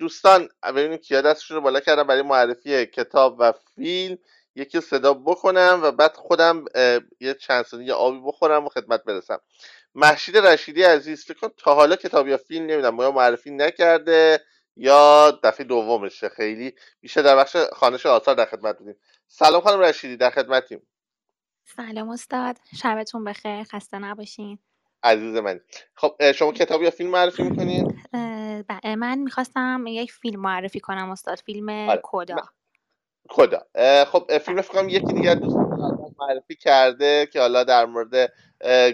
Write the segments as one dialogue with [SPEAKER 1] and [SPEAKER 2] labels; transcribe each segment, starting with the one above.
[SPEAKER 1] دوستان ببینید کیا دستشون رو بالا کردم برای معرفی کتاب و فیلم. یکی صدا بکنم و بعد خودم یه چند ثانیه آبی بخورم و خدمت برسم. محشید رشیدی عزیز فکر کن تا حالا کتاب یا فیلم نمی‌دونم یا معرفی نکرده یا دفعه دومشه. خیلی بیشتر در بخش خانش آثار در خدمت بودیم. سلام خانم رشیدی در خدمتیم.
[SPEAKER 2] سلام استاد. شبتون بخیر. خسته نباشین.
[SPEAKER 1] عزیز من خب شما کتاب یا فیلم معرفی می‌کنین؟
[SPEAKER 2] من می‌خواستم یک فیلم معرفی کنم استاد فیلم آره. کدا
[SPEAKER 1] کدا خب فیلم فکرم یکی دیگر دوست معرفی کرده که حالا در مورد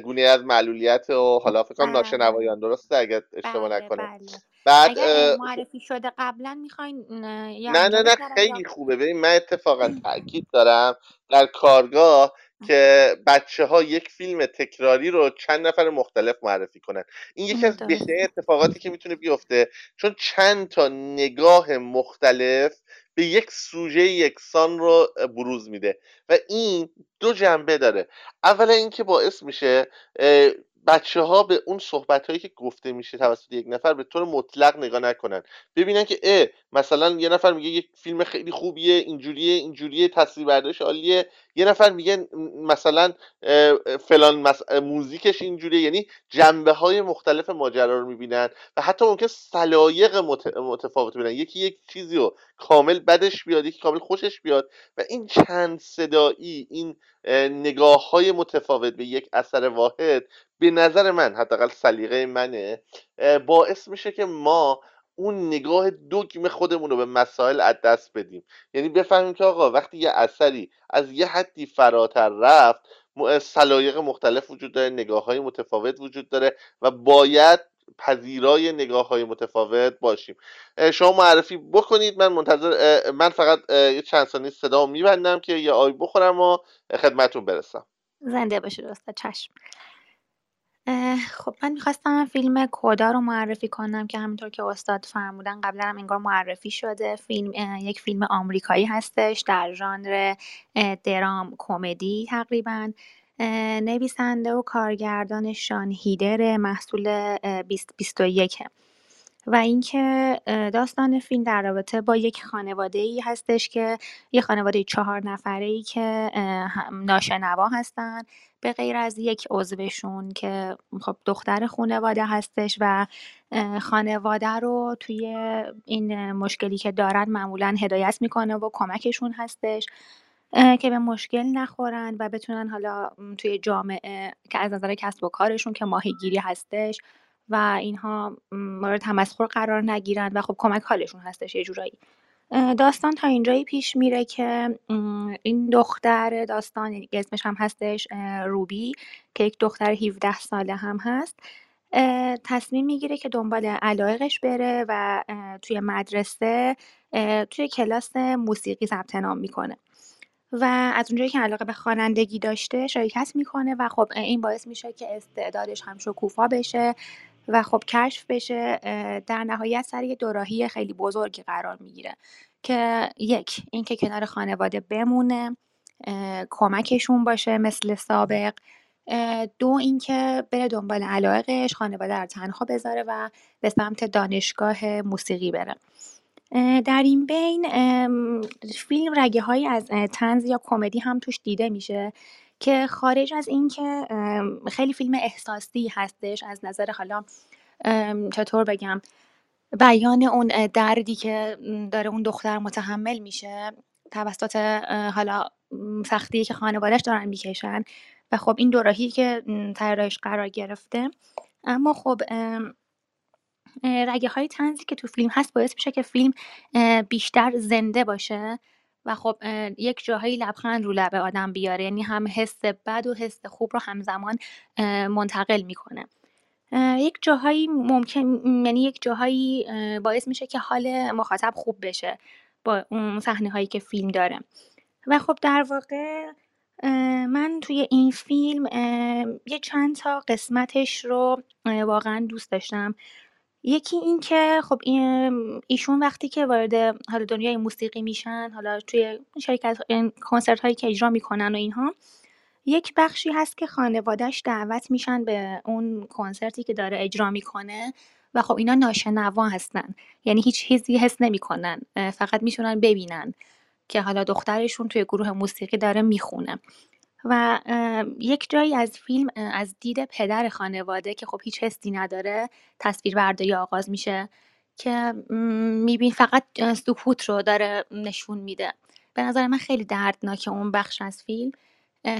[SPEAKER 1] گونه از معلولیت و حالا فکر کنم بله. ناشنوایان درسته اگر اشتباه
[SPEAKER 2] بله،
[SPEAKER 1] نکنم
[SPEAKER 2] بله. بعد معرفی شده قبلا می‌خواین
[SPEAKER 1] نه نه نه خیلی خوبه ببین من اتفاقا تاکید دارم در کارگاه که بچه ها یک فیلم تکراری رو چند نفر مختلف معرفی کنن. این یکی از بهترین اتفاقاتی که می‌تونه بیفته چون چند تا نگاه مختلف به یک سوژه یکسان رو بروز میده. و این دو جنبه داره. اولا اینکه باعث میشه بچه ها به اون صحبت هایی که گفته میشه توسط یک نفر به طور مطلق نگاه نکنن. ببینن که اه مثلا یه نفر میگه یک فیلم خیلی خوبیه اینجوریه اینجوریه تصویر برداشت عالیه. یه نفر میگه مثلا فلان موزیکش اینجوریه. یعنی جنبه های مختلف ماجرا رو می‌بینن و حتی ممکن سلایق متفاوت ببینن. یکی یک چیزی رو کامل بدش بیاد یکی کامل خوشش بیاد و این چند صدایی این نگاه های متفاوت به یک اثر واحد به نظر من حداقل سلیقه منه باعث میشه که ما اون نگاه دوگم خودمون رو به مسائل از دست بدیم. یعنی بفهمیم که آقا وقتی یه اثری از یه حدی فراتر رفت سلایق مختلف وجود داره نگاه های متفاوت وجود داره و باید پذیرای نگاه های متفاوت باشیم. شما معرفی بکنید. من منتظر من فقط یه چند ثانیه صدا میبندم که یه آی بخورم و خدمتون برسم.
[SPEAKER 2] زنده باشید استاد چشم. خب من می‌خواستم فیلم کودا رو معرفی کنم که همینطور که استاد فرمودن قبلا هم انگار معرفی شده. فیلم یک فیلم آمریکایی هستش در ژانر درام کمدی تقریبا. نویسنده و کارگردان شان هیدر محصول 2021 و اینکه داستان فیلم در رابطه با یک خانواده ای هستش که یه خانواده چهار نفره ای که ناشنوا هستن. به غیر از یک عضوشون که خب دختر خانواده هستش و خانواده رو توی این مشکلی که دارن معمولا هدایت می‌کنه و کمکشون هستش که به مشکل نخورن و بتونن حالا توی جامعه که از نظر کسب و کارشون که ماهیگیری هستش و اینها مورد تمسخر قرار نگیرن و خب کمک حالشون هستش یه جورایی. داستان تا اینجایی پیش میره که این دختر داستان یعنی اسمش هم هستش روبی که یک دختر 17 ساله هم هست. تصمیم می‌گیره که دنبال علایقش بره و توی مدرسه توی کلاس موسیقی ثبت نام می‌کنه. و از اونجایی که علاقه به خوانندگی داشته شرکت می‌کنه و خب این باعث میشه که استعدادش هم شکوفا بشه. و خب کشف بشه در نهایت سر یه دوراهی خیلی بزرگی قرار می‌گیره که یک اینکه کنار خانواده بمونه کمکشون باشه مثل سابق دو اینکه بره دنبال علایقش خانواده رو تنها بذاره و به سمت دانشگاه موسیقی بره. در این بین فیلم رگه هایی از تنز یا کمدی هم توش دیده میشه. که خارج از اینکه خیلی فیلم احساسی هستش از نظر حالا چطور بگم بیان اون دردی که داره اون دختر متحمل میشه توسط حالا سختی که خانوادهش دارن می‌کشن و خب این دوراهی که طراحش قرار گرفته. اما خب رگه های تنزی که تو فیلم هست باعث میشه که فیلم بیشتر زنده باشه. و خب یک جاهایی لبخند رو لب آدم بیاره یعنی هم حس بد و حس خوب رو همزمان منتقل می‌کنه. یک جاهایی ممکن یعنی یک جاهایی باعث میشه که حال مخاطب خوب بشه با اون صحنه هایی که فیلم داره. و خب در واقع من توی این فیلم یه چند تا قسمتش رو واقعا دوست داشتم. یکی این که خب ایشون وقتی که وارد حالا دنیای موسیقی میشن حالا توی شرکت کنسرت هایی که اجرا می‌کنن و اینها یک بخشی هست که خانوادهش دعوت میشن به اون کنسرتی که داره اجرا می‌کنه و خب اینا ناشنوا هستن. یعنی هیچ چیزی حس نمی‌کنن. فقط می‌تونن ببینن که حالا دخترشون توی گروه موسیقی داره می‌خونه. و یک جایی از فیلم از دید پدر خانواده که خب هیچ حسی نداره تصویر برداری آغاز میشه که میبین فقط سکوت رو داره نشون میده. به نظر من خیلی دردناکه اون بخش از فیلم.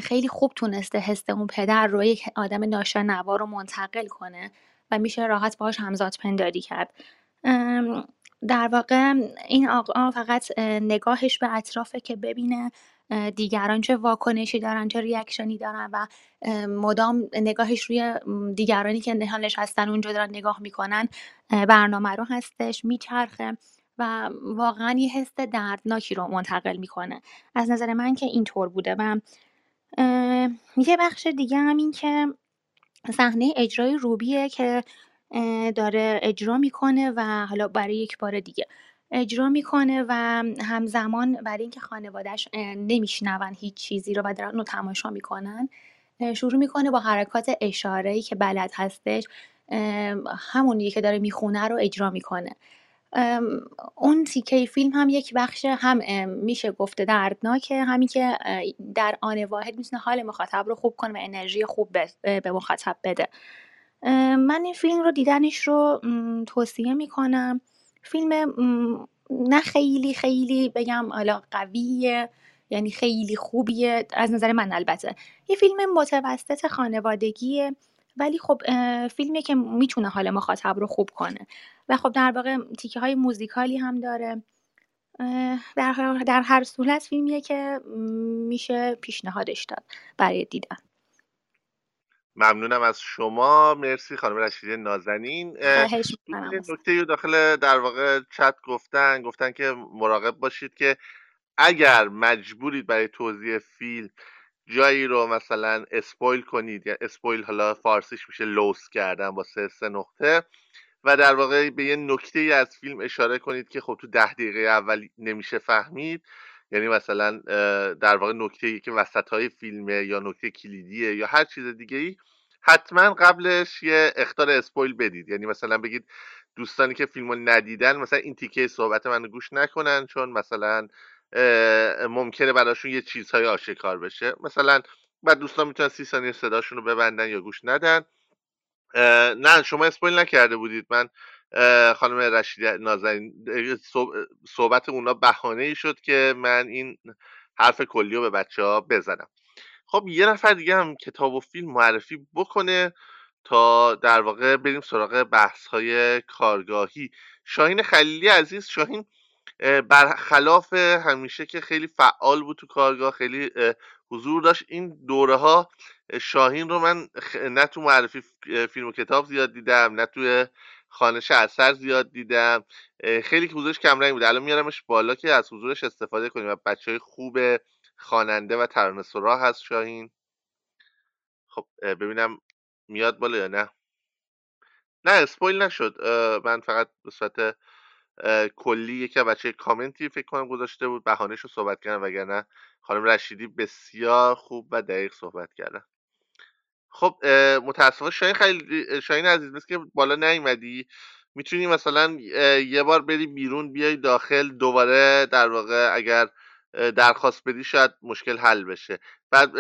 [SPEAKER 2] خیلی خوب تونسته حس اون پدر رو یک آدم ناشنوا رو منتقل کنه و میشه راحت باهاش همزاد پنداری کرد. در واقع این آقا فقط نگاهش به اطرافه که ببینه دیگران چه واکنشی دارن چه ریاکشنی دارن و مدام نگاهش روی دیگرانی که حالش هستن اونجا دارن نگاه می‌کنن برنامه رو هستش میچرخه و واقعا یه حس دردناکی رو منتقل می‌کنه. از نظر من که اینطور بوده و یه بخش دیگه هم این که صحنه اجرای روبیه که داره اجرا می‌کنه و حالا برای یک بار دیگه. اجرا می‌کنه و همزمان برای اینکه خانوادهش نمیشنون هیچ چیزی رو و دارن رو تماشا می‌کنن شروع می‌کنه با حرکات اشاره که بلد هستش همونی که داره می‌خونه رو اجرا می‌کنه. اون تیکه فیلم هم یک بخش هم میشه گفته دردناکه. همین که در آن واحد می‌تونه حال مخاطب رو خوب کنه و انرژی خوب به مخاطب بده. من این فیلم رو دیدنش رو توصیه می‌کنم. فیلم نه خیلی خیلی بگم حالا قویه یعنی خیلی خوبیه از نظر من البته. یه فیلم متوسط خانوادگیه ولی خب فیلمی که می‌تونه حال مخاطب رو خوب کنه. و خب در واقع تیکه های موزیکالی هم داره. در, در هر صورت فیلمیه که میشه پیشنهادش داد برای دیدن.
[SPEAKER 1] ممنونم از شما. مرسی خانم رشیدی نازنین. نکته داخل در واقع چت گفتن گفتن که مراقب باشید که اگر مجبورید برای توضیح فیلم جایی رو مثلا اسپویل کنید یا اسپویل حالا فارسیش میشه لوس کردن با سه سه نقطه و در واقع به یه نکته ای از فیلم اشاره کنید که خب تو ده دقیقه اول نمیشه فهمید یعنی مثلا در واقع نکته که وسط های فیلمه یا نکته کلیدیه یا هر چیز دیگه ای حتما قبلش یه اختار اسپویل بدید. یعنی مثلا بگید دوستانی که فیلم رو ندیدن مثلا این تیکه صحبت من گوش نکنن چون مثلا ممکنه براشون یه چیزهای آشکار بشه. مثلا بعد دوستان می‌تونن سی ثانیه صداشون رو ببندن یا گوش ندن. نه شما اسپویل نکرده بودید. من خانم رشید نازنین صحبت اونا بهانه ای شد که من این حرف کلی رو به بچه ها بزنم. خب یه نفر دیگه هم کتاب و فیلم معرفی بکنه تا در واقع بریم سراغ بحث های کارگاهی. شاهین خلیلی عزیز شاهین برخلاف همیشه که خیلی فعال بود تو کارگاه خیلی حضور داشت این دوره ها شاهین رو من نه تو معرفی فیلم و کتاب زیاد دیدم نه توی خانش اثر زیاد دیدم. خیلی که حضورش کم بود. الان میارمش بالا که از حضورش استفاده کنیم و بچه های خوب خواننده و ترانه سرا هست شاهین. خب ببینم میاد بالا یا نه. نه اسپویل نشد. من فقط به صورت کلی یکی بچه کامنتی فکر کنم گذاشته بود. بهانهش رو صحبت کردن وگرنه خانم رشیدی بسیار خوب و دقیق صحبت کردن خب متاسفانه شاین خیلی شاین عزیز مثل که بالا نیومدی. می‌تونی مثلا یه بار بری بیرون بیای داخل دوباره در واقع اگر درخواست بدی شاید مشکل حل بشه. بعد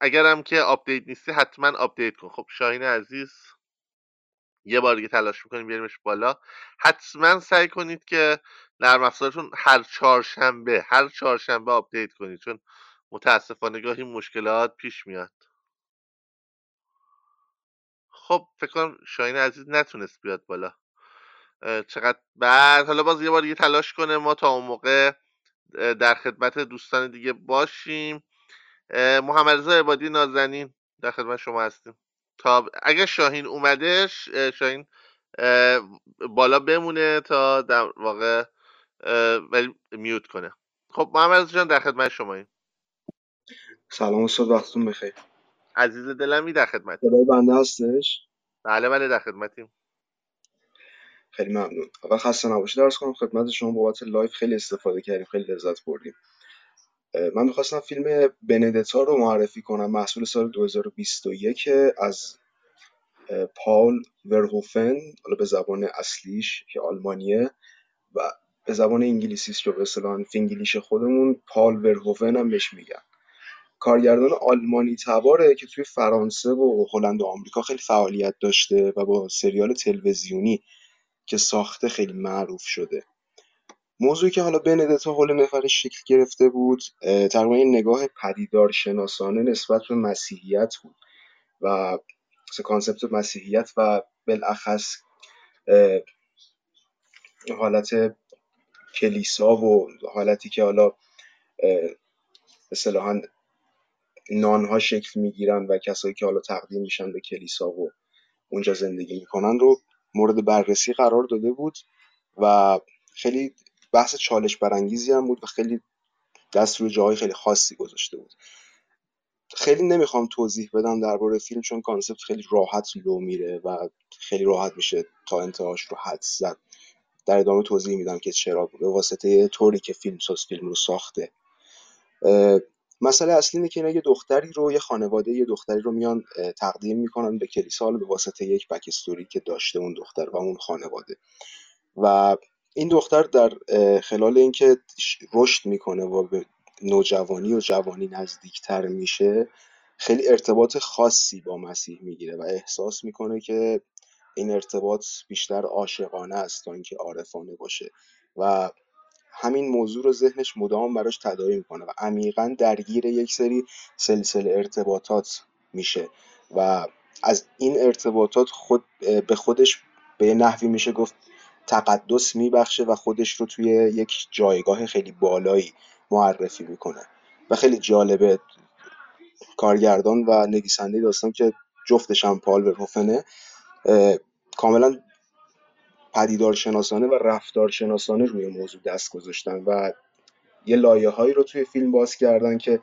[SPEAKER 1] اگرم که update نیستی حتما update کن. خب شاهین عزیز یه بار دیگه تلاش می‌کنیم بیاریمش بالا. حتما سعی کنید که نرم افزارتون هر چهارشنبه هر چهارشنبه update کنید چون متاسفانه گاهی مشکلات پیش میاد. خب فکر کنم شاهین عزیز نتونست بیاد بالا. چقدر؟ بعد حالا باز یه بار دیگه تلاش کنه ما تا اون موقع در خدمت دوستان دیگه باشیم. محمد رضا عبادی نازنین در خدمت شما هستیم. تا اگر شاهین اومدش شاهین بالا بمونه تا در واقع ولی میوت کنه. خب محمد رضا جان در خدمت شماییم.
[SPEAKER 3] سلام استاد وقتتون بخیر.
[SPEAKER 1] عزیز دلمی در خدمت.
[SPEAKER 3] بنده هستش؟
[SPEAKER 1] بله بله در خدمتیم.
[SPEAKER 3] خیلی ممنون. اول خسته نباشید. عرض کنم خدمت شما بابت live خیلی استفاده کردیم خیلی لذت بردیم. من می‌خواستم فیلم بندتا رو معرفی کنم. محصول سال 2021 از پاول ورهوفن حالا به زبان اصلیش که آلمانیه و به زبان انگلیسیش که به اصطلاح فینگلیش خودمون پال ورهوفن هم بهش میگن. کارگردان آلمانی تباره که توی فرانسه و هلند و آمریکا خیلی فعالیت داشته و با سریال تلویزیونی که ساخته خیلی معروف شده. موضوعی که حالا بندتا هول نفرش شکل گرفته بود تقریبا نگاه پدیدار شناسانه نسبت به مسیحیت بود و کانسپت مسیحیت و بالاخص حالت کلیسا و حالتی که حالا اصطلاحا نانها شکل می‌گیرن و کسایی که حالا تقدیم میشن به کلیسا و اونجا زندگی می‌کنن رو مورد بررسی قرار داده بود و خیلی بحث چالش برانگیزی هم بود و خیلی دست روی جاهای خیلی خاصی گذاشته بود. خیلی نمی‌خوام توضیح بدم درباره فیلم چون کانسپت خیلی راحت لو میره و خیلی راحت میشه تا انتهاش رو حد زد. در ادامه توضیح میدم که چرا. به واسطه طوری که فیلم ساز فیلم رو ساخته. مسئله اصلی اینه که اینا یه دختری رو یه خانواده یه دختری رو میان تقدیم می‌کنن به کلیسا به واسطه یک بکستوری که داشته اون دختر و اون خانواده. و این دختر در خلال اینکه رشد می‌کنه و به نوجوانی و جوانی نزدیکتر میشه خیلی ارتباط خاصی با مسیح می‌گیره و احساس می‌کنه که این ارتباط بیشتر عاشقانه است تا اینکه عارفانه باشه. و همین موضوع رو ذهنش مدام براش تداعی می‌کنه و عمیقا درگیر یک سری سلسله ارتباطات میشه و از این ارتباطات خود به خودش به نحوی میشه گفت تقدس میبخشه و خودش رو توی یک جایگاه خیلی بالایی معرفی می‌کنه. و خیلی جالبه کارگردان و نویسنده داستان که جفتش هم پال ورهوفنه کاملا پدیدار شناسانه و رفتار شناسانه روی موضوع دست گذاشتن و یه لایه هایی رو توی فیلم باز کردن که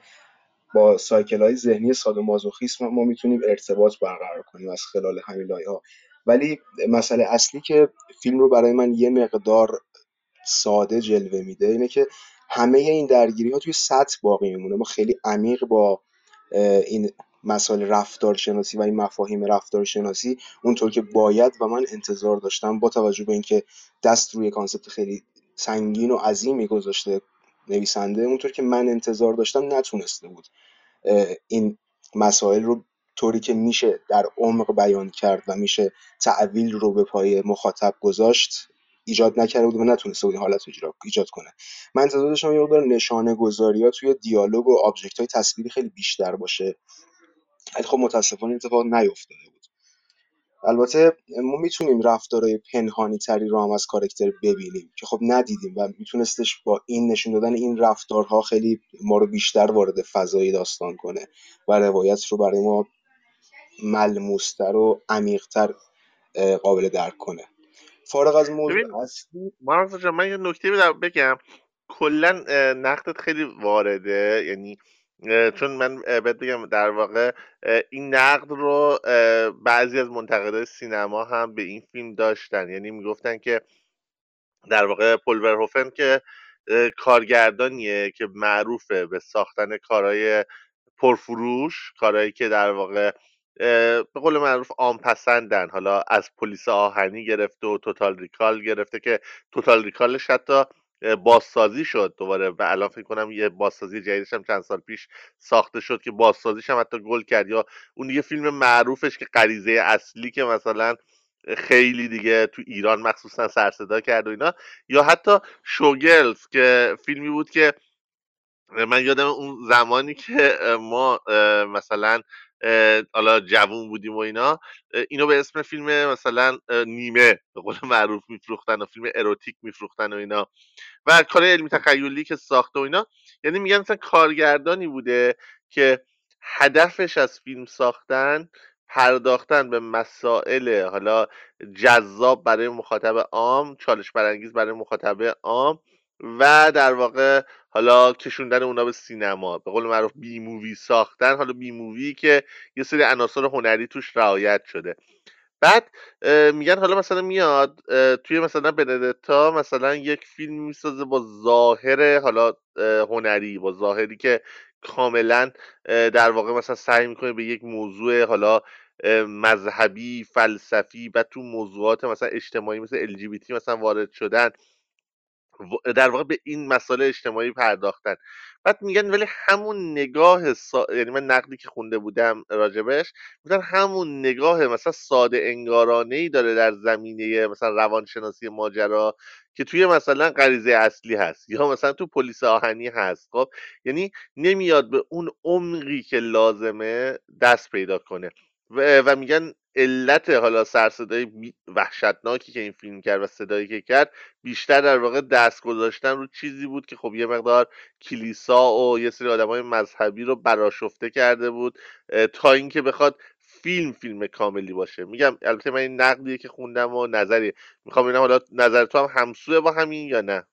[SPEAKER 3] با سایکل های ذهنی سادومازوخیسم ما می‌تونیم ارتباط برقرار کنیم از خلال همین لایه ها ولی مسئله اصلی که فیلم رو برای من یه مقدار ساده جلوه میده اینه که همه این درگیری ها توی سطح باقی میمونه. ما خیلی عمیق با این مسائل رفتارشناسی و این مفاهیم رفتارشناسی اونطور که باید و من انتظار داشتم با توجه به اینکه دست روی کانسپت خیلی سنگین و عظیمی گذاشته نویسنده اونطور که من انتظار داشتم نتونسته بود این مسائل رو طوری که میشه در عمق بیان کرد و میشه تأویل رو به پای مخاطب گذاشت ایجاد نکرده بود و نتونسته بود این حالت رو ایجاد کنه. من انتظار داشتم یه مقدار نشانه گذاری ها توی دیالوگ و object های تصویری خیلی بیشتر باشه. ولی خب متاسفانه اتفاق نیفتاده بود. البته ما می‌تونیم رفتارهای پنهانی تری رو هم از کارکتر ببینیم که خب ندیدیم و میتونستش با این نشون دادن این رفتارها خیلی ما رو بیشتر وارد فضای داستان کنه و روایت رو برای ما ملموستر و عمیقتر قابل درک کنه. فارغ از موضوع اصلی
[SPEAKER 1] من یه نکته بگم. کلا نقدت خیلی وارده یعنی چون من بهت بگم در واقع این نقد رو بعضی از منتقدای سینما هم به این فیلم داشتن. یعنی می‌گفتن که در واقع پولورهوفن که کارگردانیه که معروفه به ساختن کارهای پرفروش کارهایی که در واقع به قول معروف پسندن حالا از پلیس آهنی گرفته و توتال ریکال گرفته که توتال ریکالش حتی بازسازی شد دوباره و الان فکر کنم یه بازسازی جدیدش هم چند سال پیش ساخته شد که بازسازیش هم حتی گل کرد. یا اون یه فیلم معروفش که غریزه اصلی که مثلا خیلی دیگه تو ایران مخصوصا سرصدا کرد و اینا. یا حتی شوگلز که فیلمی بود که من یادم اون زمانی که ما مثلا حالا جوون بودیم و اینا اینو به اسم فیلم مثلا نیمه به قول معروف میفروختن و فیلم اروتیک میفروختن و اینا. و کار علمی تخیلی که ساخته و اینا. یعنی میگن مثلا کارگردانی بوده که هدفش از فیلم ساختن پرداختن به مسائل حالا جذاب برای مخاطب عام چالش برانگیز برای مخاطب عام و در واقع حالا کشوندن اونا به سینما به قول معروف B movie ساختن حالا B movie که یه سری عناصر هنری توش رعایت شده. بعد میگن حالا مثلا میاد توی مثلا بندتا مثلا یک فیلم می‌سازه با ظاهر حالا هنری با ظاهری که کاملا در واقع مثلا سعی می‌کنه به یک موضوع حالا مذهبی فلسفی و تو موضوعات مثلا اجتماعی مثل LGBT مثلا وارد شدن. در واقع به این مسائل اجتماعی پرداختن. بعد میگن ولی همون نگاه سا... یعنی من نقدی که خونده بودم راجبش میگن همون نگاه مثلا ساده انگارانه ای داره در زمینه مثلا روانشناسی ماجرا که توی مثلا غریزه اصلی هست یا مثلا تو پلیس آهنی هست. خب یعنی نمیاد به اون عمقی که لازمه دست پیدا کنه. و, و میگن علت حالا سرصدای وحشتناکی که این فیلم کرد و صدایی که کرد بیشتر در واقع دست گذاشتن رو چیزی بود که خب یه مقدار کلیسا و یه سری های مذهبی رو براشفته کرده بود تا اینکه بخواد فیلم فیلم کاملی باشه. میگم البته من این نقدیه که خوندم و نظری می‌خوام ببینم حالا نظر تو هم همسوه با همین یا نه؟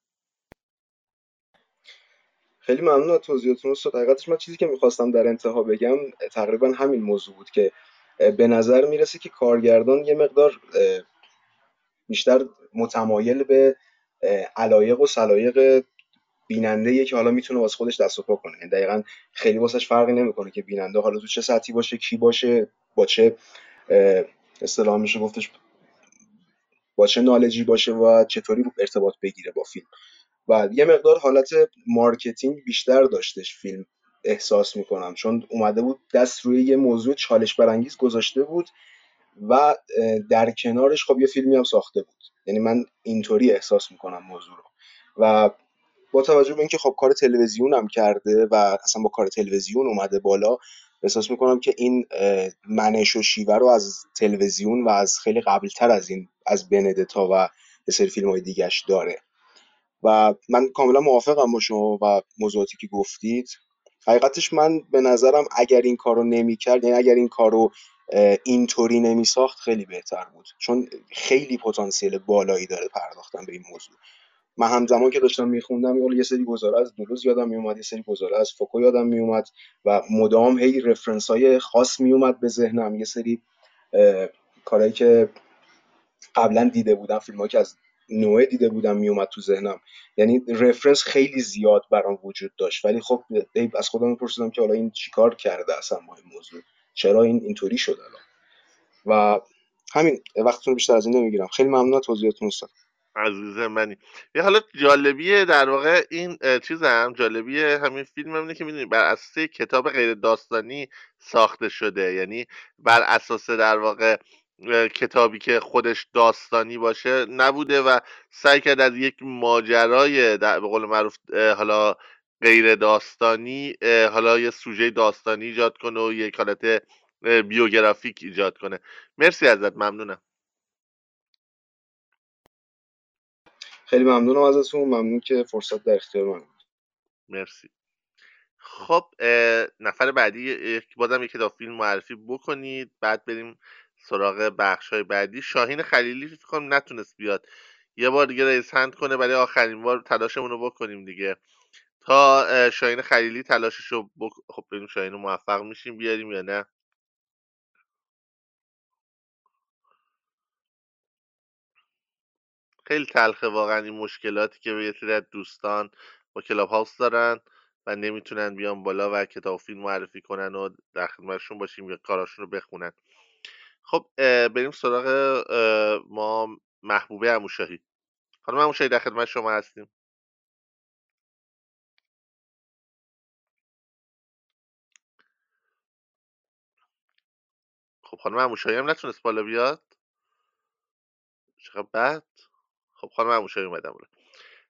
[SPEAKER 3] خیلی ممنون از توضیحاتتون استاد. حقیقتش من چیزی که می‌خواستم در انتها بگم تقریبا همین موضوع بود که به نظر می‌رسه که کارگردان یه مقدار بیشتر متمایل به علایق و سلایق بیننده که حالا می‌تونه واسه خودش دست و پا کنه. یعنی دقیقا خیلی واسش فرقی نمی‌کنه که بیننده حالا تو چه سطحی باشه کی باشه با چه اصطلاح میشه گفتش با چه نالجی باشه و چطوری ارتباط بگیره با فیلم. و یه مقدار حالت marketing بیشتر داشتش فیلم. احساس می‌کنم. چون اومده بود دست روی یه موضوع چالش برانگیز گذاشته بود و در کنارش خب یه فیلمی هم ساخته بود. یعنی من اینطوری احساس می‌کنم موضوع رو. و با توجه به اینکه خب کار تلویزیون هم کرده و اصلا با کار تلویزیون اومده بالا احساس می‌کنم که این منش و شیوه رو از تلویزیون و از خیلی قبلتر از این از بندتا و یه سری فیلم های دیگهش داره. و من کاملا موافقم با شما و موضوعاتی که گفتید. حقیقتش من به نظرم اگر این کارو نمی‌کرد یعنی اگر این کارو اینطوری نمیساخت خیلی بهتر بود. چون خیلی پتانسیل بالایی داره پرداختن به این موضوع. من همزمان که داشتم میخوندم یه سری گزاره از دولوز یادم میومد یه سری گزاره از فوکو یادم میومد و مدام هی رفرنس های خاص میومد به ذهنم. یه سری کارهایی که قبلا دیده بودم فیلم که از نوعه دیده بودم میومد تو ذهنم. یعنی رفرنس خیلی زیاد برام وجود داشت. ولی خب از خودم میپرسیدم که حالا این چیکار کرده اصلا با این موضوع؟ چرا این اینطوری شد الان؟ و همین وقتتون بیشتر از این نمی‌گیرم. خیلی ممنون توضیحاتتون استاد
[SPEAKER 1] عزیز منی. یه حالا جالبیه در واقع این چیز هم جالبیه همین فیلم همینه که می‌دونی بر اساس کتاب غیر داستانی ساخته شده. یعنی بر اساس در واقع کتابی که خودش داستانی باشه نبوده و سعی کرد از یک ماجرای به قول معروف حالا غیر داستانی حالا یه سوژه داستانی ایجاد کنه و یک حالت بیوگرافیک ایجاد کنه. مرسی ازت ممنونم.
[SPEAKER 3] خیلی ممنونم ازتون. ممنون که فرصت در اختیار من
[SPEAKER 1] مرسی. خب نفر بعدی بازم یک کتاب فیلم معرفی بکنید بعد بریم سراغ بخش های بعدی. شاهین خلیلی فکر کنم نتونست بیاد. یه بار دیگه رئیس هند کنه برای آخرین بار تلاشمون رو بکنیم دیگه. تا شاهین خلیلی تلاشش رو بک... خب ببینیم شاهین رو موفق میشیم بیاریم یا نه. خیلی تلخه واقعا این مشکلاتی که یه سری دوستان با کلاب هاوس دارن و نمی‌تونن بیان بالا و کتاب فیلم معرفی کنن و در خدمتشون باشیم یا کاراشون رو بخونن. خب بریم سراغ ما محبوبه اموشاهی خانم اموشاهی در خدمت شما هستیم. خب خانم اموشاهی هم نتونست بالا بیاد؟ چقدر بد؟ خب خانم اموشاهی اومدم بالا.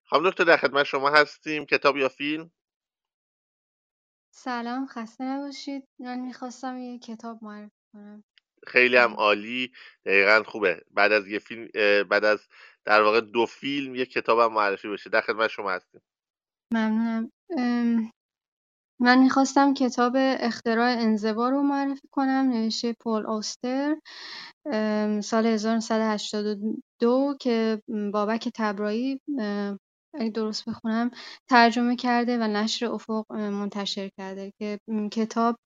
[SPEAKER 1] خانم دکتر در خدمت شما هستیم. کتاب یا فیلم؟
[SPEAKER 4] سلام خسته نباشید. من می‌خواستم یه کتاب معرفی کنم.
[SPEAKER 1] خیلی هم عالی. دقیقا خوبه. بعد از یه فیلم بعد از در واقع دو فیلم یه کتاب هم معرفی بشه. در خدمت شما هستیم.
[SPEAKER 4] ممنونم. من می‌خواستم کتاب اختراع انزوا رو معرفی کنم. نوشته پول اوستر. سال 1982 که بابک تبرایی اگه درست بخونم ترجمه کرده و نشر افق منتشر کرده که کتاب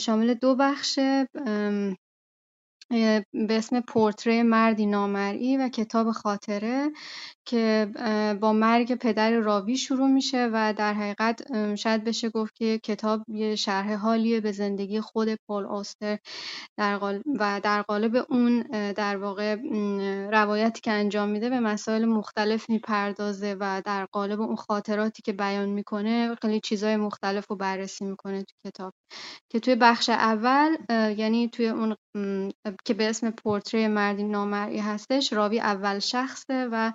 [SPEAKER 4] شامل دو بخشه. به اسم پورتری مردی نامرئی و کتاب خاطره. که با مرگ پدر راوی شروع میشه و در حقیقت شاید بشه گفت که کتاب یه شرح حالیه به زندگی خود پل اوستر در و در قالب اون در واقع روایتی که انجام میده به مسائل مختلف می‌پردازه و در قالب اون خاطراتی که بیان می‌کنه خیلی چیزای مختلف رو بررسی می‌کنه تو کتاب. که توی بخش اول یعنی توی اون که به اسم پورتری مردی نامرئی هستش راوی اول شخصه و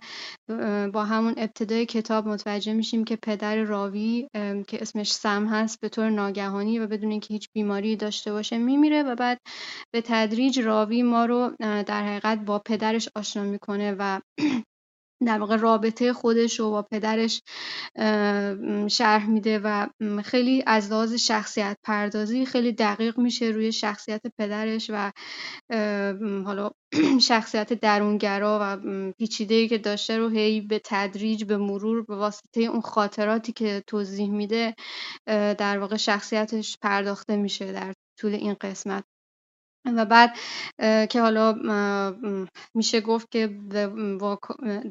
[SPEAKER 4] با همون ابتدای کتاب متوجه میشیم که پدر راوی که اسمش سم هست به طور ناگهانی و بدون اینکه هیچ بیماری داشته باشه میمیره و بعد به تدریج راوی ما رو در حقیقت با پدرش آشنا می‌کنه و در واقع رابطه خودش رو با پدرش شرح میده و خیلی از لحاظ شخصیت پردازی خیلی دقیق میشه روی شخصیت پدرش و حالا شخصیت درونگرا و پیچیده که داشته رو هی به تدریج به مرور به واسطه اون خاطراتی که توضیح میده در واقع شخصیتش پرداخته میشه در طول این قسمت. و بعد که حالا میشه گفت که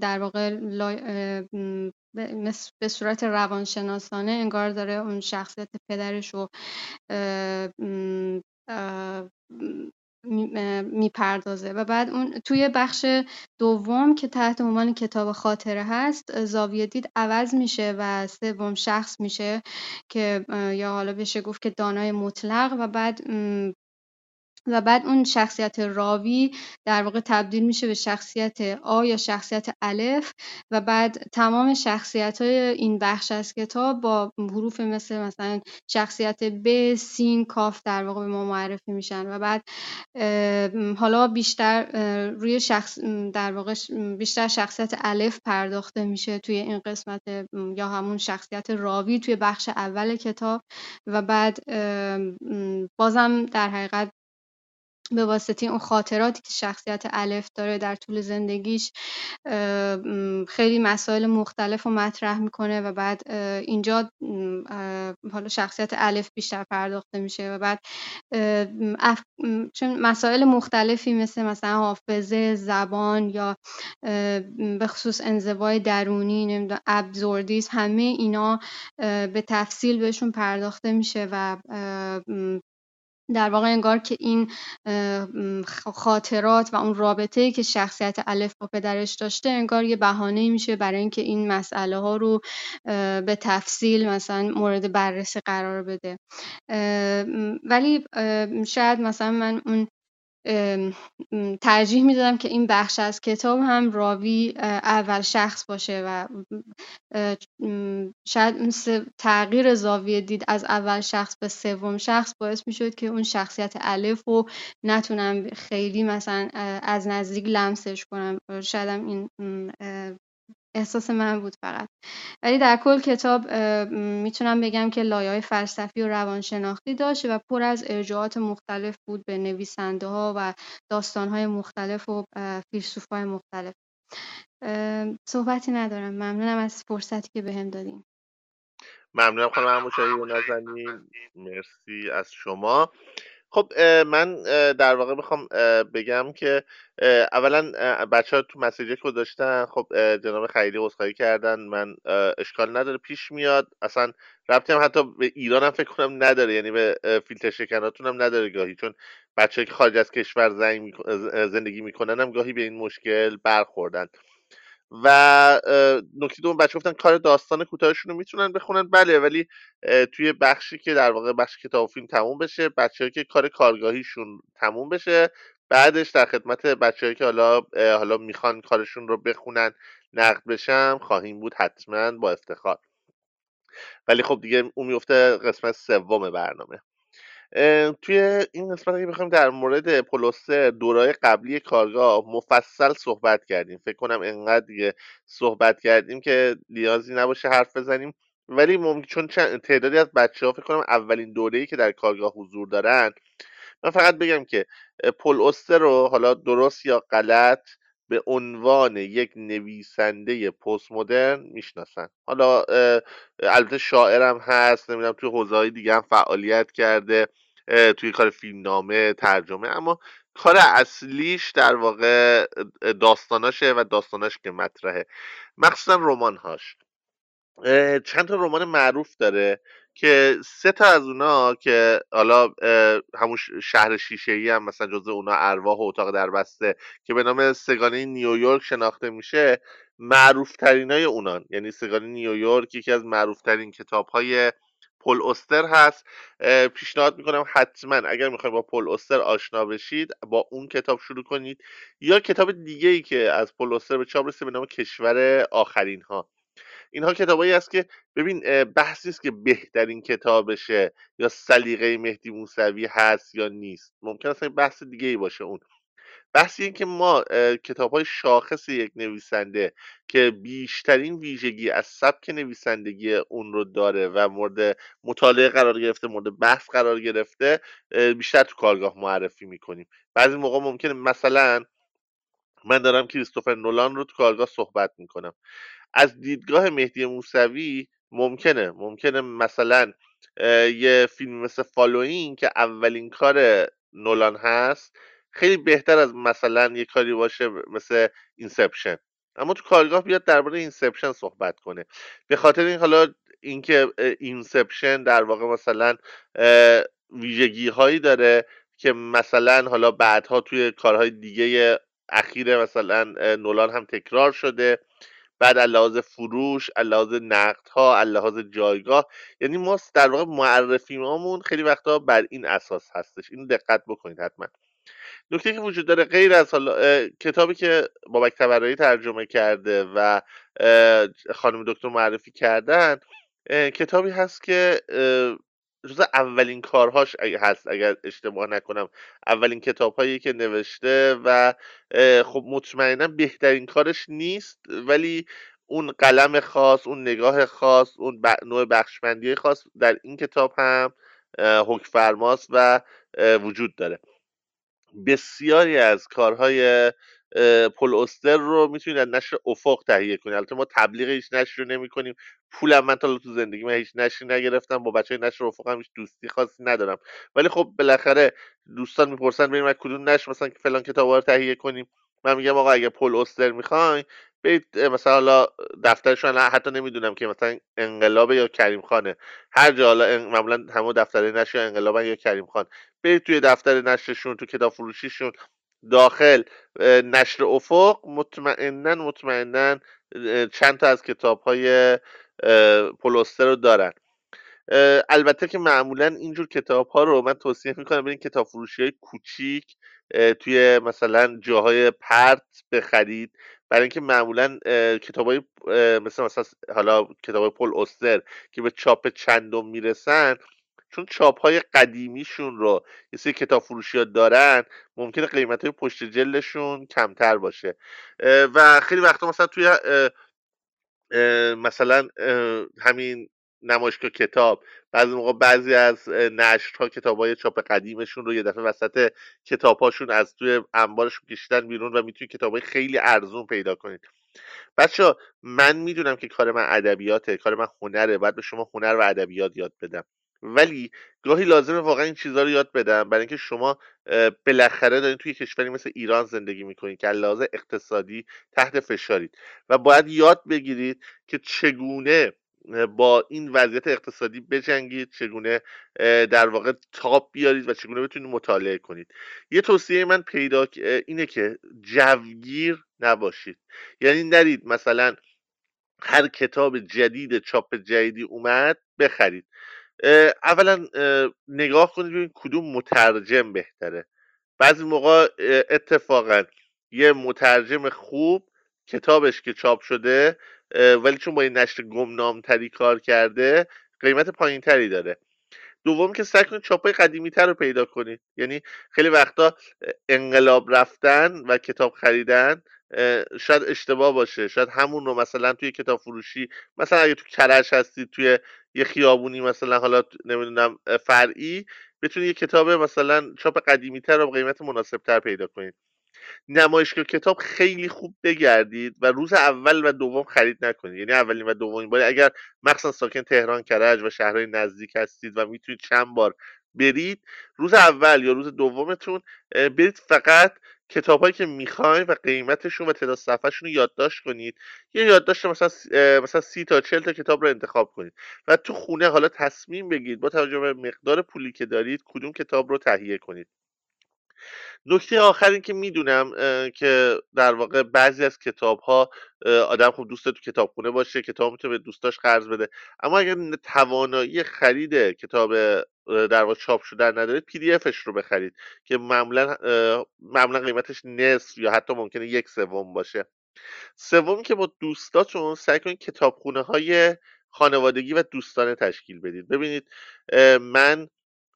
[SPEAKER 4] در واقع به صورت روانشناسانه انگار داره اون شخصیت پدرش رو می‌پردازه. و بعد اون توی بخش دوم که تحت عنوان کتاب خاطره هست زاویه دید عوض میشه و سوم شخص میشه که یا حالا بشه گفت که دانای مطلق و بعد و بعد اون شخصیت راوی در واقع تبدیل میشه به شخصیت آ یا شخصیت الف و بعد تمام شخصیت های این بخش از کتاب با حروف مثل مثلا شخصیت ب سین کاف در واقع به ما معرفی میشن و بعد حالا بیشتر روی شخص در واقع بیشتر شخصیت الف پرداخته میشه توی این قسمت یا همون شخصیت راوی توی بخش اول کتاب و بعد بازم در حقیقت به واسطه اون خاطراتی که شخصیت الف داره در طول زندگیش خیلی مسائل مختلف رو مطرح می‌کنه و بعد اینجا حالا شخصیت الف بیشتر پرداخته میشه و بعد چون مسائل مختلفی مثل مثلا حافظه زبان یا به خصوص انزوای درونی نمی‌دونم ابزوردیس همه اینا به تفصیل بهشون پرداخته میشه و در واقع انگار که این خاطرات و اون رابطه که شخصیت الف با پدرش داشته انگار یه بهانه میشه برای اینکه این مسئله ها رو به تفصیل مثلا مورد بررسی قرار بده. ولی شاید مثلا من اون ترجیح می‌دادم که این بخش از کتاب هم راوی اول شخص باشه و شاید تغییر زاویه دید از اول شخص به سوم شخص باعث می‌شد که اون شخصیت الف رو نتونم خیلی مثلا از نزدیک لمسش کنم. شاید این احساس من بود فقط. ولی در کل کتاب می‌تونم بگم که لایه فلسفی و روانشناختی داشت و پر از ارجاعات مختلف بود به نویسنده ها و داستان های مختلف و فیلسوف های مختلف. صحبتی ندارم. ممنونم از فرصتی که بهم به دادیم
[SPEAKER 1] ممنونم خانم هموشایی نازنین. مرسی از شما. خب من در واقع می‌خوام بگم که اولا بچه ها تو مسیجه که گذاشتن. خب جناب خیلی عذرخواهی کردن. من اشکال نداره پیش میاد. اصلا ربطی هم حتی به ایران هم فکر کنم نداره. یعنی به فیلتر شکناتون هم نداره گاهی. چون بچه که خارج از کشور زندگی می‌کنن هم گاهی به این مشکل برخوردن. و نکته دوم بچه گفتن کار داستان کوتاهشون رو می‌تونن بخونن. بله ولی توی بخشی که در واقع بخش کتاب فیلم تموم بشه بچه که کار کارگاهیشون تموم بشه بعدش در خدمت بچه که حالا حالا می‌خوان کارشون رو بخونن نقد بشم خواهیم بود حتما با افتخار. ولی خب دیگه اون میفته قسمت سوم برنامه. توی این قسمت اگه بخوایم در مورد پولوستر دورای قبلی کارگاه مفصل صحبت کردیم. فکر کنم انقدر دیگه صحبت کردیم که نیازی نباشه حرف بزنیم. ولی ممکن چون تعدادی از بچه ها فکر کنم اولین دوره که در کارگاه حضور دارن من فقط بگم که پل رو حالا درست یا غلط به عنوان یک نویسنده پست مدرن می‌شناسن. حالا البته شاعرم هست نمی‌دونم توی حوزه دیگه هم فعالیت کرده توی کار فیلمنامه ترجمه اما کار اصلیش در واقع داستاناشه و داستاناش که مطرحه. مخصوصا رمانهاش. چند تا رمان معروف داره که سه تا از اونا که حالا همون شهر شیشه ای هم مثلا جزء اونا ارواح و اتاق در بسته که به نام سگانه نیویورک شناخته میشه معروف ترین های اونان. یعنی سگانه نیویورک یکی از معروف ترین کتاب های پل استر هست. پیشنهاد می‌کنم حتما اگر می‌خواید با پل استر آشنا بشید با اون کتاب شروع کنید. یا کتاب دیگه ای که از پل استر به چاپ رسیده به نام کشور آخرین ها اینها کتابایی است که ببین بحثی است که بهترین کتابشه یا سلیقه مهدی موسوی هست یا نیست. ممکن است بحث دیگه ای باشه اون. بحث این که ما کتاب های شاخص یک نویسنده که بیشترین ویژگی از سبک نویسندگی اون رو داره و مورد مطالعه قرار گرفته مورد بحث قرار گرفته بیشتر تو کارگاه معرفی می‌کنیم. بعضی موقع ممکنه مثلا من دارم کریستوفر نولان رو تو کارگاه صحبت می‌کنم. از دیدگاه مهدی موسوی ممکنه ممکنه مثلا یه فیلم مثل Following که اولین کار نولان هست خیلی بهتر از مثلا یه کاری باشه مثل Inception اما تو کارگاه بیاد درباره Inception صحبت کنه. به خاطر این حالا اینکه Inception در واقع مثلا ویژگی هایی داره که مثلا حالا بعدها توی کارهای دیگه اخیر مثلا نولان هم تکرار شده. بعد لحاظ فروش لحاظ نقد ها لحاظ جایگاه یعنی ما در واقع معرفی مامون خیلی وقتا بر این اساس هستش. این دقت بکنید حتما. نکته که وجود داره غیر از حالا کتابی که بابک تبرایی ترجمه کرده و خانم دکتر معرفی کردن کتابی هست که جز اولین کارهاش هست اگر اشتباه نکنم اولین کتاب هایی که نوشته و خب مطمئنا بهترین کارش نیست ولی اون قلم خاص اون نگاه خاص اون نوع بخشمندی خاص در این کتاب هم حکم فرماست و وجود داره. بسیاری از کارهای پل استر رو می‌تونید از نشر افق تهیه کنید البته ما تبلیغ هیچ نشر رو نمی کنیم پولم من تا تو زندگی من هیچ نشری نگرفتم. با بچه های نشر افق هم هیچ دوستی خاصی ندارم. ولی خب بالاخره دوستان می‌پرسن بریم از کدوم نشر مثلا فلان کتاب رو تهیه کنیم. من میگم آقا اگه پل استر می‌خواین برید مثلا حالا دفترشون حتی نمی‌دونم که مثلا انقلاب یا کریم خانه. هر جا حالا معمولا همه دفتر نشر انقلاب یا کریم خان. برید توی دفتر نشرشون تو کتاب فروشیشون. داخل نشر افق. مطمئنا مطمئنا چند تا از کتاب های پولوستر رو دارن. البته که معمولا اینجور کتاب ها رو من توصیه می‌کنم برین کتاب فروشی های کوچیک توی مثلا جاهای پرت بخرید. برای اینکه معمولا کتاب های مثل مثلا حالا کتاب های پل استر که به چاپ چندم می‌رسن چون چاپ های قدیمیشون رو یه سری کتاب فروشی ها دارن ممکنه قیمت های پشت جلدشون کمتر باشه. و خیلی وقتا مثلا توی مثلا همین نمایشگاه کتاب بعضی موقع بعضی از نشرها کتاب های چاپ قدیمشون رو یه دفعه وسط کتابهاشون از توی انبارشون کشیدن بیرون و می‌تونید کتاب های خیلی ارزون پیدا کنید. بچه من می‌دونم که کار من ادبیاته کار من هنره باید به شما هنر و ادبیات یاد بدم. ولی گاهی لازمه واقعا این چیزها رو یاد بدم. برای اینکه شما بالاخره دارین توی کشوری مثل ایران زندگی می‌کنید که لحاظ اقتصادی تحت فشارید و باید یاد بگیرید که چگونه با این وضعیت اقتصادی بجنگید چگونه در واقع تاپ بیارید و چگونه بتونید مطالعه کنید. یه توصیه من پیدا اینه که جوگیر نباشید. یعنی نرید مثلا هر کتاب جدید چاپ جدیدی اومد بخرید. اولا نگاه کنید ببینید کدوم مترجم بهتره. بعضی موقع اتفاقا یه مترجم خوب کتابش که چاپ شده ولی چون با این نشر گمنامتری کار کرده قیمت پایین تری داره. دوم که سعی کنید چاپای قدیمی تر رو پیدا کنید. یعنی خیلی وقتا انقلاب رفتن و کتاب خریدن شاید اشتباه باشه. شاید همون رو مثلا توی کتاب فروشی مثلا اگه تو کرش هستید توی یه خیابونی مثلا حالا نمی‌دونم فرعی بتونید یه کتاب مثلا چاپ قدیمی تر و قیمت مناسب تر پیدا کنید نمایشگاه کتاب خیلی خوب بگردید و روز اول و دوم خرید نکنید. یعنی اولین و دومین بار. اگر مخصوصا ساکن تهران کرج و شهرهای نزدیک هستید و می‌تونید چند بار برید روز اول یا روز دومتون برید فقط کتابهایی که می‌خواین و قیمتشون و تعداد صفحهشون رو یادداشت کنید. یه یادداشت مثلا مثلا سی تا چل تا کتاب رو انتخاب کنید. و تو خونه حالا تصمیم بگیرید با توجه به مقدار پولی که دارید کدوم کتاب رو تهیه کنید. نکته آخر این که می‌دونم که در واقع بعضی از کتاب ها آدم خوب دوست تو کتابخونه باشه کتاب می‌تونه به دوستاش قرض بده. اما اگر توانایی خرید کتاب در واقع چاپ شده ندارید پی دی افش رو بخرید که معمولا معمولا قیمتش نصف یا حتی ممکنه یک سوم باشه. سوم که با دوستاتون سعی کنید کتابخونه های خانوادگی و دوستانه تشکیل بدید. ببینید من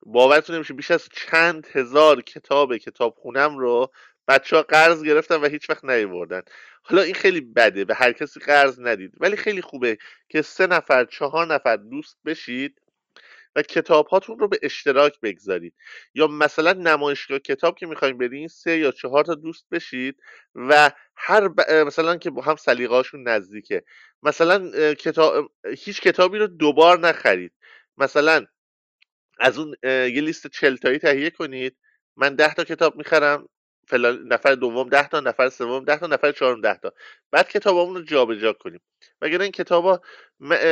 [SPEAKER 1] باورتون نمیشه بیش از چند هزار کتاب کتاب خونم رو بچه ها قرض گرفتن و هیچ وقت نیوردن حالا این خیلی بده به هر کسی قرض ندید. ولی خیلی خوبه که سه نفر چهار نفر دوست بشید و کتاب هاتون رو به اشتراک بگذارید. یا مثلا نمایشگاه کتاب که می‌خوایم برین سه یا چهار تا دوست بشید و هر مثلا که با هم سلیقه‌هاشون نزدیکه. مثلا کتاب هیچ کتابی رو دوبار نخرید. مثلا از اون یه لیست چل تایی تهیه کنید. من ده تا کتاب می‌خرم فلان نفر دوم ده تا نفر سوم ده تا نفر چهارم ده تا. بعد کتابمون رو جابجا کنیم. مگر این کتابا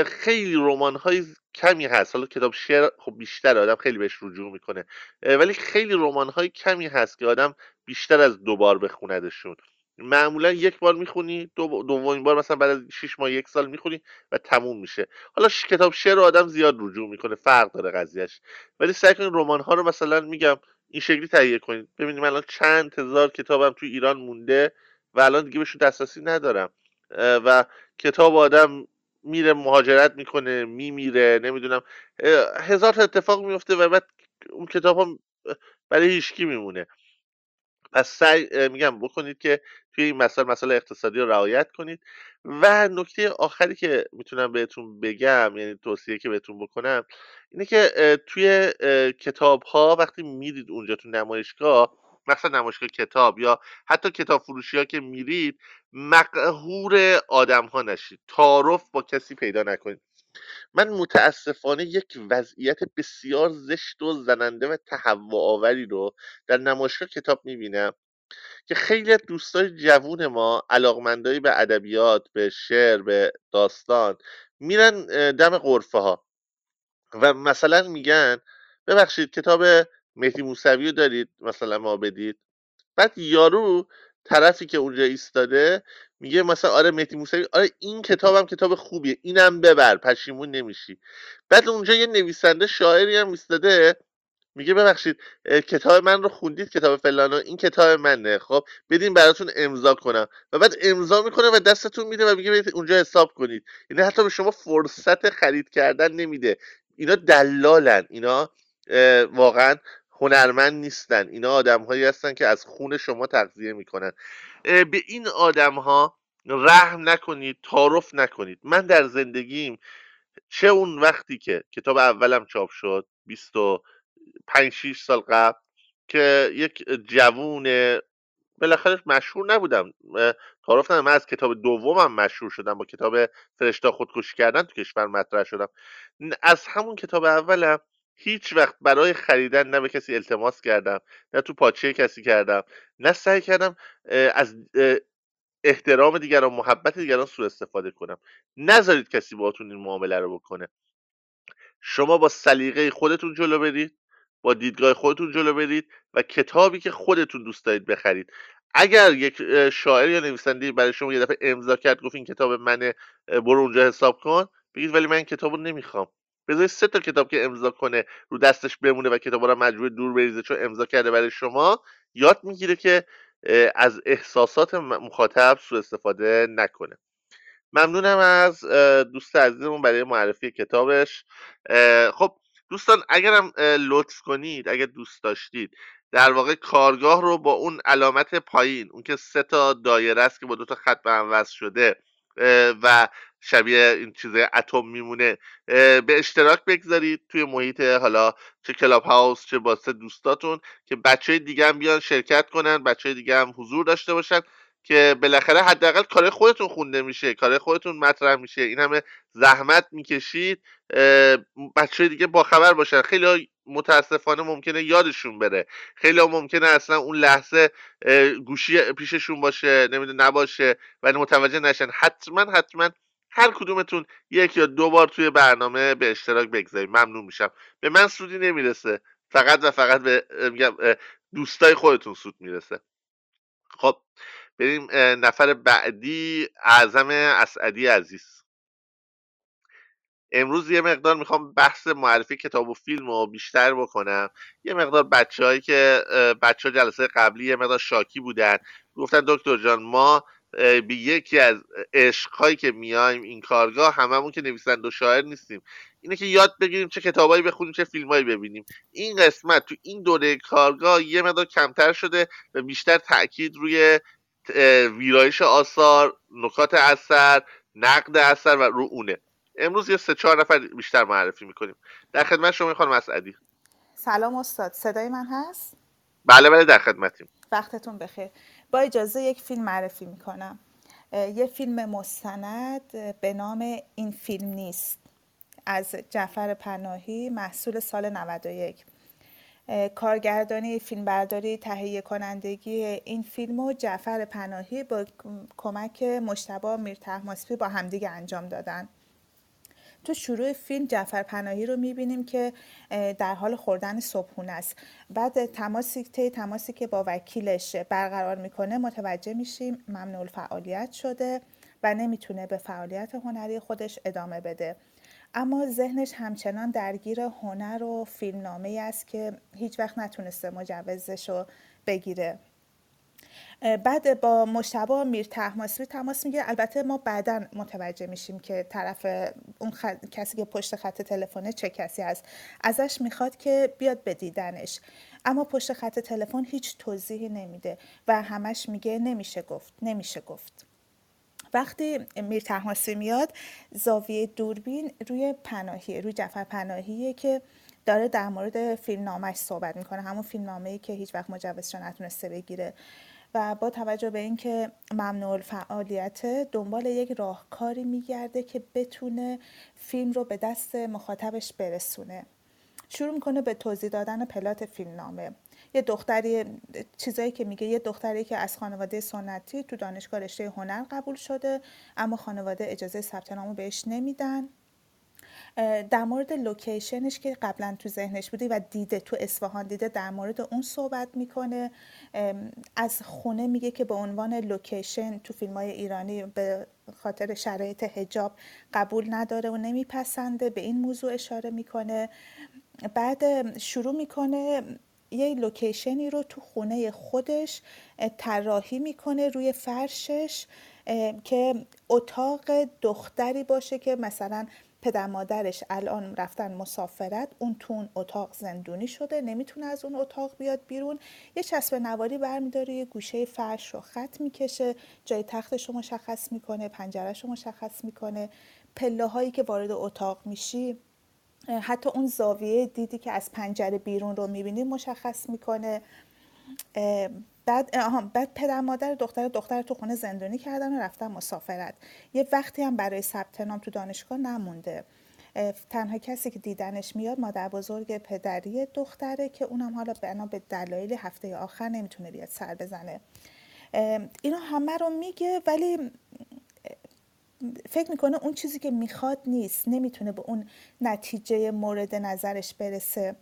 [SPEAKER 1] خیلی رمان های کمی هست. حالا کتاب شعر خب بیشتر آدم خیلی بهش رجوع می‌کنه. ولی خیلی رمان های کمی هست که آدم بیشتر از دوبار بخوندشون. معمولا یک بار می‌خونی دو دومین بار مثلا بعد از 6 ماه یک سال می‌خونی و تموم میشه. حالا کتاب شعر رو آدم زیاد رجوع می‌کنه فرق داره قضیهش ولی سعی کنید رمان ها رو مثلا میگم این شکلی تهیه کنید. ببینیم الان چند هزار کتابم توی ایران مونده و الان دیگه بهشون دسترسی ندارم. و کتاب آدم میره مهاجرت می‌کنه میمیره نمی‌دونم. هزار تا اتفاق میفته و بعد اون کتاب هم برای هیچکی میمونه. پس سعی میگم بکنید که توی این مسائل مسائل اقتصادی رو رعایت کنید. و نکته آخری که می‌تونم بهتون بگم یعنی توصیه که بهتون بکنم اینه که توی کتاب ها وقتی میرید اونجا تو نمایشگاه مثلا نمایشگاه کتاب یا حتی کتاب فروشی ها که میرید مقهور آدم ها نشید. تعارف با کسی پیدا نکنید. من متاسفانه یک وضعیت بسیار زشت و زننده و تهوع آوری رو در نمایشگاه کتاب می‌بینم. که خیلی دوستای جوون ما علاقمندایی به ادبیات به شعر به داستان میرن دم قرفه ها و مثلا میگن ببخشید کتاب مهدی موسوی رو دارید؟ مثلا ما بدید. بعد یارو طرفی که اونجا ایستاده میگه مثلا آره مهدی موسوی آره این کتابم کتاب خوبیه اینم ببر پشیمون نمیشی. بعد اونجا یه نویسنده شاعری هم ایستاده میگه ببخشید کتاب من رو خوندید کتاب فلانو این کتاب منه. خب بدین براتون امضا کنم. و بعد امضا می‌کنه و دستتون میده و میگه اونجا حساب کنید. یعنی حتی به شما فرصت خرید کردن نمیده. اینا دلالن. اینا واقعا هنرمند نیستن. اینا آدم هایی هستن که از خون شما تغذیه می‌کنن. به این آدم ها رحم نکنید تعارف نکنید. من در زندگیم چه اون وقتی که کتاب اولم چاپ شد 25 6 سال قبل که یک جوون بالاخره مشهور نبودم. تعارف ندارم من از کتاب دومم مشهور شدم با کتاب فرشتا خودکشی کردن تو کشور مطرح شدم. از همون کتاب اولم هیچ وقت برای خریدن نه به کسی التماس کردم نه تو پاچه کسی کردم نه سعی کردم از احترام دیگران محبت دیگران سوء استفاده کنم. نذارید کسی باهاتون این معامله رو بکنه. شما با سلیقه خودتون جلو برید. با دیدگاه خودتون جلو برید و کتابی که خودتون دوست دارید بخرید. اگر یک شاعر یا نویسنده برای شما یه دفعه امضا کرد گفت این کتاب منه برو اونجا حساب کن بگید ولی من این کتاب رو نمی‌خوام. بذارید سه تا کتاب که امضا کنه رو دستش بمونه و کتاب رو مجبور دور بریزه چون امضا کرده برای شما یاد می‌گیره که از احساسات مخاطب سوء استفاده نکنه. ممنونم از دوست عزیزمون برای معرفی کتابش. خب دوستان اگرم لطف کنید اگر دوست داشتید در واقع کارگاه رو با اون علامت پایین اون که سه تا دایره است که با دو تا خط به هم وصل شده و شبیه این چیز اتم میمونه به اشتراک بگذارید توی محیط حالا چه کلاب هاوس چه با دوستاتون که بچه دیگه هم بیان شرکت کنن بچه دیگه هم حضور داشته باشن. که بالاخره حداقل کار خودتون خونده میشه کار خودتون مطرح میشه. این همه زحمت می‌کشید بچه دیگه باخبر باشن. خیلی متاسفانه ممکنه یادشون بره. خیلی ممکنه اصلا اون لحظه گوشی پیششون باشه نمیده نباشه و متوجه نشن. حتما حتما هر کدومتون یک یا دو بار توی برنامه به اشتراک بگذارید. ممنون میشم. به من سودی نمی‌رسه. فقط و فقط به دوستای خودتون سود می‌رسه. خب بریم نفر بعدی اعظم اسعدی عزیز. امروز یه مقدار می‌خوام بحث معرفی کتاب و فیلم رو بیشتر بکنم. یه مقدار بچه هایی که بچه ها جلسه قبلی یه مقدار شاکی بودن. گفتن دکتر جان ما به یکی از عشقهایی که میایم این کارگاه هممون که نویسنده و شاعر نیستیم. اینه که یاد بگیریم چه کتابایی بخونیم چه فیلمایی ببینیم. این قسمت تو این دوره کارگاه یه مقدار کمتر شده و بیشتر تاکید روی ویرایش آثار نکات اثر نقد اثر و رو اونه. امروز یه سه چهار نفر بیشتر معرفی می‌کنیم. در خدمت شما خانم اسعدی.
[SPEAKER 5] سلام استاد. صدای من هست؟
[SPEAKER 1] بله بله در خدمتیم.
[SPEAKER 5] وقتتون بخیر. با اجازه یک فیلم معرفی می‌کنم. یه فیلم مستند به نام این فیلم نیست. از جعفر پناهی محصول سال 91 کارگردانی فیلمبرداری تهیه کنندگی این فیلم و جعفر پناهی با کمک مشتبه میرتحماسپی با همدیگه انجام دادن. تو شروع فیلم جعفر پناهی رو می‌بینیم که در حال خوردن صبحونه است. بعد تماسی تی تماسی که با وکیلش برقرار می‌کنه متوجه میشیم ممنوع فعالیت شده و نمی‌تونه به فعالیت هنری خودش ادامه بده. اما ذهنش همچنان درگیر هنر و فیلمنامه است که هیچ وقت نتونسته مجوزش رو بگیره. بعد با مشتبه میر تحماسبی تماس می‌گیره. البته ما بعدا متوجه میشیم که طرف اون کسی که پشت خط تلفنه چه کسی هست ازش می‌خواد که بیاد به دیدنش. اما پشت خط تلفن هیچ توضیحی نمیده و همش میگه نمیشه گفت نمیشه گفت. وقتی میر تحماسی میاد زاویه دوربین روی پناهی روی جعفر پناهیه که داره در مورد فیلم نامش صحبت می‌کنه همون فیلم نامه که هیچ وقت مجوزش نتونسته بگیره. و با توجه به اینکه ممنوع فعالیت دنبال یک راهکاری میگرده که بتونه فیلم رو به دست مخاطبش برسونه. شروع می‌کنه به توضیح دادن پلات فیلم نامه یه دختری چیزایی که میگه یه دختری که از خانواده سنتی تو دانشگاه رشته هنر قبول شده اما خانواده اجازه ثبت نامو بهش نمیدن. در مورد لوکیشنش که قبلا تو ذهنش بوده و دیده تو اصفهان دیده در مورد اون صحبت می‌کنه. از خونه میگه که به عنوان لوکیشن تو فیلم های ایرانی به خاطر شرایط حجاب قبول نداره و نمیپسنده به این موضوع اشاره می‌کنه. بعد شروع می‌کنه یه لوکیشنی رو تو خونه خودش طراحی می‌کنه روی فرشش که اتاق دختری باشه که مثلا پدر مادرش الان رفتن مسافرت اون تون اتاق زندونی شده نمی‌تونه از اون اتاق بیاد بیرون. یه چسب نواری برمیداره یه گوشه فرش رو خط می‌کشه جای تختش رو مشخص می‌کنه پنجرش رو مشخص می‌کنه. پله هایی که وارد اتاق میشی. حتی اون زاویه دیدی که از پنجره بیرون رو می‌بینی مشخص می‌کنه. بعد بعد پدر مادر دختر دختر تو خونه زندانی کردن و رفتن مسافرت. یه وقتی هم برای ثبت نام تو دانشگاه نمونده. تنها کسی که دیدنش میاد مادر بزرگ پدری دختره که اونم حالا بنا به دلایل هفته آخر نمی‌تونه بیاد سر بزنه. اینا همه رو میگه ولی فکر می‌کنه اون چیزی که می‌خواد نیست نمی‌تونه به اون نتیجه مورد نظرش برسه.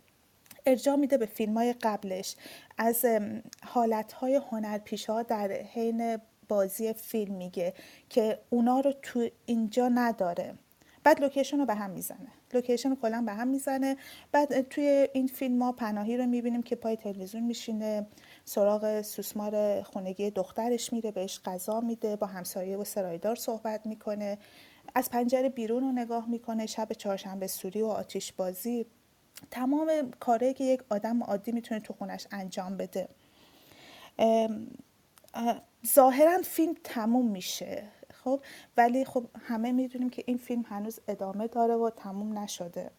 [SPEAKER 5] ارجاع میده به فیلم های قبلش. از حالت های هنرپیشه ها در حین بازی فیلم میگه که اونا رو تو اینجا نداره. بعد لوکیشن رو به هم می‌زنه. لوکیشن رو کلا به هم می‌زنه. بعد توی این فیلم ها پناهی رو می‌بینیم که پای تلویزیون میشینه. سراغ سوسمار خونگی دخترش میره بهش غذا میده با همسایه و سرایدار صحبت می‌کنه. از پنجره بیرون رو نگاه می‌کنه شب چهارشنبه سوری و آتیش بازی. تمام کاری که یک آدم عادی می‌تونه تو خونش انجام بده. ظاهرا فیلم تموم میشه خب؟ ولی خب همه می‌دونیم که این فیلم هنوز ادامه داره و تموم نشده.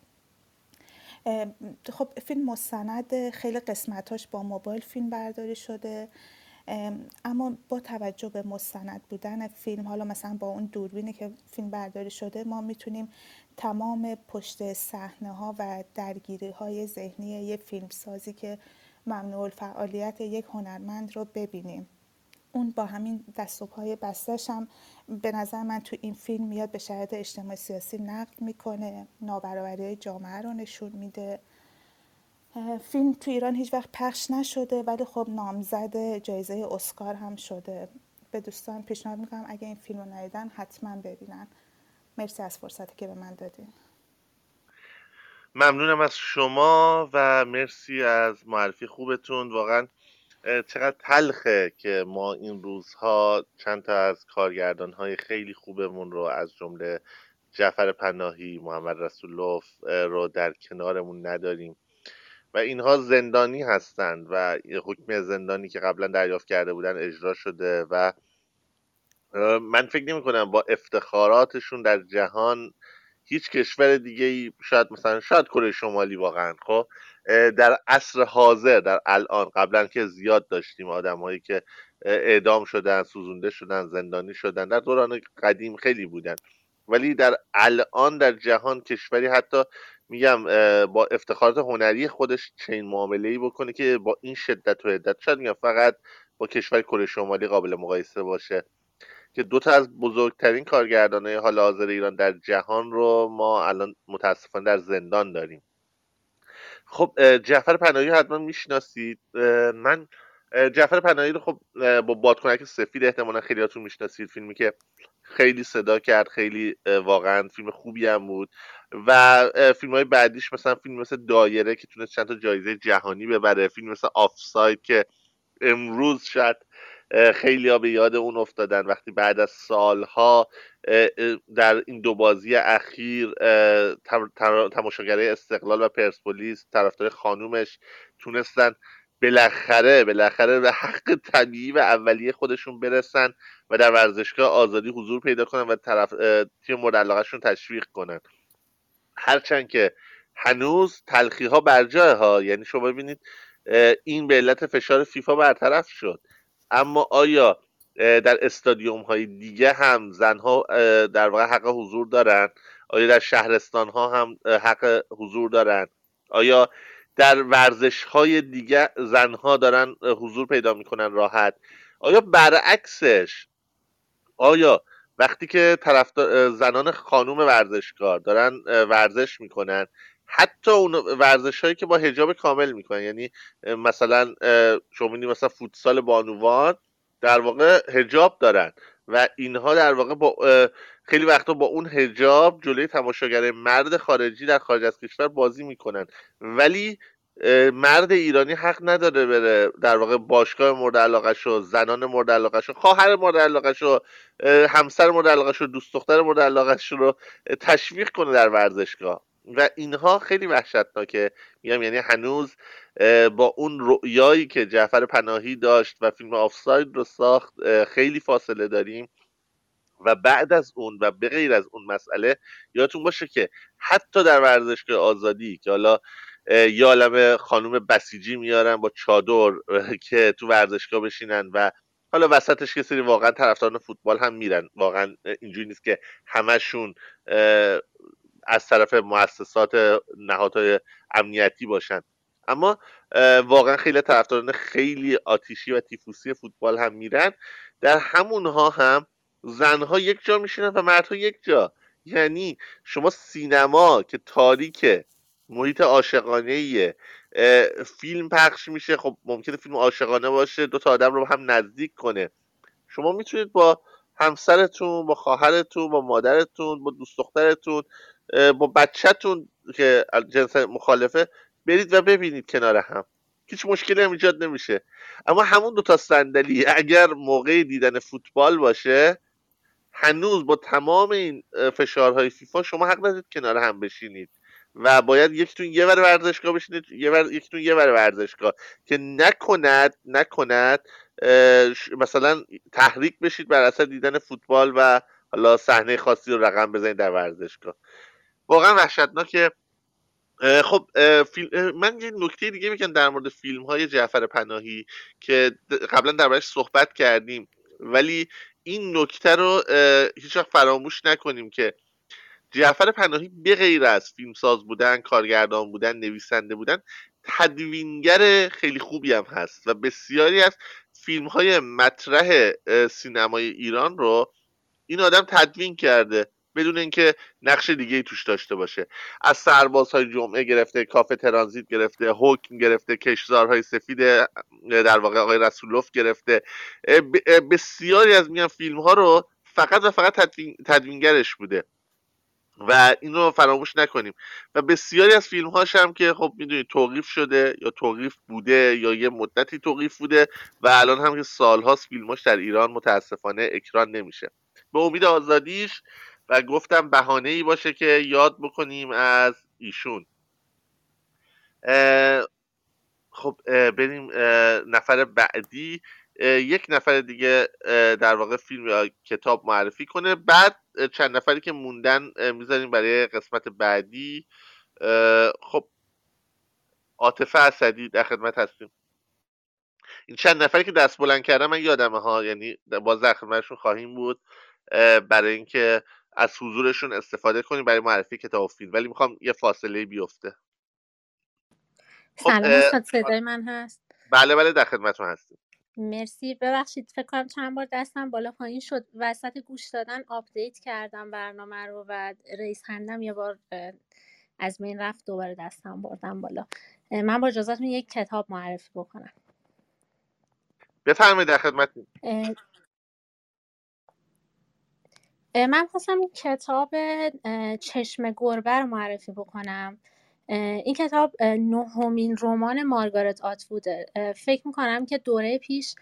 [SPEAKER 5] خب فیلم مستند خیلی قسمتاش با موبایل فیلم برداری شده اما با توجه به مستند بودن فیلم حالا مثلا با اون دوربینی که فیلم برداری شده ما می‌تونیم تمام پشت صحنه ها و درگیری های ذهنی یه فیلم سازی که ممنوع فعالیت یک هنرمند رو ببینیم. اون با همین دست و پای بستش هم به نظر من تو این فیلم میاد به شرایط اجتماعی سیاسی نقد می‌کنه نابرابری جامعه رو نشون میده. فیلم تو ایران هیچ وقت پخش نشده ولی خب نامزد جایزه اسکار هم شده. به دوستان پیشنهاد می‌کنم اگه این فیلم رو ندیدن حتما ببینن. مرسی از فرصتی که به من دادین.
[SPEAKER 1] ممنونم از شما و مرسی از معرفی خوبتون. واقعا چقدر تلخه که ما این روزها چند تا از کارگردان های خیلی خوبمون رو از جمله جعفر پناهی محمد رسول رو در کنارمون نداریم. و اینها زندانی هستند و حکم زندانی که قبلا دریافت کرده بودن اجرا شده و من فکر نمی کنم با افتخاراتشون در جهان هیچ کشور دیگه ای شاید مثلا شاید کره شمالی واقعا خب؟ در عصر حاضر در الان قبلا که زیاد داشتیم آدمهایی که اعدام شدن سوزونده شدن زندانی شدن در دوران قدیم خیلی بودن. ولی در الان در جهان کشوری حتی میگم با افتخارات هنری خودش چنین معامله ای بکنه که با این شدت و عدت شاید میگم فقط با کشور کره شمالی قابل مقایسه باشه. که دو تا از بزرگترین کارگردانه حال حاضر ایران در جهان رو ما الان متاسفانه در زندان داریم. خب جعفر پناهی حتما می‌شناسید. من جعفر پناهی رو خب با بادکنک سفید احتمالا خیلیاتون می‌شناسید. فیلمی که خیلی صدا کرد خیلی واقعا فیلم خوبی هم بود. و فیلم های بعدیش مثلا فیلم مثل دایره که تونست چند تا جایزه جهانی ببره فیلم مثل آفساید که امروز شاید خیلی ها به یاد اون افتادن وقتی بعد از سالها در این دو بازی اخیر تماشاگرای استقلال و پرسپولیس طرفدار خانومش تونستن بالاخره بالاخره به حق طبیعی و اولیه خودشون برسن و در ورزشگاه آزادی حضور پیدا کنن و طرف تیم مورد علاقهشون تشویق کنن. هرچند که هنوز تلخی ها بر جای ها یعنی شما ببینید این به علت فشار فیفا برطرف شد. اما آیا در استادیوم های دیگه هم زنها در واقع حق حضور دارن؟ آیا در شهرستان ها هم حق حضور دارن؟ آیا در ورزش های دیگه زنها دارن حضور پیدا می‌کنن راحت؟ آیا برعکسش آیا وقتی که طرف زنان خانوم ورزشکار دارن ورزش می‌کنن حتی اون ورزش هایی که با هجاب کامل می‌کنن. یعنی مثلا شما مثلا فوتسال بانوان در واقع هجاب دارن و اینها در واقع با خیلی وقتا با اون هجاب جلوی تماشاگر مرد خارجی در خارج از کشور بازی می‌کنن. ولی مرد ایرانی حق نداره بره در واقع باشگاه مورد علاقه زنان مورد علاقه خواهر مورد علاقه همسر مورد علاقه دوست دختر مورد علاقه رو تشویق کنه در ورزشگاه. و اینها خیلی وحشتناکه. میگم یعنی هنوز با اون رؤیایی که جعفر پناهی داشت و فیلم آفساید رو ساخت خیلی فاصله داریم. و بعد از اون و به غیر از اون مسئله یادتون باشه که حتی در ورزشگاه آزادی که حالا یه خانوم بسیجی میارن با چادر که تو ورزشگاه بشینن و حالا وسطش که سری واقعا طرفداران فوتبال هم میرن. واقعا اینجوری نیست که همشون از طرف مؤسسات نهادهای امنیتی باشن. اما واقعا خیلی طرفداران خیلی آتیشی و تیفوسی فوتبال هم میرن. در همونها هم زنها یک جا میشینن و مردها یک جا. یعنی شما سینما که تاریکه محیط عاشقانه فیلم پخش میشه خب ممکنه فیلم عاشقانه باشه دو تا آدم رو هم نزدیک کنه. شما می‌تونید با همسرتون با خواهرتون با مادرتون با دوست دخترتون با بچهتون که جنس مخالفه برید و ببینید کنار هم. هیچ مشکلی هم ایجاد نمیشه. اما همون دو تا صندلی اگر موقع دیدن فوتبال باشه هنوز با تمام این فشارهای فیفا شما حق ندارید کنار هم بشینید. و باید یکیتون یه ور ورزشگاه بشینید یه ور... یکیتون یه ور ورزشگاه. که نکند نکند مثلا تحریک بشید بر اثر دیدن فوتبال و حالا صحنه خاصی رو رقم بزنید در ورزشگاه. واقعا وحشتناکه. خب من یه نکته دیگه میگم در مورد فیلم های جعفر پناهی که قبلا دربارش صحبت کردیم. ولی این نکته رو هیچ وقت فراموش نکنیم که جعفر پناهی به غیر از فیلمساز بودن کارگردان بودن نویسنده بودن تدوینگر خیلی خوبی هم هست و بسیاری از فیلم های مطرح سینمای ایران رو این آدم تدوین کرده. بدون اینکه نقش دیگه ای توش داشته باشه. از سربازهای جمعه گرفته کافه ترانزیت گرفته حکم گرفته کشزارهای سفید در واقع آقای رسولوف گرفته. بسیاری از میان فیلم ها رو فقط و فقط تدوین، تدوینگرش بوده. و این رو فراموش نکنیم. و بسیاری از فیلم هاش هم که خب می‌دونید توقیف شده یا توقیف بوده یا یه مدتی توقیف بوده و الان هم که سالهاست فیلماش در ایران متاسفانه اکران نمیشه. به امید آزادیش و گفتم بهانه ای باشه که یاد بکنیم از ایشون. خب بریم نفر بعدی. یک نفر دیگه در واقع فیلم یا کتاب معرفی کنه. بعد چند نفری که موندن می‌ذاریم برای قسمت بعدی. خب عاطفه اسدی در خدمت هستیم. این چند نفری که دست بلند کردم من یادمه ها یعنی باز در خدمتشون خواهیم بود. برای اینکه از حضورشون استفاده کنیم برای معرفی کتاب و فیلم. ولی می‌خوام یه فاصله بیفته.
[SPEAKER 6] خب سلام صدای من هست؟
[SPEAKER 1] بله بله در خدمتتون هستیم.
[SPEAKER 6] مرسی. ببخشید فکر کنم چند بار دستم بالا پایین شد. وسط گوش دادن آپدیت کردم برنامه رو و رئیس خندم یه بار از مین رفت دوباره دستم بردم بالا. من با اجازهتون یک کتاب معرفی بکنم.
[SPEAKER 1] بفرمایید در خدمت
[SPEAKER 6] من خواستم کتاب چشم گربه رو معرفی بکنم. این کتاب نهمین رمان مارگارت آتووده فکر می‌کنم که دوره پیش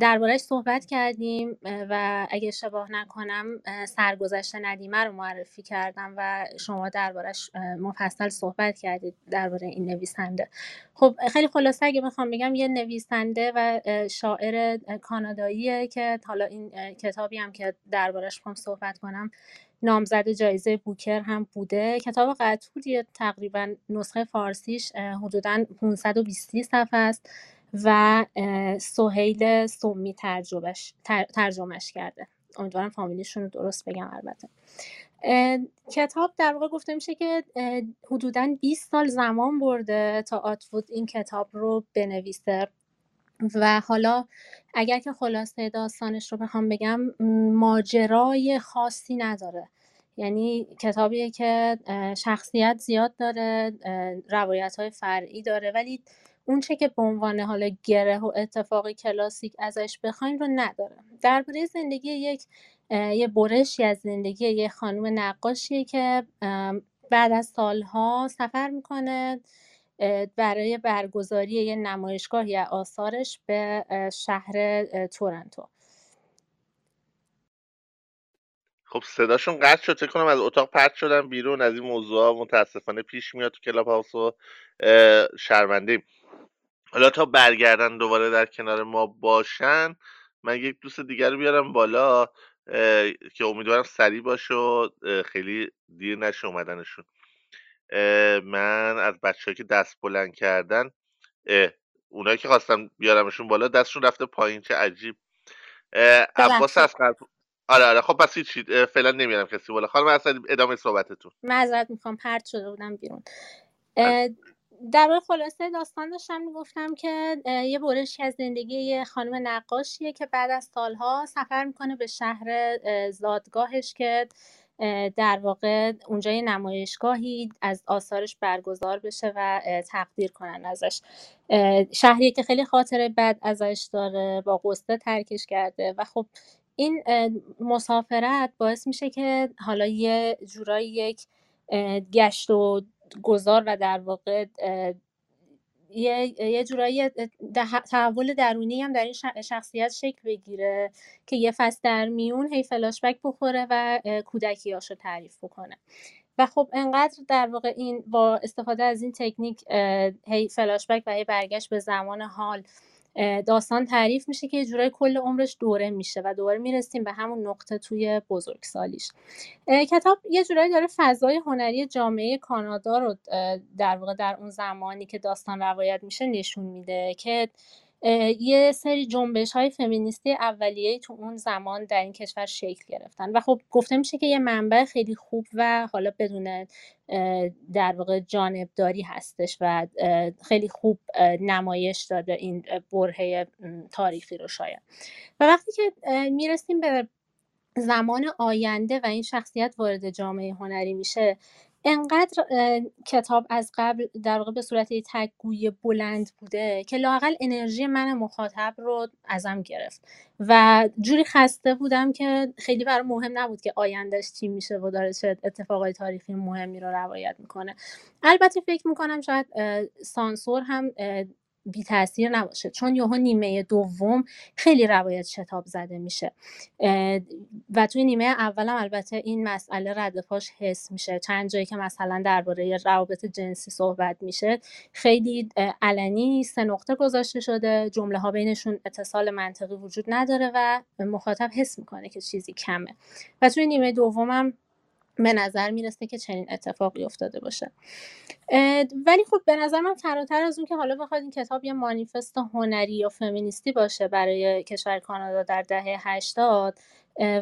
[SPEAKER 6] دربارهش صحبت کردیم و اگه اشتباه نکنم سرگذشت ندیمه رو معرفی کردم و شما دربارهش مفصل صحبت کردید درباره این نویسنده. خب خیلی خلاصه اگه می‌خوام بگم یه نویسنده و شاعر کاناداییه که حالا این کتابی هم که دربارهش می‌خوام صحبت کنم نامزد جایزه بوکر هم بوده. کتاب قطوریه تقریبا نسخه فارسیش حدودا 520 صفحه است. و سهیل سومی ترجمهش, ترجمهش کرده. امیدوارم فامیلیشون رو درست بگم البته. کتاب در واقع گفته میشه که حدودا 20 سال زمان برده تا آتوود این کتاب رو بنویسه. و حالا اگر که خلاصه داستانش رو بخوام بگم ماجرای خاصی نداره. یعنی کتابیه که شخصیت زیاد داره روایت های فرعی داره. ولی اون چه که به عنوان حالا گره و اتفاقی کلاسیک ازش بخوایم رو نداره. درباره زندگی یک یه برشی از زندگی یه خانم نقاشیه که بعد از سالها سفر می‌کنه برای برگزاری یه نمایشگاه یا آثارش به شهر تورنتو.
[SPEAKER 1] خب صداشون قطع شد کنم از اتاق پرت شدن بیرون از این موضوع متاسفانه پیش میاد تو کلاب هاوس و حالا تا برگردن دوباره در کنار ما باشن من یک دوست دیگر رو بیارم بالا که امیدوارم سریع باشه و خیلی دیر نشه اومدنشون. من از بچه که دست بلند کردن اونایی که خواستم بیارمشون بالا دستشون رفته پایین چه عجیب. عباس از آره آره خب پس هیچ فعلا نمیارم کسی بالا. خانم اصلا ادامه صحبتتون.
[SPEAKER 6] معذرت می‌خوام پرت شده بودم بیرون. در واقع خلاصه داستان داشتم می‌گفتم که یه برشی از زندگی یه خانم نقاشیه که بعد از سالها سفر می‌کنه به شهر زادگاهش که در واقع اونجا یه نمایشگاهی از آثارش برگزار بشه و تقدیر کنن ازش. شهری که خیلی خاطره بد ازش داره با قصه ترکش کرده و خب این مسافرت باعث میشه که حالا یه جورایی یک گشت و گذار و در واقع یه, یه جورایی تحول درونی هم در این شخصیت شکل بگیره که یه فصل در میون هی فلاشبک بخوره و کودکیاشو تعریف بکنه. و خب انقدر در واقع این با استفاده از این تکنیک هی فلاشبک و هی برگشت به زمان حال داستان تعریف میشه که یه جورای کل عمرش دوره میشه و دوباره می‌رسیم به همون نقطه توی بزرگسالیش. کتاب یه جورایی داره فضای هنری جامعه کانادا رو در واقع در اون زمانی که داستان روایت میشه نشون میده که یه سری جنبش های فمینیستی اولیه تو اون زمان در این کشور شکل گرفتن. و خب گفته میشه که یه منبع خیلی خوب و حالا بدون در واقع جانبداری هستش و خیلی خوب نمایش داده این برهه تاریخی رو شاید. و وقتی که می‌رسیم به زمان آینده و این شخصیت وارد جامعه هنری میشه انقدر کتاب از قبل در واقع به صورت تگوی بلند بوده که لاقل انرژی من مخاطب رو ازم گرفت و جوری خسته بودم که خیلی برای مهم نبود که آیندهش چی میشه و داره چه اتفاقای تاریخی مهمی رو روایت می‌کنه. البته فکر می‌کنم شاید سانسور هم بی تاثیر نباشه. چون یهو نیمه دوم خیلی روایت شتاب زده میشه. و توی نیمه اولم البته این مسئله رد پاش حس میشه. چند جایی که مثلا درباره روابط جنسی صحبت میشه خیلی علنی سه نقطه گذاشته شده. جمله ها بینشون اتصال منطقی وجود نداره و مخاطب حس می‌کنه که چیزی کمه. و توی نیمه دومم به نظر می‌رسه که چنین اتفاقی افتاده باشه. ولی خب به نظر من فراتر از اون که حالا بخواد این کتاب یه مانیفست هنری یا فمینیستی باشه برای کشور کانادا در دهه 80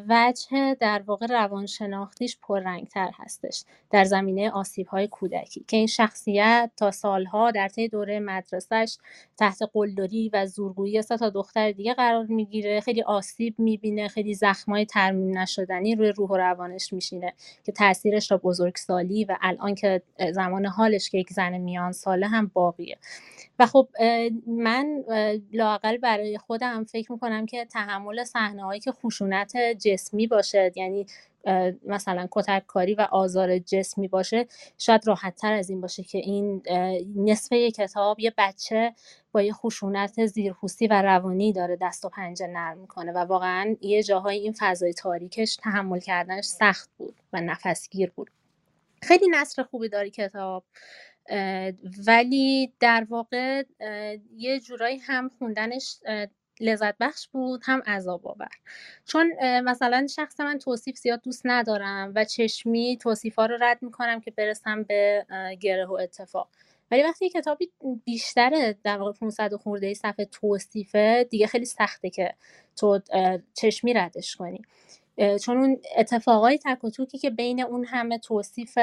[SPEAKER 6] وجه در واقع روانشناختیش پررنگتر هستش در زمینه آسیب های کودکی که این شخصیت تا سالها در طی دوره مدرسهش تحت قلدری و زورگویی سه تا دختر دیگه قرار می‌گیره خیلی آسیب می‌بینه خیلی زخمای ترمیم نشدنی روی روح و روانش میشینه که تاثیرش تا بزرگسالی و الان که زمان حالش که یک زن میان ساله هم باقیه. و خب من لاقل برای خودم فکر می‌کنم که تحمل صحنه هایی که خشونت جسمی باشه یعنی مثلا کتک کاری و آزار جسمی باشه شاید راحت تر از این باشه که این نصف کتاب یه بچه با یه خشونت زیرپوستی و روانی داره دست و پنجه نرم می‌کنه و واقعا یه جاهای این فضای تاریکش تحمل کردنش سخت بود و نفسگیر بود. خیلی نصر خوبی داری کتاب. ولی در واقع یه جورایی هم خوندنش لذت بخش بود هم عذاب آور. چون مثلا شخص من توصیف زیاد دوست ندارم و چشمی توصیف ها رو رد می‌کنم که برسم به گره و اتفاق. ولی وقتی کتابی بیشتر در واقع 500 خورده صفحه توصیفه دیگه خیلی سخته که تو چشمی ردش کنی. چون اون اتفاقای تک توکی که بین اون همه توصیف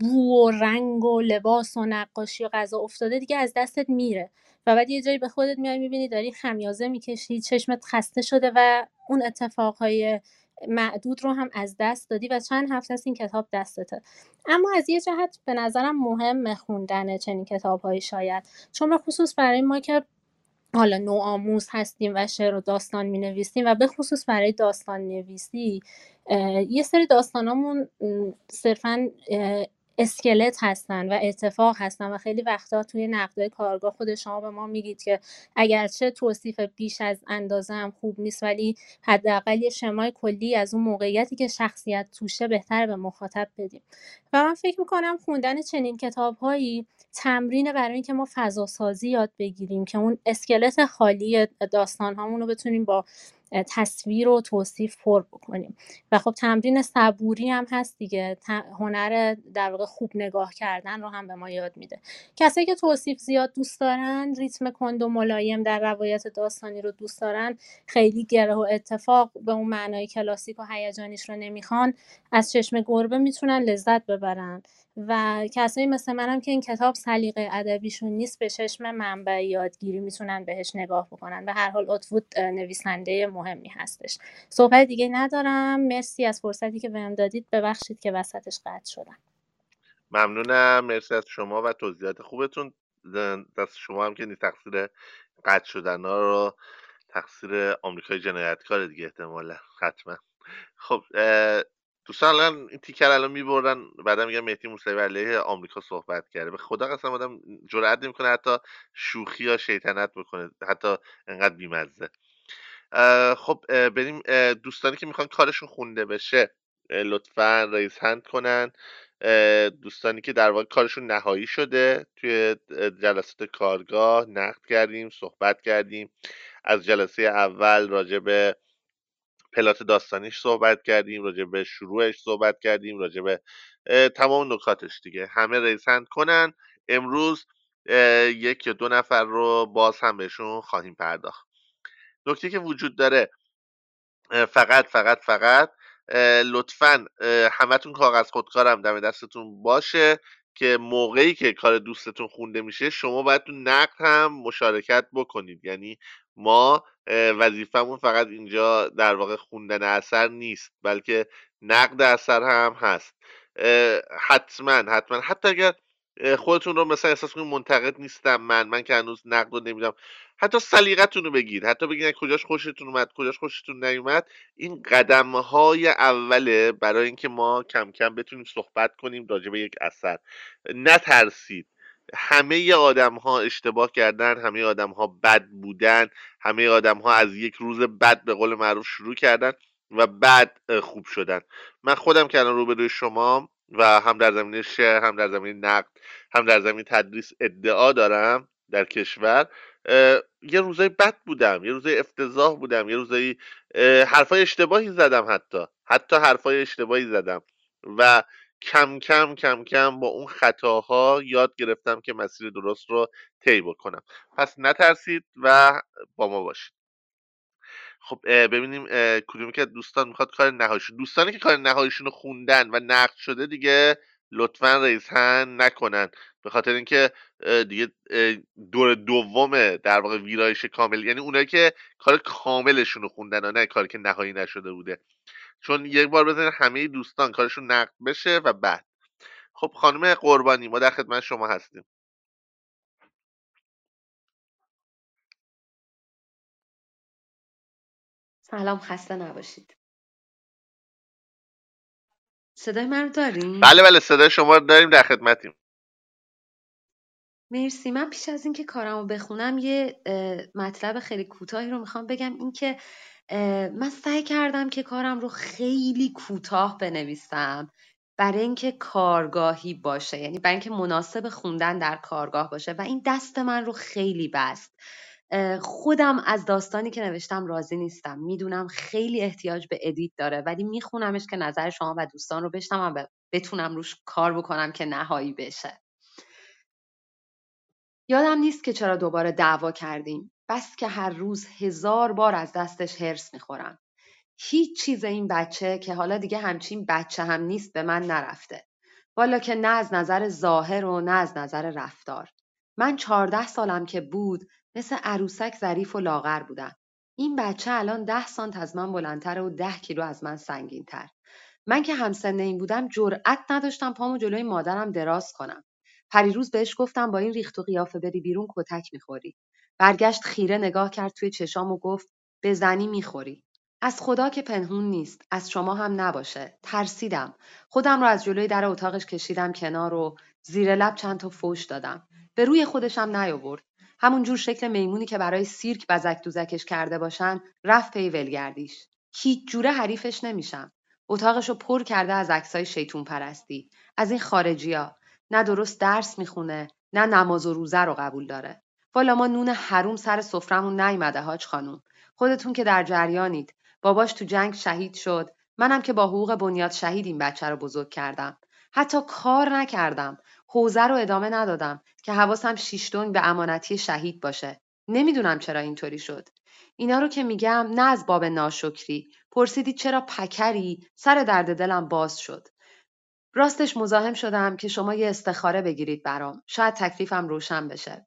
[SPEAKER 6] بو و رنگ و لباس و نقاشی و غذا افتاده دیگه از دستت میره و بعد یه جایی به خودت میای می‌بینی داری خمیازه می‌کشی چشمت خسته شده و اون اتفاقهای معدود رو هم از دست دادی و چند هفته است این کتاب دستته. اما از یه جهت به نظرم مهم خوندن چنین کتاب شاید. چون به خصوص برای ما که حالا نوآموز هستیم و شعر و داستان می نویسیم و به خصوص برای داستان نویسی یه سری داستانامون صرفا اسکلت هستن و اتفاق هستن و خیلی وقتا توی نقده کارگاه خود شما به ما میگید که اگرچه توصیف بیش از اندازه هم خوب نیست ولی حداقل یه شمای کلی از اون موقعیتی که شخصیت توشه بهتر به مخاطب بدیم. و من فکر می‌کنم خوندن چنین کتاب هایی تمرین برای اینکه ما فضا سازی یاد بگیریم که اون اسکلت خالی داستان رو بتونیم با تصویر و توصیف پر بکنیم. و خب تمرین صبوری هم هست دیگه. هنر در واقع خوب نگاه کردن رو هم به ما یاد میده. کسایی که توصیف زیاد دوست دارن ریتم کند و ملایم در روایت داستانی رو دوست دارن خیلی گره و اتفاق به اون معنای کلاسیک و هیجانیش رو نمی‌خوان از چشم گربه می‌تونن لذت ببرن. و کسایی مثل منم که این کتاب سلیقه ادبیشون نیست به چشم منبع یادگیری می‌تونن بهش نگاه بکنن. به هر حال اتفود نویسنده مهمی هستش. صحبت دیگه ندارم. مرسی از فرصتی که بهم دادید. ببخشید که وسطش قطع شدم.
[SPEAKER 1] ممنونم. مرسی از شما و توضیحات خوبتون. دست شما هم که تقصیر قطع شدن ها رو تقصیر آمریکای جنایتکار دیگه احتمالا. حتما. خب دوستان الان این تیکر الان میبردن بعدا میگن مهدی موسوی علیه آمریکا صحبت کرده. به خدا قسم آدم جرئت نمی‌کنه حتی شوخی یا شیطنت بکنه حتی انقدر بیمزه. خب بریم دوستانی که می‌خوان کارشون خونده بشه لطفا رئیس هند کنن. دوستانی که در واقع کارشون نهایی شده توی جلسات کارگاه نقد کردیم صحبت کردیم. از جلسه اول راجع به پلات داستانیش صحبت کردیم راجع به شروعش صحبت کردیم راجع به تمام نکاتش دیگه. همه ریسند کنن. امروز یک یا دو نفر رو باز هم بهشون خواهیم پرداخت. نکته که وجود داره فقط فقط فقط لطفا همتون کاغذ خودکارم دم دستتون باشه. که موقعی که کار دوستتون خونده میشه شما باید تو نقد هم مشارکت بکنید. یعنی ما وظیفمون فقط اینجا در واقع خوندن اثر نیست بلکه نقد اثر هم هست. حتما حتما. حتی اگر خودتون رو مثلا احساس کنید منتقد نیستم من من که هنوز نقد رو نمیدم حتی سلیقتون رو بگید حتی بگید کجاش خوشتون اومد کجاش خوشتون نیومد. این قدم های اوله برای اینکه ما کم کم بتونیم صحبت کنیم راجع به یک اثر. نترسید. همه آدم ها اشتباه کردن همه آدم ها بد بودن همه آدم ها از یک روز بد به قول معروف شروع کردن و بعد خوب شدن. من خودم که الان روبروی شما و هم در زمینه شعر هم در زمینه نقد هم در زمینه تدریس ادعا دارم در کشور. یه روزای بد بودم یه روزای افتضاح بودم یه روزای حرفای اشتباهی زدم حتی حتی حرفای اشتباهی زدم و کم کم کم کم با اون خطاها یاد گرفتم که مسیر درست رو طی بکنم. پس نترسید و با ما باشید. خب ببینیم کدومی که دوستان می‌خواد کار نهاییشون دوستانی که کار نهاییشون رو خوندن و نقد شده دیگه لطفا ریزهن نکنن. به خاطر اینکه دیگه دور دوم در واقع ویرایش کامل یعنی اونایی که کار کاملشون رو خوندن و نه کاری که نهایی نشده بوده. چون یک بار بزنین همه دوستان کارشون نقد بشه و بعد. خب خانم قربانی ما در خدمت شما هستیم.
[SPEAKER 7] سلام خسته نباشید. صدای من رو داریم؟
[SPEAKER 1] بله بله صدای شما رو داریم در خدمتیم.
[SPEAKER 7] مرسی. من پیش از اینکه کارم رو بخونم یه مطلب خیلی کوتاهی رو می‌خوام بگم. اینکه من سعی کردم که کارم رو خیلی کوتاه بنویسم برای اینکه کارگاهی باشه. یعنی برای اینکه مناسب خوندن در کارگاه باشه. و این دست من رو خیلی بست. خودم از داستانی که نوشتم راضی نیستم. می‌دونم خیلی احتیاج به ادیت داره ولی میخونمش که نظر شما و دوستان رو بشنوم و بتونم روش کار بکنم که نهایی بشه. یادم نیست که چرا دوباره دعوا کردیم. بس که هر روز هزار بار از دستش هرس می‌خورم. هیچ چیز این بچه که حالا دیگه همچین بچه هم نیست به من نرفته. والا که نه از نظر ظاهر و نه از نظر رفتار. من چهارده سالم که بود مثل عروسک ظریف و لاغر بودم این بچه الان ده سانت از من بلندتر و ده کیلو از من تر. من که همسن این بودم جرأت نداشتم پامو جلوی مادرم دراز کنم. پریروز بهش گفتم با این ریخت و قیافه بری بیرون کتک می‌خوری. برگشت خیره نگاه کرد توی چشام و گفت به زنی می‌خوری. از خدا که پنهون نیست از شما هم نباشه. ترسیدم. خودم رو از جلوی در اتاقش کشیدم کنار و زیر لب چند تا فوش دادم. به روی خودشم نیاورد. همون جور شکل میمونی که برای سیرک بزک دوزکش کرده باشن رفت پی ولگردیش. هیچ جوره حریفش نمیشم. اتاقشو پر کرده از عکسای شیطون پرستی از این خارجیا نه درست درس می‌خونه نه نماز و روزه رو قبول داره. والا ما نون حروم سر سفرمون نیومده هاج خانوم خودتون که در جریانید. باباش تو جنگ شهید شد. منم که با حقوق بنیاد شهید این بچه رو بزرگ کردم. حتی کار نکردم. حوزه رو ادامه ندادم که حواسم شیشتون به امانتی شهید باشه. نمی‌دونم چرا اینطوری شد. اینا رو که میگم نه از باب ناشکری. پرسیدید چرا پکری؟ سر درد دلم باز شد. راستش مزاحم شدم که شما یه استخاره بگیرید برام. شاید تکلیفم روشن بشه.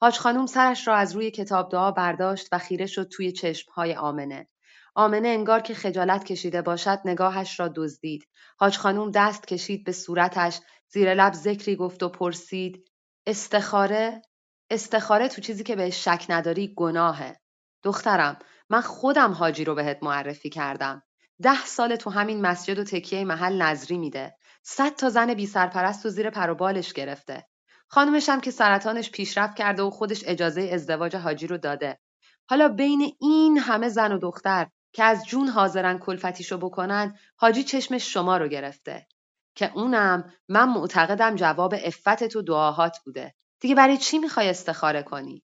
[SPEAKER 7] حاج خانوم سرش را از روی کتاب دعا برداشت و خیره شد توی چشمهای آمنه. آمنه انگار که خجالت کشیده باشد نگاهش را دزدید. حاج خانوم دست کشید به صورتش زیر لب ذکری گفت و پرسید استخاره؟ استخاره تو چیزی که بهش شک نداری گناهه. دخترم من خودم حاجی رو بهت معرفی کردم. ده سال تو همین مسجد و تکیه محل نظری میده. صد تا زن بی سرپرست و زیر پروبالش گرفته. خانمشم که سرطانش پیشرفت کرده و خودش اجازه ازدواج حاجی رو داده. حالا بین این همه زن و دختر که از جون حاضرن کلفتیشو بکنن حاجی چشمش شما رو گرفته که اونم من معتقدم جواب افت و دعاهات بوده دیگه برای چی می‌خوای استخاره کنی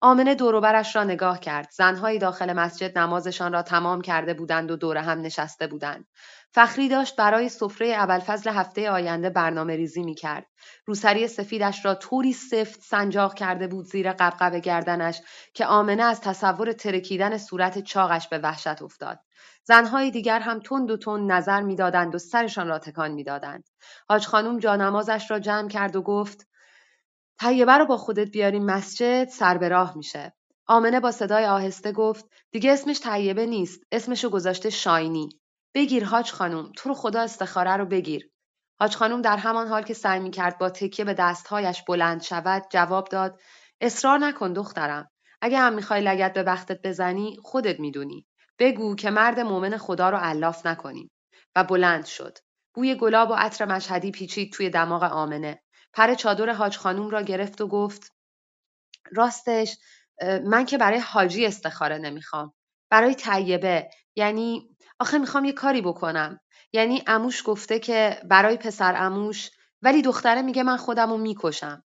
[SPEAKER 7] آمنه دوروبرش را نگاه کرد. زنهایی داخل مسجد نمازشان را تمام کرده بودند و دور هم نشسته بودند. فخری داشت برای سفره ابوالفضل هفته آینده برنامه ریزی می کرد. روسری سفیدش را طوری سفت سنجاق کرده بود زیر قبقب گردنش که آمنه از تصور ترکیدن صورت چاقش به وحشت افتاد. زنهای دیگر هم تند و تند نظر می‌دادند و سرشان را تکان می‌دادند. حاج خانم جانمازش را جمع کرد و گفت طیبه رو با خودت بیاریم مسجد سر به راه میشه. آمنه با صدای آهسته گفت دیگه اسمش طیبه نیست اسمشو گذاشته شاینی. بگیر حاج خانم تو رو خدا استخاره رو بگیر. حاج خانم در همان حال که سعی می کرد با تکیه به دستهایش بلند شود جواب داد اصرار نکن دخترم. اگه هم می‌خوای لگت به بختت بزنی خودت می‌دونی. بگو که مرد مؤمن خدا رو علاف نکنیم. و بلند شد. بوی گلاب و عطر مشهدی پیچید توی دماغ آمنه. پر چادر حاج خانوم را گرفت و گفت راستش من که برای حاجی استخاره نمی‌خوام برای طیبه یعنی آخه می‌خوام یه کاری بکنم. یعنی اموش گفته که برای پسر اموش ولی دختره میگه من خودم رو می‌کشم.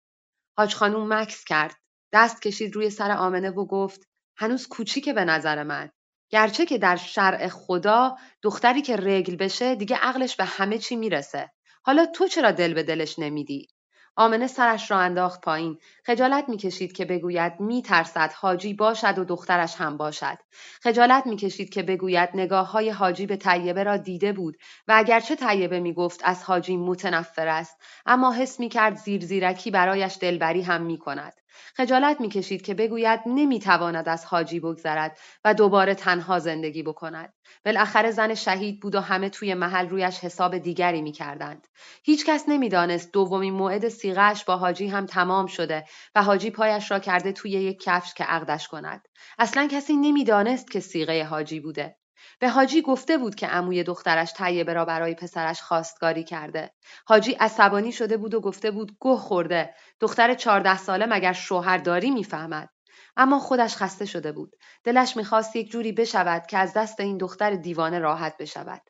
[SPEAKER 7] حاج خانوم مکس کرد. دست کشید روی سر آمنه و گفت هنوز کوچیکه به نظر من. گرچه که در شرع خدا دختری که رگل بشه دیگه عقلش به همه چی می‌رسه. حالا تو چرا دل به دلش نمیدی؟ آمنه سرش را انداخت پایین. خجالت می‌کشید که بگوید میترسد حاجی باشد و دخترش هم باشد. خجالت می‌کشید که بگوید نگاه های حاجی به طیبه را دیده بود و اگرچه طیبه می‌گفت از حاجی متنفر است اما حس می‌کرد زیر زیرکی برایش دلبری هم می‌کند. خجالت می‌کشید که بگوید نمی‌تواند از حاجی بگذرد و دوباره تنها زندگی بکند. بالاخره زن شهید بود و همه توی محل رویش حساب دیگری می‌کردند. هیچ کس نمی‌دانست دومین موعد سیغش با حاجی هم تمام شده و حاجی پایش را کرده توی یک کفش که عقدش کند. اصلا کسی نمی‌دانست که سیغه حاجی بوده. به حاجی گفته بود که عموی دخترش طیبه را برای پسرش خواستگاری کرده. حاجی عصبانی شده بود و گفته بود گه خورده. دختر چهارده ساله مگر شوهر داری می‌فهمد. اما خودش خسته شده بود. دلش می‌خواست یک جوری بشود که از دست این دختر دیوانه راحت بشود.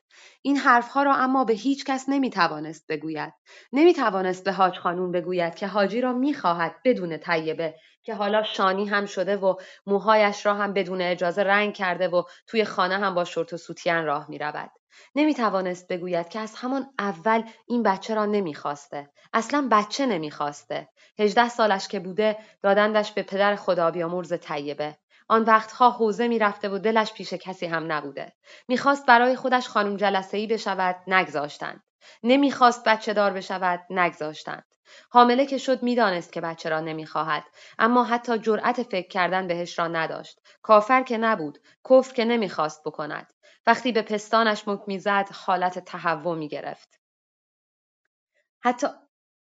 [SPEAKER 7] این حرفها را اما به هیچ کس نمی توانست بگوید. نمی توانست به حاج خانوم بگوید که حاجی را می‌خواهد بدون طیبه که حالا شانی هم شده و موهایش را هم بدون اجازه رنگ کرده و توی خانه هم با شورت و سوتین راه می رود. نمی توانست بگوید که از همان اول این بچه را نمی‌خواسته. اصلا بچه نمی‌خواسته. هجده سالش که بوده دادندش به پدر خدا بیامرز طیبه. آن وقتها حوزه می‌رفته و دلش پیش کسی هم نبوده. می‌خواست برای خودش خانم جلسه ای بشود نگذاشتند. نمی‌خواست بچه دار بشود نگذاشتند. حامله که شد می‌دانست که بچه را نمی‌خواهد اما حتی جرأت فکر کردن بهش را نداشت. کافر که نبود کفر که نمی‌خواست بکند. وقتی به پستانش مک می‌زد حالت تهوع می‌گرفت. حتی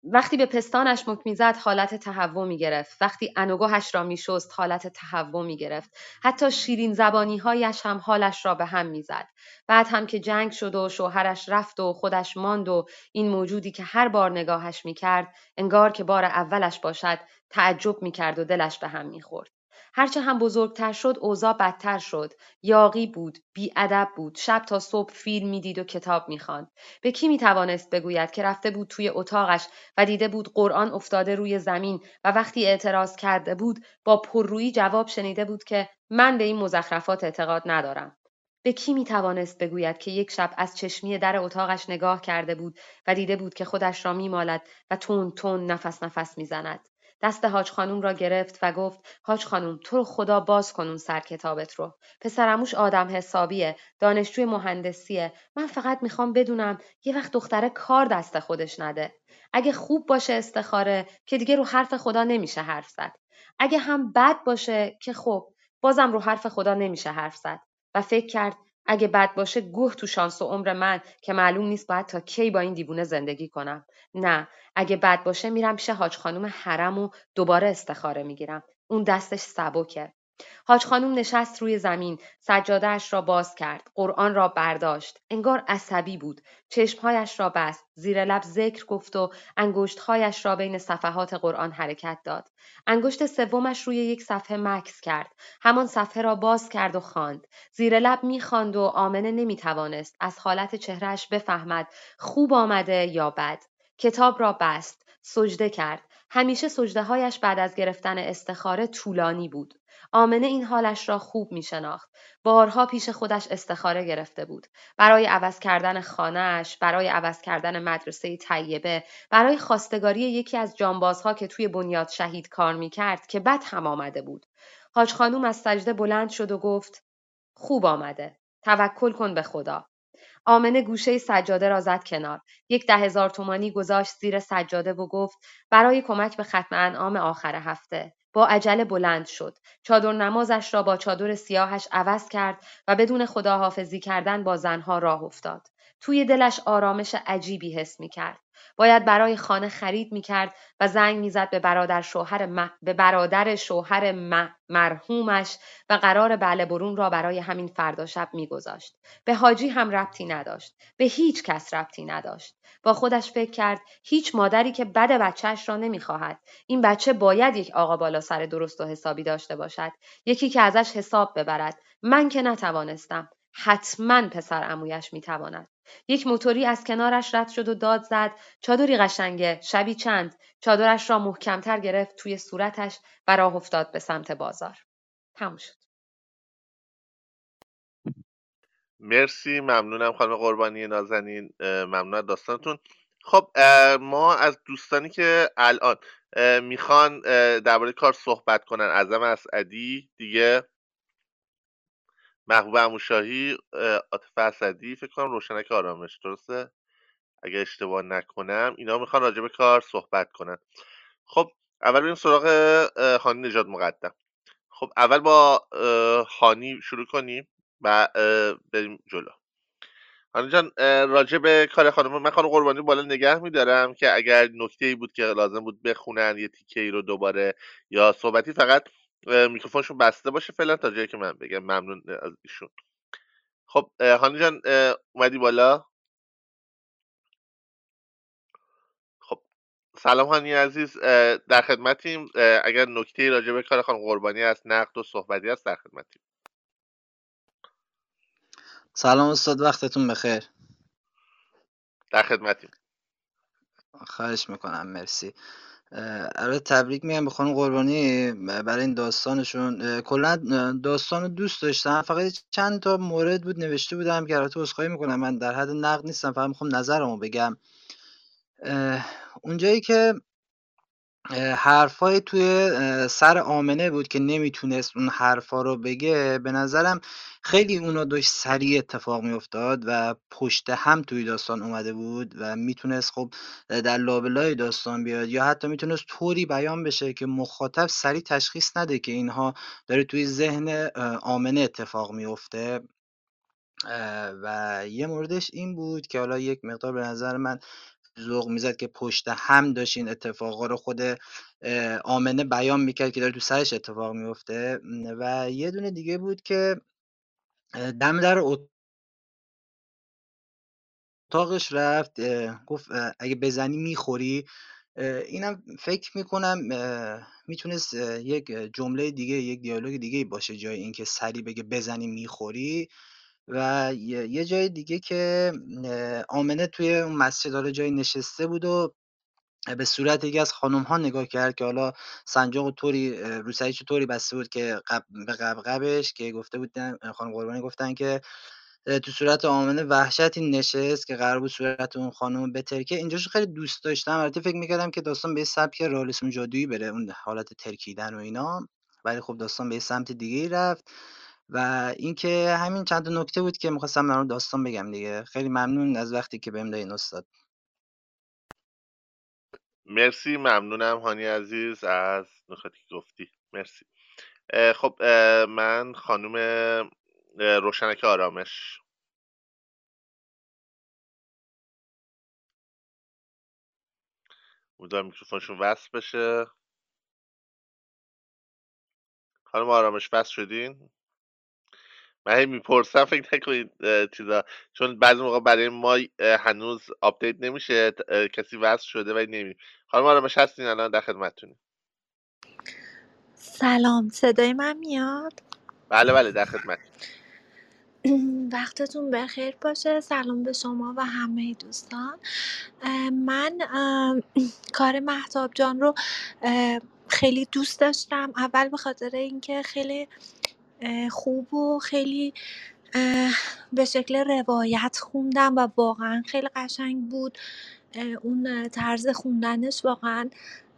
[SPEAKER 7] وقتی به پستانش مک می‌زد حالت تهوع می گرفت. وقتی انوگاهش را میشست حالت تهوع می گرفت. حتی شیرین زبانی هایش هم حالش را به هم می‌زد. بعد هم که جنگ شد و شوهرش رفت و خودش ماند و این موجودی که هر بار نگاهش می کرد انگار که بار اولش باشد تعجب می کرد و دلش به هم می خورد. هرچه هم بزرگتر شد اوضاع بدتر شد. یاقی بود ادب بود. شب تا صبح فیلم می‌دید و کتاب می‌خواند. به کی می‌توانست بگوید که رفته بود توی اتاقش و دیده بود قرآن افتاده روی زمین و وقتی اعتراض کرده بود با پررویی جواب شنیده بود که من به این مزخرفات اعتقاد ندارم. به کی می توانست بگوید که یک شب از چشمی در اتاقش نگاه کرده بود و دیده بود که خودش را میمالد و تون تون نفس نفس می‌زند؟ دست حاج خانوم را گرفت و گفت حاج خانوم تو رو خدا باز کن اون سر کتابت رو. پسرموش آدم حسابیه دانشجوی مهندسیه. من فقط می‌خوام بدونم یه وقت دختره کار دست خودش نده. اگه خوب باشه استخاره که دیگه رو حرف خدا نمیشه حرف زد. اگه هم بد باشه که خب بازم رو حرف خدا نمیشه حرف زد. و فکر کرد اگه بد باشه گوه تو شانس و عمر من که معلوم نیست باید تا کی با این دیوونه زندگی کنم. نه اگه بد باشه میرم پیش حاج خانوم حرم و دوباره استخاره می‌گیرم. اون دستش سبکه. حاج خانم نشست روی زمین سجادهاش را باز کرد قرآن را برداشت. انگار عصبی بود. چشمهایش را بست. زیر لب ذکر گفت و انگشتهایش را بین صفحات قرآن حرکت داد. انگشت سومش روی یک صفحه مکس کرد. همان صفحه را باز کرد و خواند. زیر لب می‌خواند و آمنه نمی‌توانست. از حالت چهرهش بفهمد خوب آمده یا بد. کتاب را بست. سجده کرد. همیشه سجده هایش بعد از گرفتن استخاره طولانی بود. آمنه این حالش را خوب می شناخت. بارها پیش خودش استخاره گرفته بود. برای عوض کردن خانهاش، برای عوض کردن مدرسه طیبه، برای خواستگاری یکی از جانبازها که توی بنیاد شهید کار می کرد که بد هم آمده بود. حاج خانوم از سجده بلند شد و گفت خوب آمده. توکل کن به خدا. آمنه گوشه سجاده را زد کنار. یک ده هزار تومانی گذاشت زیر سجاده و گفت برای کمک به ختم انعام آخر هفته. با عجله بلند شد. چادر نمازش را با چادر سیاهش عوض کرد و بدون خداحافظی کردن با زنها راه افتاد. توی دلش آرامش عجیبی حس می کرد. باید برای خانه خرید می کرد و زنگ می‌زد به برادر شوهر به برادر شوهر مرحومش و قرار بله برون را برای همین فردا شب میگذاشت. به حاجی هم ربطی نداشت. به هیچ کس ربطی نداشت. با خودش فکر کرد هیچ مادری که بد بچهش را نمی‌خواهد. این بچه باید یک آقا بالا سر درست و حسابی داشته باشد. یکی که ازش حساب ببرد. من که نتوانستم. حتما پسر امویش می‌تواند. یک موتوری از کنارش رد شد و داد زد. چادری قشنگه. شبی چند؟ چادرش را محکمتر گرفت توی صورتش و راه افتاد به سمت بازار. تموم شد.
[SPEAKER 1] مرسی. ممنونم خانم قربانی نازنین. ممنون داستانتون. خب ما از دوستانی که الان می‌خوان درباره کار صحبت کنن. اعظم اسعدی دیگه محبوب اموشاهی عاطفه اسدی فکر کنم روشنک آرامش درسته؟ اگه اشتباه نکنم اینا می‌خوان راجع به کار صحبت کنن. خب اول بریم سراغ خانی نجات مقدم. خب اول با خانی شروع کنیم و بریم جلو. خانی جان راجع به کار خانم من خانم قربانی بالا نگه میدارم که اگر نکته ای بود که لازم بود بخونن یه تیکه ای رو دوباره یا صحبتی فقط میکروفونشون بسته باشه فعلا تا جایی که من بگم. ممنون از ایشون. خب هانی جان اومدی بالا؟ خب سلام هانی عزیز. در خدمتیم. اگر نکته راجع به کار خانم قربانی هست نقد و صحبتی هست در خدمتیم.
[SPEAKER 8] سلام استاد وقتتون بخیر.
[SPEAKER 1] در خدمتیم.
[SPEAKER 8] خواهش می‌کنم مرسی. البته تبریک میگم به خانم قربانی برای این داستانشون. کلا داستان رو دوست داشتم. فقط چند تا مورد بود نوشته بودم که البته عذرخواهی می‌کنم. من در حد نقد نیستم فقط می‌خوام نظرمو بگم. اونجایی که حرفای توی سر آمنه بود که نمی‌تونست اون حرفا رو بگه. به نظرم خیلی اونا داشت سریع اتفاق میافتاد و پشت هم توی داستان اومده بود و می‌تونست خب در لابلای داستان بیاد یا حتی می‌تونست طوری بیان بشه که مخاطب سریع تشخیص نده که اینها داره توی ذهن آمنه اتفاق میفته. و یه موردش این بود که حالا یک مقدار به نظر من ذوق می‌زد که پشت هم داشت این اتفاقا رو خود آمنه بیان می‌کرد که داره تو سرش اتفاق میفته و یه دونه دیگه بود که دم در اتاقش رفت گفت اگه بزنی می‌خوری. اینم فکر می‌کنم می‌تونست یک جمله دیگه یک دیالوگ دیگه باشه جای اینکه سری بگه بزنی می‌خوری. و یه جای دیگه که آمنه توی اون مسجد حالا جایی نشسته بود و به صورت یکی از ها نگاه کرد که حالا سنجاق طوری رو طوری بسته بود که قب قبقبش که گفته بودن خانم قربانی گفتن که تو صورت آمنه وحشتی نشست که قرار بود صورت اون خانم بترکه. اینجاش خیلی دوست داشتم. البته فکر می‌کردم که داستان به سبک رئالیسم جادویی بره اون حالت ترکیدن و اینا. ولی خب داستان به سمت دیگه رفت. و اینکه همین چند نکته بود که می‌خواستم در داستان بگم دیگه. خیلی ممنون از وقتی که بهم دادین استاد.
[SPEAKER 1] مرسی ممنونم هانی عزیز از نکاتی که گفتی. مرسی. خب من خانم روشنک آرامش. امیدوارم میکروفونشون وصل بشه. خانم آرامش وصل شدین؟ من هی می‌پرسم فکر نکنید چیزا. چون بعضی موقع برای ما هنوز update نمیشه کسی وصل شده و نمی. خانم آرامش هستین الان در خدمتتونیم.
[SPEAKER 9] سلام صدای من میاد؟
[SPEAKER 1] بله بله در خدمت
[SPEAKER 9] وقتتون بخیر باشه. سلام به شما و همه دوستان. من کار محتاب جان رو خیلی دوست داشتم. اول به خاطر اینکه خیلی خوب و خیلی به شکل روایت خوندم و واقعا خیلی قشنگ بود. اون طرز خوندنش واقعا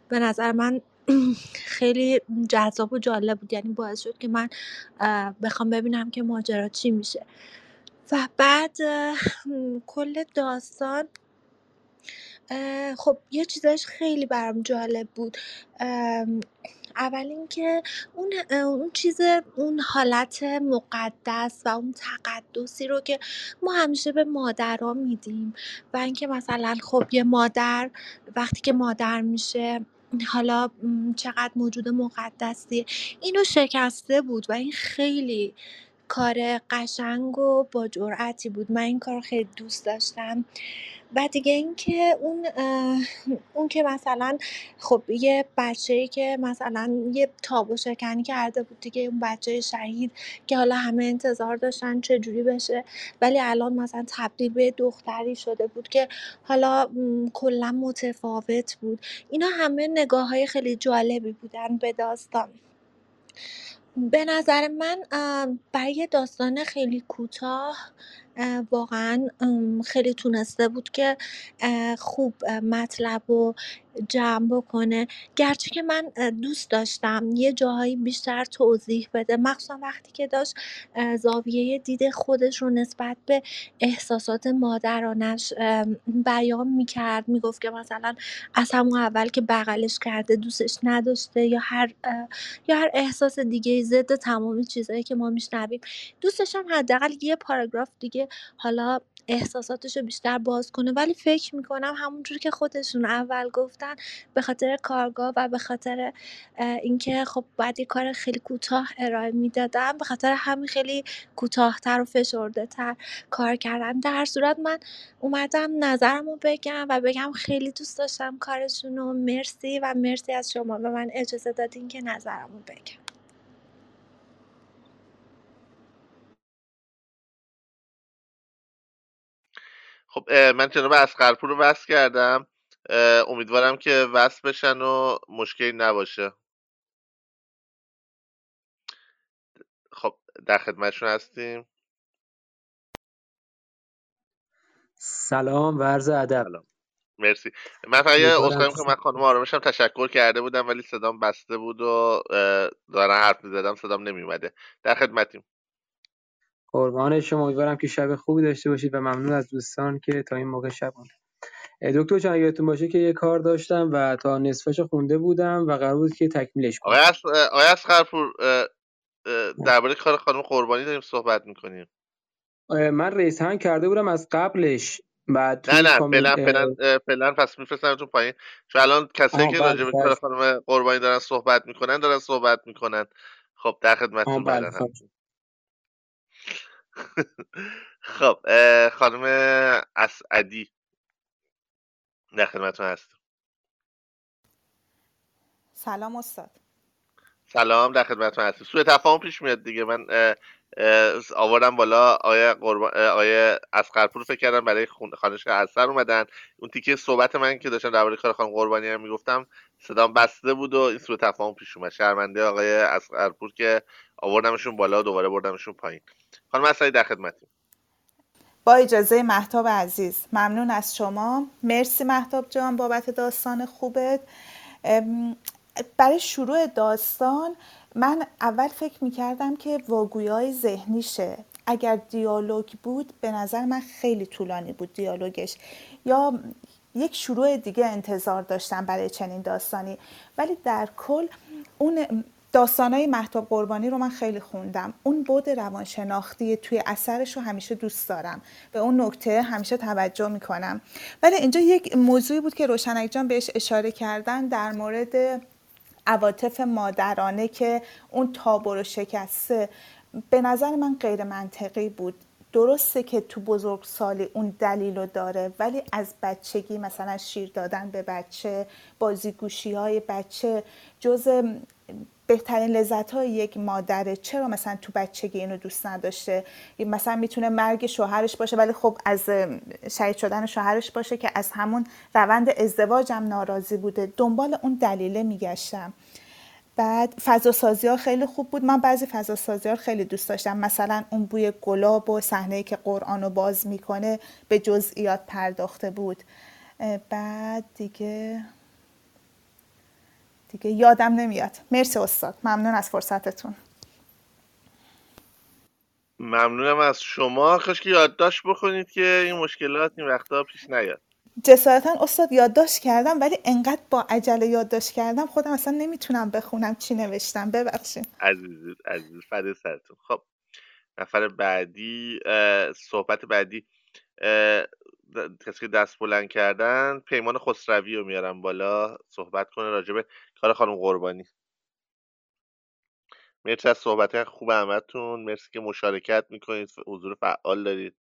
[SPEAKER 9] به نظر من خیلی جذاب و جالب بود. یعنی باعث شد که من بخوام ببینم که ماجرا چی میشه. و بعد کل داستان خب یه چیزاش خیلی برام جالب بود. اول اینکه اون اون چیز اون حالت مقدس و اون تقدسی رو که ما همیشه به مادرها میدیم و اینکه مثلا خب یه مادر وقتی که مادر میشه حالا چقدر موجود مقدسیه اینو شکسته بود و این خیلی کار قشنگ و با جرأتی بود. من این کار خیلی دوست داشتم. و دیگه اینکه اون اون که مثلا خب یه ای که مثلا یه تابو شکنی کرده بود دیگه اون بچه شهید که حالا همه انتظار داشتن چجوری بشه. ولی الان مثلا تبدیل به دختری شده بود که حالا کلا متفاوت بود. اینا همه نگاه های خیلی جالبی بودن به داستان. به نظر من برای داستان خیلی کوتاه واقعا خیلی تونسته بود که خوب مطلب رو جمع بکنه. گرچه که من دوست داشتم یه جاهایی بیشتر توضیح بده. مخصوصا وقتی که داشت زاویه دید خودش رو نسبت به احساسات مادرانش بیان می‌کرد. می‌گفت که مثلا از همون اول که بغلش کرده دوستش نداشته یا هر یا هر احساس دیگه ضد تمامی چیزهایی که ما میشنویم. دوست داشتم حداقل یه پاراگراف دیگه حالا احساساتش رو بیشتر باز کنه. ولی فکر می‌کنم همونجور که خودشون اول گفتن به خاطر کارگاه و به خاطر اینکه خب باید یه کار خیلی کوتاه ارائه می‌دادم به خاطر همین خیلی کوتاهتر و فشرده تر کار کردن. در صورت من اومدم نظرم رو بگم و بگم خیلی دوست داشتم کارشون رو مرسی و مرسی از شما به من اجازه دادین که نظرم رو بگم.
[SPEAKER 1] خب من جناب اسقرپور رو وصل کردم. امیدوارم که وصل بشن و مشکلی نباشه. خب در خدمتشون هستیم.
[SPEAKER 10] سلام و عرض ادب.
[SPEAKER 1] مرسی. من فقط یه که من خانم آرامشم تشکر کرده بودم ولی صدام بسته بود و دارن حرف می‌زدم صدام نمیومده در خدمتیم.
[SPEAKER 10] قربان شما. امیدوارم که شب خوبی داشته باشید و ممنون از دوستان که تا این موقع شب دکتر جان یادتون باشه که یه کار داشتم و تا نصفش خونده بودم و قرار بود که تکمیلش
[SPEAKER 1] کنم. آقای اسخرپور درباره کار خانم قربانی داریم صحبت می‌کنیم.
[SPEAKER 10] من ریسان کرده بودم از قبلش بعد
[SPEAKER 1] نه نه فعلا فعلا فعلا پس میفرستمتون پایین. چون الان کسایی که راجع به کار خانم قربانی دارن صحبت می‌کنن دارن صحبت می‌کنن. خب در خدمتتون بعدا خب. خانم اسعدی در خدمتتون هست
[SPEAKER 5] سلام استاد.
[SPEAKER 1] سلام در خدمتتون هستم. سوء تفاهم پیش میاد دیگه. من آوردم بالا. آیا قربان آیا اسقرپور فکر کردم برای خانش اثر اومدن. اون تیکه صحبت من که داشتم درباره کار خانم قربانی هم می‌گفتم صدام بسته بود و این سوء تفاهم پیش اومد. شرمنده آقای اسقرپور که آوردمشون بالا و دوباره بردمشون پایین. خانم اصلی در خدمتیم.
[SPEAKER 5] با اجازه محتاب عزیز. ممنون از شما. مرسی محتاب جان بابت داستان خوبت. برای شروع داستان من اول فکر می‌کردم که واگویای ذهنیشه. اگر دیالوگ بود به نظر من خیلی طولانی بود دیالوگش. یا یک شروع دیگه انتظار داشتم برای چنین داستانی. ولی در کل اون داستانای محتاب قربانی رو من خیلی خوندم. اون بود روانشناختی توی اثرش رو همیشه دوست دارم. به اون نکته همیشه توجه می‌کنم. ولی اینجا یک موضوعی بود که روشنک جان بهش اشاره کردن در مورد عواطف مادرانه که اون تابو رو شکسته. به نظر من غیر منطقی بود. درسته که تو بزرگسالی اون دلیل رو داره ولی از بچگی مثلا شیر دادن به بچه بازیگوشی های بچه جز بهترین لذت های یک مادره. چرا مثلا تو بچگی اینو دوست نداشته؟ مثلا می‌تونه مرگ شوهرش باشه ولی خب از شهید شدن شوهرش باشه که از همون روند ازدواجم ناراضی بوده. دنبال اون دلیله میگشتم. بعد فضا سازی ها خیلی خوب بود. من بعضی فضا سازی ها خیلی دوست داشتم. مثلا اون بوی گلاب و صحنه که قرآن رو باز می‌کنه به جزئیات پرداخته بود. بعد دیگه دیگه یادم نمیاد. مرسی استاد. ممنون از فرصتتون.
[SPEAKER 1] ممنونم از شما. کاش که یادداشت بکنید که این مشکلات این وقتا پیش نیاد.
[SPEAKER 5] جسارتا استاد یادداشت کردم ولی انقدر با عجله یادداشت کردم خودم اصلا نمی‌تونم بخونم چی نوشتم. ببخشید.
[SPEAKER 1] عزیز عزیز فدای سرتون. خب نفر بعدی صحبت بعدی. کسی که دست بلند کردن پیمان خسروی رو میارم بالا. صحبت کنه راجبه کار خانم قربانی. مرسی از صحبت خوب همتون. مرسی که مشارکت می‌کنید. حضور فعال دارید.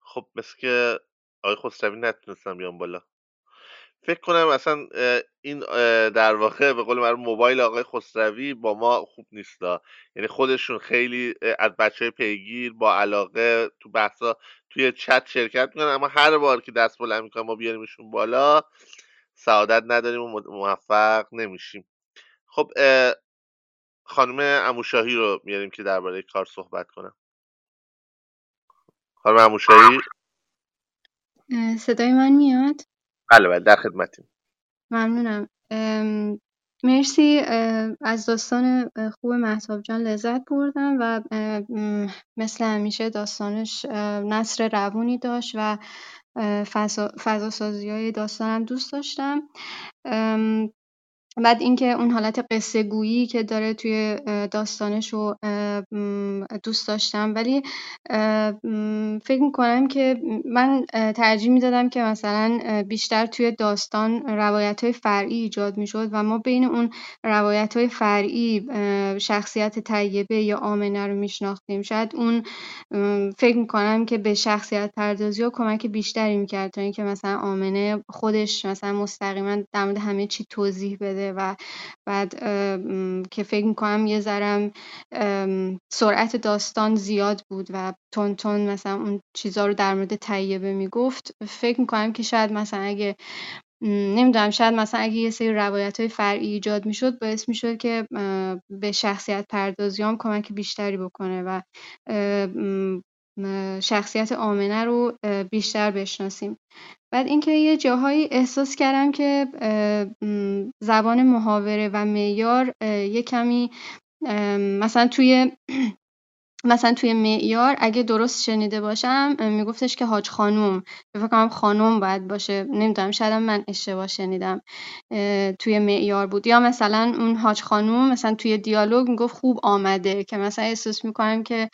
[SPEAKER 1] خب مثل که آقای خسروی نتونستم بیام بالا. فکر کنم اصلا این در واقع به قول من موبایل آقای خسروی با ما خوب نیستا. یعنی خودشون خیلی از بچه پیگیر با علاقه تو بحثا توی چت شرکت می‌کنن. اما هر بار که دست بلند می‌کنن ما بیاریمشون بالا سعادت نداریم و موفق نمیشیم. خب خانم اموشاهی رو میاریم که درباره کار صحبت کنم خانم اموشاهی؟
[SPEAKER 4] صدای من میاد؟
[SPEAKER 1] بله بله در خدمتیم
[SPEAKER 4] ممنونم. مرسی. از داستان خوب محتاب جان لذت بردم و مثل همیشه داستانش نصر روونی داشت و فضا سازی های داستانم دوست داشتم. بعد اینکه اون حالت قصه گویی که داره توی داستانش رو دوست داشتم. ولی فکر می‌کنم که من ترجیح می‌دادم که مثلا بیشتر توی داستان روایت های فرعی ایجاد می‌شد و ما بین اون روایت های فرعی شخصیت طیبه یا آمنه رو میشناختیم. شاید اون فکر می‌کنم که به شخصیت پردازی و کمک بیشتری می‌کرد تا اینکه مثلا آمنه خودش مثلا مستقیما در مورد همه چی توضیح بده. و بعد که فکر می‌کنم یه ذرم سرعت داستان زیاد بود و تون تون مثلا اون چیزا رو در مورد طیبه می‌گفت. فکر می‌کنم که شاید مثلا اگه نمی‌دونم شاید مثلا اگه یه سری روایت های فرعی ایجاد می‌شد باعث می‌شد که به شخصیت پردازی هم کمک بیشتری بکنه و شخصیت آمنه رو بیشتر بشناسیم. بعد اینکه یه جاهایی احساس کردم که زبان محاوره و معیار یه کمی مثلا توی مثلا توی معیار اگه درست شنیده باشم میگفتش که حاج خانوم فکر کنم خانوم باید باشه. نمی‌دونم شاید من اشتباه شنیدم. توی معیار بود. یا مثلا اون حاج خانوم مثلا توی دیالوگ می‌گفت خوب آمده. که مثلا احساس می‌کنم که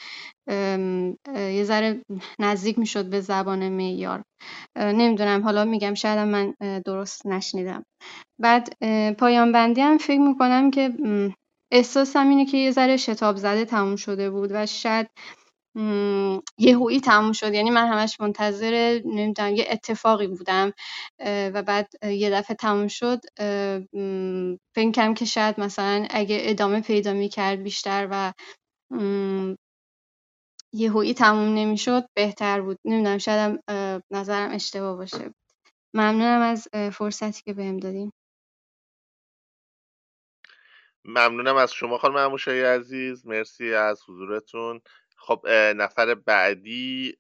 [SPEAKER 4] یه ذره نزدیک می‌شد به زبان معیار. نمی‌دونم. حالا میگم شاید من درست نشنیدم. بعد پایان بندی هم فکر می‌کنم که احساسم اینه که یه ذره شتاب زده تموم شده بود و شاید یهویی تموم شد. یعنی من همش منتظر نمی‌دونم یه اتفاقی بودم و بعد یه دفعه تموم شد. فکر کنم که شاید مثلا اگه ادامه پیدا می‌کرد بیشتر و یهویی تموم نمی‌شد بهتر بود. نمی‌دونم شاید نظرم اشتباه باشه. ممنونم از فرصتی که بهم دادیم
[SPEAKER 1] ممنونم از شما خانم اموشایی عزیز. مرسی از حضورتون. خب نفر بعدی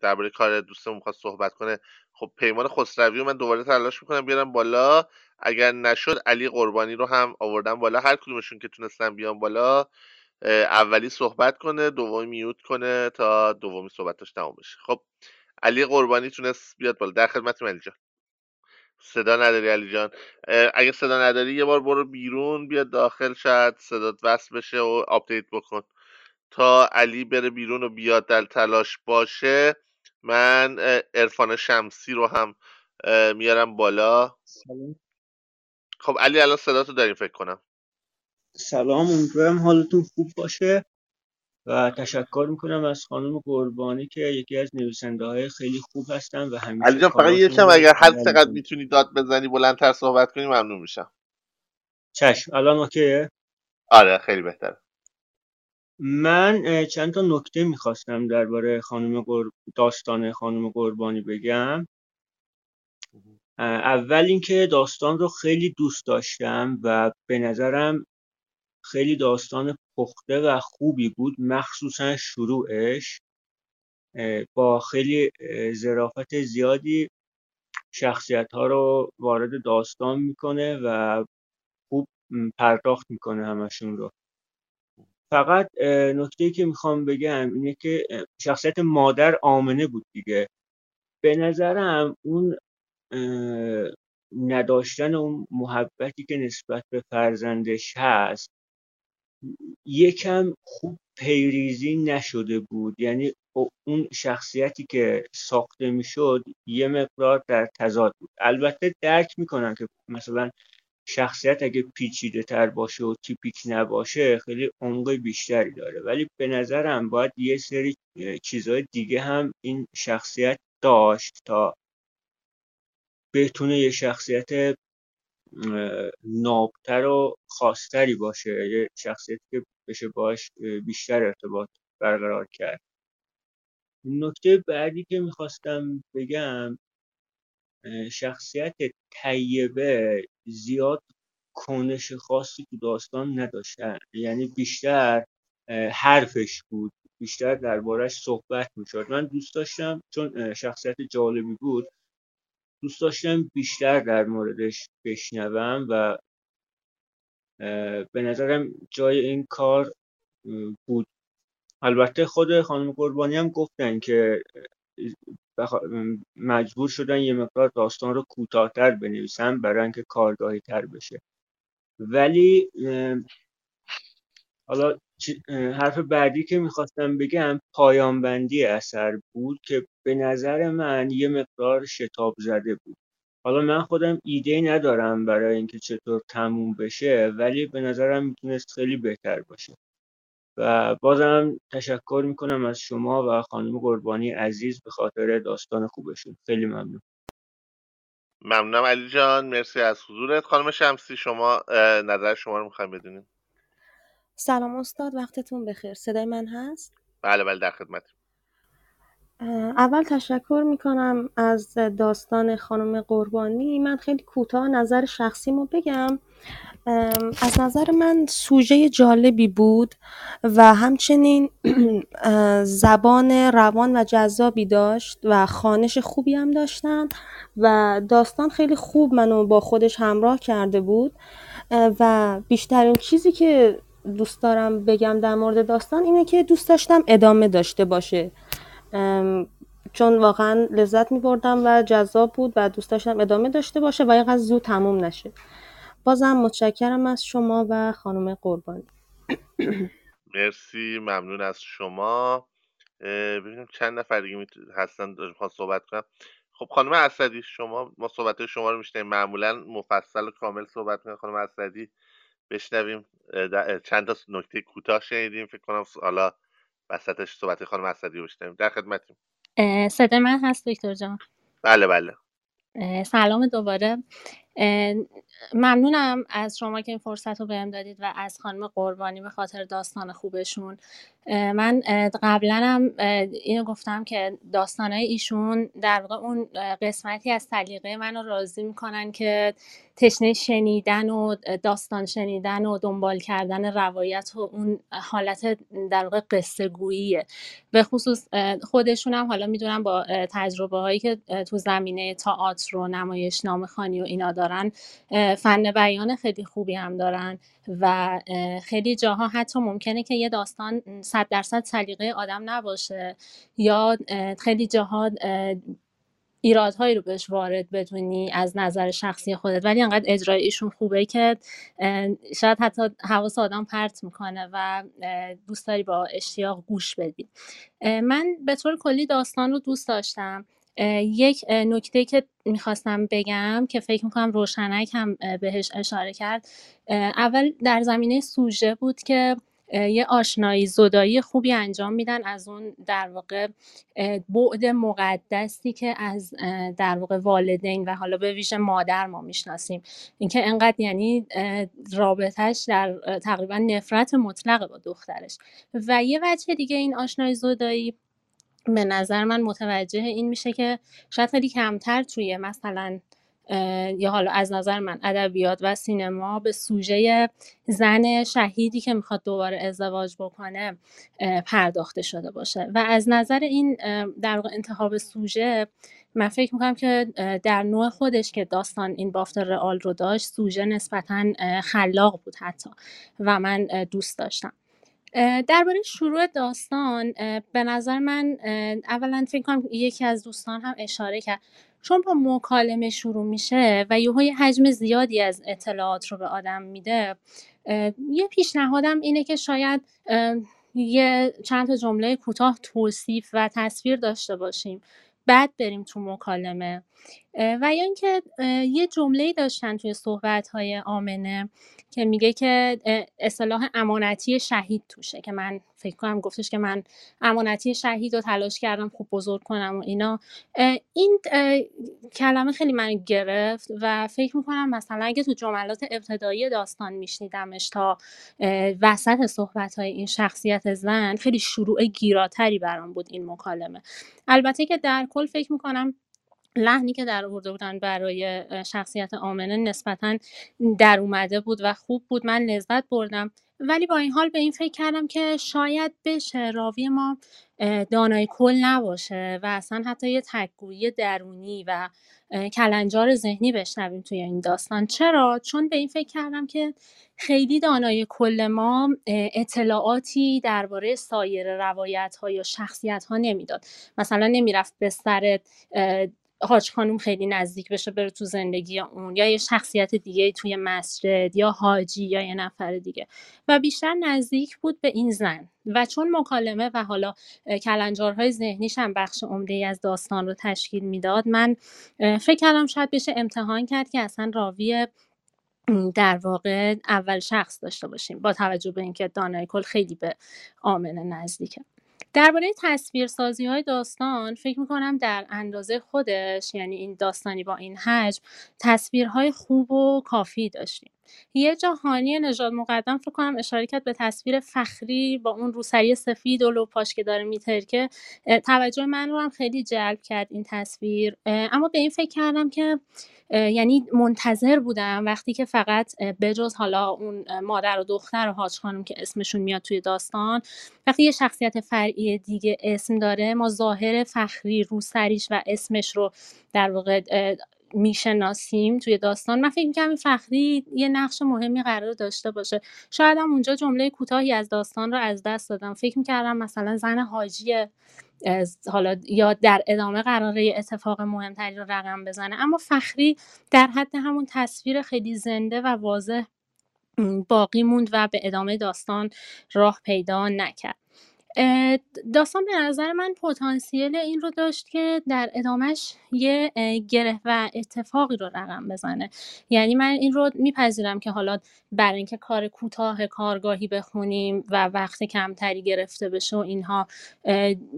[SPEAKER 1] درباره کار دوستمون می‌خواد صحبت کنه. خب پیمان خسروی رو من دوباره تلاش می‌کنم بیارم بالا. اگر نشد علی قربانی رو هم آوردم بالا. هر کدومشون که تونستم بیام بالا اولی صحبت کنه دومی mute کنه تا دومی صحبتش تمام بشه. خب علی قربانی تونست بیاد بالا. در خدمت علی جان. صدا نداری علی جان. اگه صدا نداری یه بار برو بیرون بیاد داخل شاید صدات وصل بشه و update بکن. تا علی بره بیرون و بیاد در تلاش باشه من عرفان شمسی رو هم میارم بالا.
[SPEAKER 11] سلام.
[SPEAKER 1] خب علی الان صداتو داریم فکر کنم.
[SPEAKER 11] سلام امیدوارم حالتون خوب باشه. و تشکر می‌کنم از خانم قربانی که یکی از نویسنده های خیلی خوب هستن و همیشه
[SPEAKER 1] علی جان فقط یکم
[SPEAKER 11] رو
[SPEAKER 1] اگر هر چقدر. می‌تونی داد بزنی بلندتر صحبت کنی ممنون میشم.
[SPEAKER 11] چشم. الان اوکیه؟
[SPEAKER 1] آره خیلی بهتره.
[SPEAKER 11] من چند تا نکته می‌خواستم درباره خانم قر... داستان خانم قربانی بگم. اول اینکه داستان رو خیلی دوست داشتم و به نظرم خیلی داستان پخته و خوبی بود مخصوصا شروعش. با خیلی اه، ظرافت زیادی شخصیت ها رو وارد داستان می‌کنه و خوب پرداخت می‌کنه همشون رو. فقط نکته که می‌خوام بگم اینه که شخصیت مادر آمنه بود دیگه. به نظرم اون نداشتن اون محبتی که نسبت به فرزندش هست یکم خوب پیریزی نشده بود. یعنی او- اون شخصیتی که ساخته می‌شد یه مقدار در تضاد بود. البته درک می‌کنم که مثلا شخصیت اگه پیچیده تر باشه و تیپیک نباشه خیلی عمق بیشتری داره. ولی به نظرم باید یه سری چیزهای دیگه هم این شخصیت داشت تا بتونه یه شخصیت نابتر و خاصتری باشه. یه شخصیتی که بشه باش بیشتر ارتباط برقرار کرد. نکته بعدی که می‌خواستم بگم شخصیت طیبه زیاد کنش خاصی تو داستان نداشتن. یعنی بیشتر حرفش بود. بیشتر دربارش صحبت می‌شد. من دوست داشتم چون شخصیت جالبی بود. دوست داشتم بیشتر در موردش بشنوم و به نظرم جای این کار بود. البته خود خانم قربانی هم گفتن که مجبور شدن یه مقدار داستان رو کوتاهتر بنویسن برای اینکه کارگاهی تر بشه. ولی حالا حرف بعدی که می‌خواستم بگم پایان بندی اثر بود که به نظر من یه مقدار شتاب زده بود. حالا من خودم ایده ندارم برای اینکه چطور تموم بشه ولی به نظرم می‌تونست خیلی بهتر باشه. و بازم تشکر می‌کنم از شما و خانم قربانی عزیز به خاطر داستان خوبشون. خیلی ممنون.
[SPEAKER 1] ممنونم علی جان. مرسی از حضورت. خانم شمسی شما نظر شما رو می‌خوایم بدونیم.
[SPEAKER 12] سلام استاد وقتتون بخیر. صدای من هست؟
[SPEAKER 1] بله بله در خدمت.
[SPEAKER 12] اول تشکر می‌کنم از داستان خانم قربانی. من خیلی کوتاه نظر شخصیمو بگم. از نظر من سوژه جالبی بود و همچنین زبان روان و جذابی داشت و خانش خوبی هم داشتن و داستان خیلی خوب منو با خودش همراه کرده بود. و بیشترین چیزی که دوست دارم بگم در مورد داستان اینه که دوست داشتم ادامه داشته باشه. چون واقعا لذت می بردم و جذاب بود و دوست داشتم ادامه داشته باشه و اینقدر زود تموم نشه. بازم متشکرم از شما و خانم قربانی.
[SPEAKER 1] مرسی ممنون از شما. ببینیم چند نفر دیگه هستن می‌خوان صحبت کنم. خب خانم اسدی شما ما صحبت شما رو میشنیم معمولا مفصل و کامل صحبت می‌کنه خانم اسدی. بشنویم. چند تا نکته کوتاه شنیدیم فکر کنم. حالا وسطش صحبت خانم اسدی رو بشنویم. در خدمتیم.
[SPEAKER 6] صدای من هست دکتر جان؟
[SPEAKER 1] بله بله.
[SPEAKER 6] سلام دوباره. ممنونم از شما که این فرصت رو بهم دادید و از خانم قربانی به خاطر داستان خوبشون. من قبلا هم اینو گفتم که داستانهای ایشون در واقع اون قسمتی از سلیقه منو راضی می‌کنن که تشنه شنیدن و داستان شنیدن و دنبال کردن روایت و اون حالت در واقع قصه گوییه به خصوص خودشون هم حالا می‌دونم با تجربه هایی که تو زمینه تئاتر و نمایش خانی و اینا دارن. اه، فن بیان خیلی خوبی هم دارن و خیلی جاها حتی ممکنه که یه داستان صد درصد سلیقه آدم نباشه یا خیلی جاها اه، ایرادهایی رو بهش وارد بدونی از نظر شخصی خودت. ولی انقدر اجرایشون خوبه که شاید حتی حواس آدم پرت می‌کنه و دوست داری با اشتیاق گوش بدی. من به طور کلی داستان رو دوست داشتم. یک نکته که می‌خواستم بگم که فکر می‌کنم روشنک هم بهش اشاره کرد. اول در زمینه سوژه بود که یه آشنایی زدایی خوبی انجام میدن از اون در واقع بعد مقدسی که از در واقع والدین و حالا به ویژه مادر ما می‌شناسیم. اینکه انقدر یعنی رابطهش در تقریبا نفرت مطلقه با دخترش. و یه وجه دیگه این آشنایی زدایی به نظر من متوجه این میشه که شاید خیلی کمتر توی مثلا یا حالا از نظر من ادبیات و سینما به سوژه زن شهیدی که می‌خواد دوباره ازدواج بکنه پرداخته شده باشه. و از نظر این در انتخاب سوژه من فکر می‌کنم که در نوع خودش که داستان این بافت رئال رو داشت سوژه نسبتا خلاق بود حتی و من دوست داشتم. درباره شروع داستان به نظر من اولا فکر کنم یکی از دوستان هم اشاره کرد. چون با مکالمه شروع میشه و یه حجم زیادی از اطلاعات رو به آدم میده یه پیشنهادم اینه که شاید یه چند تا جمله کوتاه توصیف و تصویر داشته باشیم. بعد بریم تو مکالمه. و یا اینکه یه جمله داشتن توی صحبت های آمنه که میگه که اصطلاح امانتی شهید توشه که من فکر کنم گفتش که من امانتی شهید رو تلاش کردم خوب بزرگ کنم و اینا. این کلمه خیلی من گرفت و فکر می‌کنم مثلا اگه تو جملات ابتدایی داستان میشنیدمش تا وسط صحبت های این شخصیت زن خیلی شروع گیراتری برام بود این مکالمه. البته که در کل فکر می‌کنم لحنی که در آورده بودن برای شخصیت آمنه نسبتا در اومده بود و خوب بود. من لذت بردم. ولی با این حال به این فکر کردم که شاید بشه راوی ما دانای کل نباشه و اصلا حتی یه تکگویی درونی و کلنجار ذهنی بشنویم توی این داستان. چرا؟ چون به این فکر کردم که خیلی دانای کل ما اطلاعاتی درباره سایر روایت ها یا شخصیت ها نمی‌داد. مثلا نمی‌رفت به سر حاج خانوم خیلی نزدیک بشه بره تو زندگی اون یا یه شخصیت دیگه توی مسجد یا حاجی یا یه نفر دیگه. و بیشتر نزدیک بود به این زن. و چون مکالمه و حالا کلنجارهای ذهنیش هم بخش عمده ای از داستان رو تشکیل می‌داد من فکر کردم شاید بشه امتحان کرد که اصلا راوی در واقع اول شخص داشته باشیم با توجه به اینکه دانای کل خیلی به آمنه نزدیکه. درباره تصویرسازی های داستان فکر می‌کنم در اندازه خودش یعنی این داستانی با این حجم تصویرهای خوب و کافی داشتیم. یه جا هانی نژاد مقدم فکر کنم اشاره کرد به تصویر فخری با اون روسری سفید و لوپاش که داره میترکه. توجه من رو هم خیلی جلب کرد این تصویر. اما به این فکر کردم که یعنی منتظر بودم وقتی که فقط بجز حالا اون مادر و دختر و حاج خانم که اسمشون میاد توی داستان وقتی یه شخصیت فرعی دیگه اسم داره ما ظاهر فخری روسریش و اسمش رو در واقع می‌شناسیم توی داستان. من فکر می‌کنم فخری یه نقش مهمی قرار داشته باشه. شاید هم اونجا جمله کوتاهی از داستان رو از دست دادم. فکر می‌کردم مثلا زن حاجی حالا یا در ادامه قراره اتفاق مهمتری رو رقم بزنه. اما فخری در حد همون تصویر خیلی زنده و واضح باقی موند و به ادامه داستان راه پیدا نکرد. داستان به نظر من پتانسیل این رو داشت که در ادامهش یه گره و اتفاقی رو رقم بزنه. یعنی من این رو میپذیرم که حالا برای اینکه کار کوتاه کارگاهی بخونیم و وقت کمتری گرفته بشه و اینها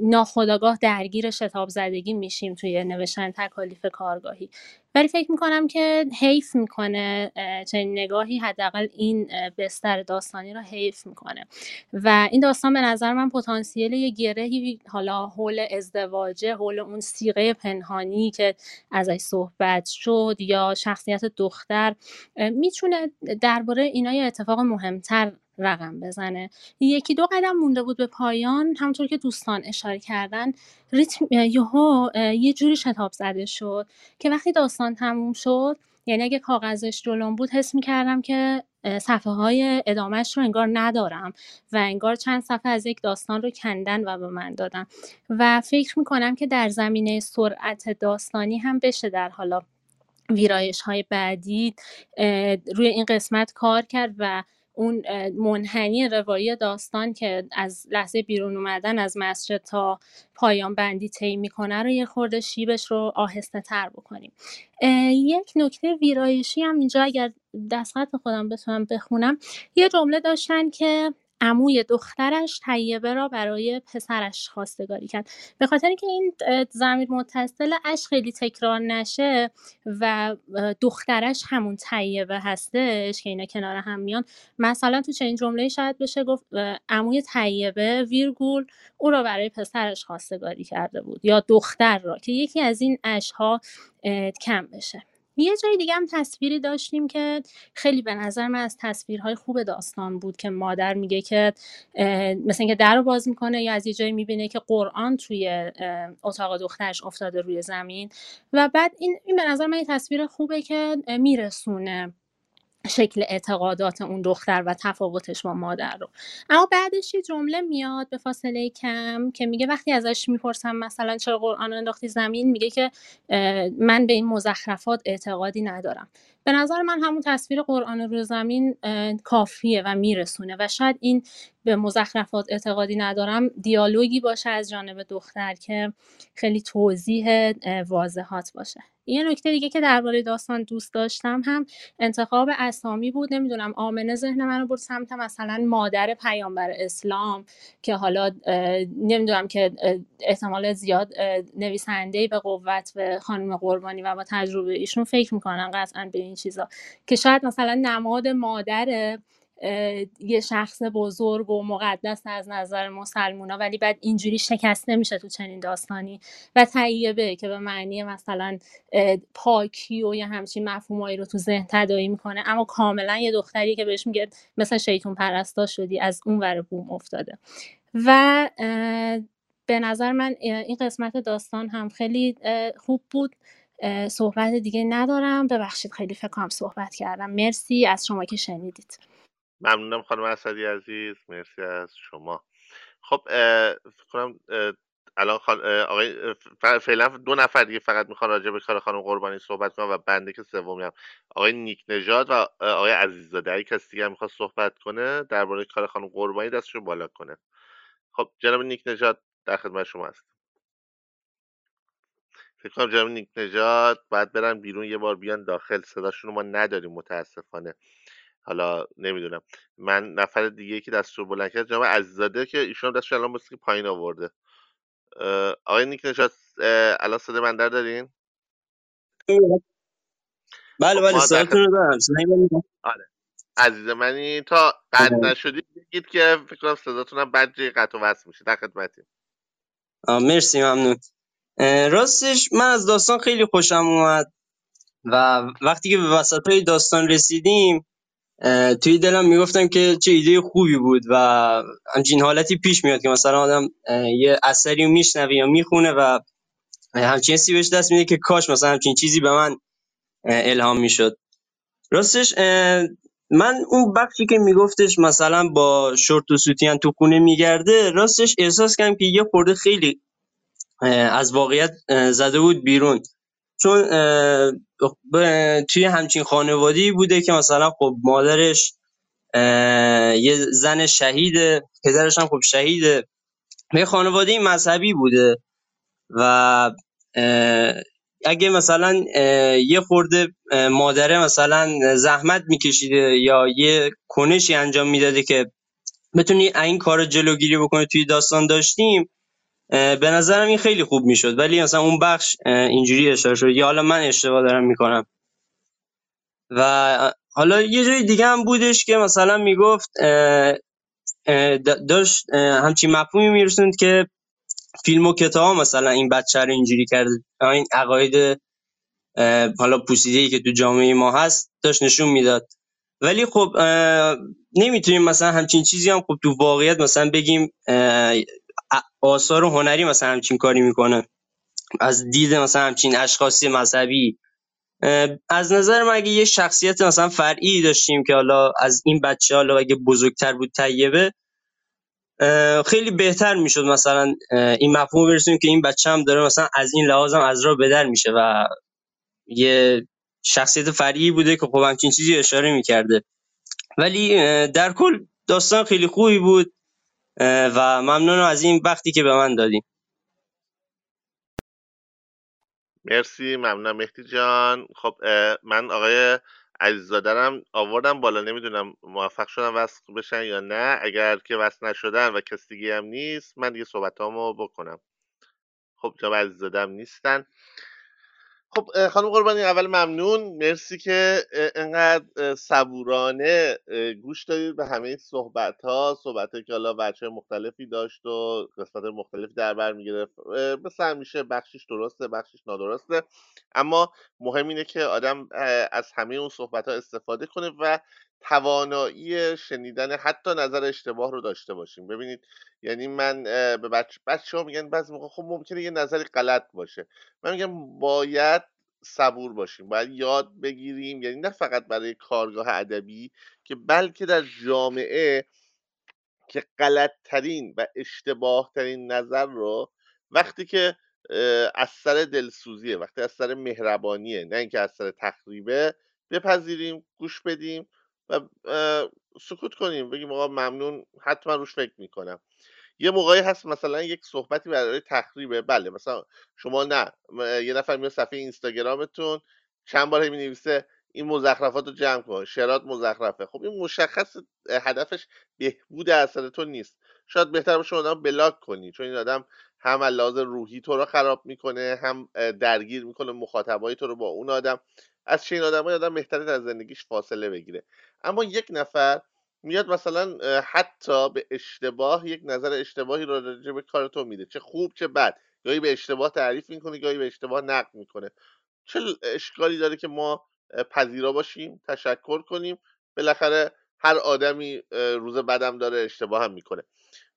[SPEAKER 6] ناخداگاه درگیر شتاب زدگی میشیم توی نوشتن تکالیف کارگاهی. ولی فکر می‌کنم که حیف می‌کنه چنین نگاهی حداقل این بستر داستانی رو حیف می‌کنه. و این داستان به نظر من پتانسیل یه گرهی حالا حول ازدواجه حول اون سیغه پنهانی که ازش صحبت شد یا شخصیت دختر می‌تونه درباره اینا یه اتفاق مهمتر رقم بزنه. یکی دو قدم مونده بود به پایان همونطور که دوستان اشاره کردن ریتم یهو یه جوری شتاب زده شد که وقتی داستان تموم شد یعنی اگه کاغذش جلوم بود حس می‌کردم که صفحه های ادامهش رو انگار ندارم و انگار چند صفحه از یک داستان رو کندن و به من دادن. و فکر می‌کنم که در زمینه سرعت داستانی هم بشه در حالا ویرایش های بعدی روی این قسمت کار کرد و اون منحنی روایی داستان که از لحظه بیرون اومدن از مسجد تا پایان بندی طی می‌کنه رو یه خورده شیبش رو آهسته تر بکنیم. یک نکته ویرایشی هم اینجا اگر دستخط خودم بتونم بخونم. یه جمله داشتن که عموی دخترش طیبه را برای پسرش خواستگاری کرد. به خاطر اینکه این زمیر متصل اش خیلی تکرار نشه و دخترش همون طیبه هستش که اینا کنار هم میان مثلا تو چنین جمله شاید بشه گفت عموی طیبه ویرگول او را برای پسرش خواستگاری کرده بود یا دختر را که یکی از این اشها کم بشه. یه جای دیگه هم تصویری داشتیم که خیلی به نظر من از تصویرهای خوب داستان بود که مادر میگه که مثل اینکه در رو باز می‌کنه یا از یه جایی می‌بینه که قرآن توی اتاق دخترش افتاده روی زمین. و بعد این, این به نظر من یه تصویر خوبه که میرسونه. شکل اعتقادات اون دختر و تفاوتش با مادر رو. اما بعدش یه جمله میاد به فاصله کم که میگه وقتی ازش می‌پرسم مثلا چرا قرآن انداختی زمین میگه که من به این مزخرفات اعتقادی ندارم. به نظر من همون تصویر قرآن رو زمین کافیه و میرسونه و شاید این به مزخرفات اعتقادی ندارم دیالوگی باشه از جانب دختر که خیلی توضیح واضحات باشه. یه نکته دیگه که درباره داستان دوست داشتم هم انتخاب اسامی بود نمی‌دونم آمنه ذهن منو برد سمت مثلا مادر پیامبر اسلام که حالا نمی‌دونم که احتمال زیاد نویسنده به قوت به خانم قربانی و با تجربه ایشون فکر می‌کنن قطعا به این چیزا. که شاید مثلا نماد مادر یه شخص بزرگ و مقدس از نظر مسلمونا ولی بعد اینجوری شکسته میشه تو چنین داستانی. و طیبه که به معنی مثلا پاکی و یه همچین مفهومایی رو تو ذهن تدایی می‌کنه. اما کاملا یه دختری که بهش میگه مثلا شیطون پرستا شدی از اون ور بوم افتاده. و به نظر من این قسمت داستان هم خیلی خوب بود. صحبت دیگه ندارم. ببخشید خیلی فکر کنم صحبت کردم. مرسی از شما که شنیدید.
[SPEAKER 1] ممنونم خانم اسدی عزیز. مرسی از شما. خب کنم الان خان... آقای فعلا دو نفر دیگه فقط می‌خوان راجع به کار خانم قربانی صحبت کنم و بنده که سومی هم. آقای نیک نژاد و آقای عزیزاده اگه کسی دیگه می‌خواد صحبت کنه درباره کار خانم قربانی دستشو بالا کنه. خب جناب نیک نژاد در خدمت شما هست فکر کنم جناب نیک نژاد باید برن بیرون یه بار بیان داخل. صداشون رو ما نداریم متاسفانه. حالا نمی‌دونم. من نفر دیگه که دست رو بلند کرد جناب عزیزاده که ایشون دستش الان که پایین آورده. آقای نیک نشاد الان صدا من در دارین؟
[SPEAKER 13] بله
[SPEAKER 1] خب
[SPEAKER 13] بله صداتون رو دارم. صدای؟
[SPEAKER 1] آره. عزیز منی تا قطع نشدید بگید که فکر کنم صداتون هم بعد جای قطع و وصل میشه در خدمتیم
[SPEAKER 13] مرسی ممنون. راستش من از داستان خیلی خوشم اومد و وقتی که به وسط های داستان رسیدیم توی دلم می‌گفتم که چه ایده خوبی بود و همچین حالتی پیش میاد که مثلا آدم یه اثری میشنوه یا می‌خونه و همچین حسی بهش دست میده که کاش مثلا همچین چیزی به من الهام می‌شد. راستش من اون بخشی که میگفتش مثلا با شورت و سوتین تو خونه میگرده راستش احساس کردم که یه خورده خیلی از واقعیت زده بود بیرون. چون توی همچین خانواده‌ای بوده که مثلا خب مادرش یه زن شهیده پدرش هم خب شهیده یه خانواده مذهبی بوده و اگه مثلا یه خورده مادره مثلا زحمت میکشیده یا یه کنشی انجام می‌داده که بتونی این کار جلوگیری بکنه توی داستان داشتیم به نظرم این خیلی خوب می‌شد. ولی مثلا اون بخش اینجوری اشاره شد. یا حالا من اشتباه دارم می‌کنم. و حالا یه جای دیگه هم بودش که مثلا می‌گفت داشت همچین مفهومی میرسوند که فیلم و کتاب مثلا این بچه رو اینجوری کرده این عقاید حالا پوسیده که تو جامعه ما هست داشت نشون می‌داد. ولی خب نمی‌تونیم مثلا همچین چیزی هم خب تو واقعیت مثلا بگیم آثار هنری مثلا همچین کاری می‌کنه. از دید مثلا همچین اشخاصی مذهبی. از نظر من اگه یه شخصیت مثلا فرعی داشتیم که حالا از این بچه حالا اگه بزرگتر بود طیبه خیلی بهتر می‌شد مثلا این مفهوم برسونیم که این بچه هم داره مثلا از این لحاظ از راه به در میشه و یه شخصیت فرعی بوده که خب همچین چیزی اشاره می‌کرده. ولی در کل داستان خیلی خوبی بود. و ممنونم از این وقتی که به من دادیم
[SPEAKER 1] مرسی ممنونم. مهدی جان. خب من آقای عزیزاده رم آوردم بالا. نمی‌دونم موفق شدم وصل بشن یا نه. اگر که وصل نشدن و کسی دیگه هم نیست من دیگه صحبت بکنم. خب جناب عزیزاده هم نیستن. خب خانم قربانی اول ممنون. مرسی که انقدر صبورانه گوش دادید به همه صحبت ها صحبت که حالا بچه مختلفی داشت و قسمت مختلفی در بر می‌گرفت. مثل همیشه بخشش درسته بخشش نادرسته. اما مهم اینه که آدم از همه اون صحبت ها استفاده کنه و توانایی شنیدن حتی نظر اشتباه رو داشته باشیم. ببینید یعنی من به بچه, بچه ها میگن بعضی موقع خب ممکنه یه نظری غلط باشه. من میگم باید صبور باشیم باید یاد بگیریم. یعنی نه فقط برای کارگاه ادبی که بلکه در جامعه که غلطترین و اشتباه ترین نظر رو وقتی که از سر دلسوزیه وقتی از سر مهربانیه نه اینکه از سر تخریبه بپذیریم گوش بدیم. و سکوت کنیم بگیم آقا ممنون حتما روش فکر می‌کنم. یه موقعی هست مثلا یک صحبتی برای تخریبه بله مثلا شما نه یه نفر میاد صفحه اینستاگرامتون چند بار می نویسه این مزخرفات رو جمع کن شرات مزخرفه. خب این مشخص هدفش بهبود اثر تو نیست. شاید بهتر باشه آدم بلاک کنی چون این آدم هم لحاظ روحی تو رو خراب می‌کنه هم درگیر می‌کنه مخاطبای تو رو با اون آدم. از چه این آدم های آدم بهتره از زندگیش فاصله بگیره. اما یک نفر میاد مثلا حتی به اشتباه یک نظر اشتباهی رو راجع به کار تو میده چه خوب چه بد. گاهی به اشتباه تعریف می‌کنه گاهی به اشتباه نقد می‌کنه. چه اشکالی داره که ما پذیرا باشیم تشکر کنیم؟ بالاخره هر آدمی روز بدم داره اشتباه هم می‌کنه.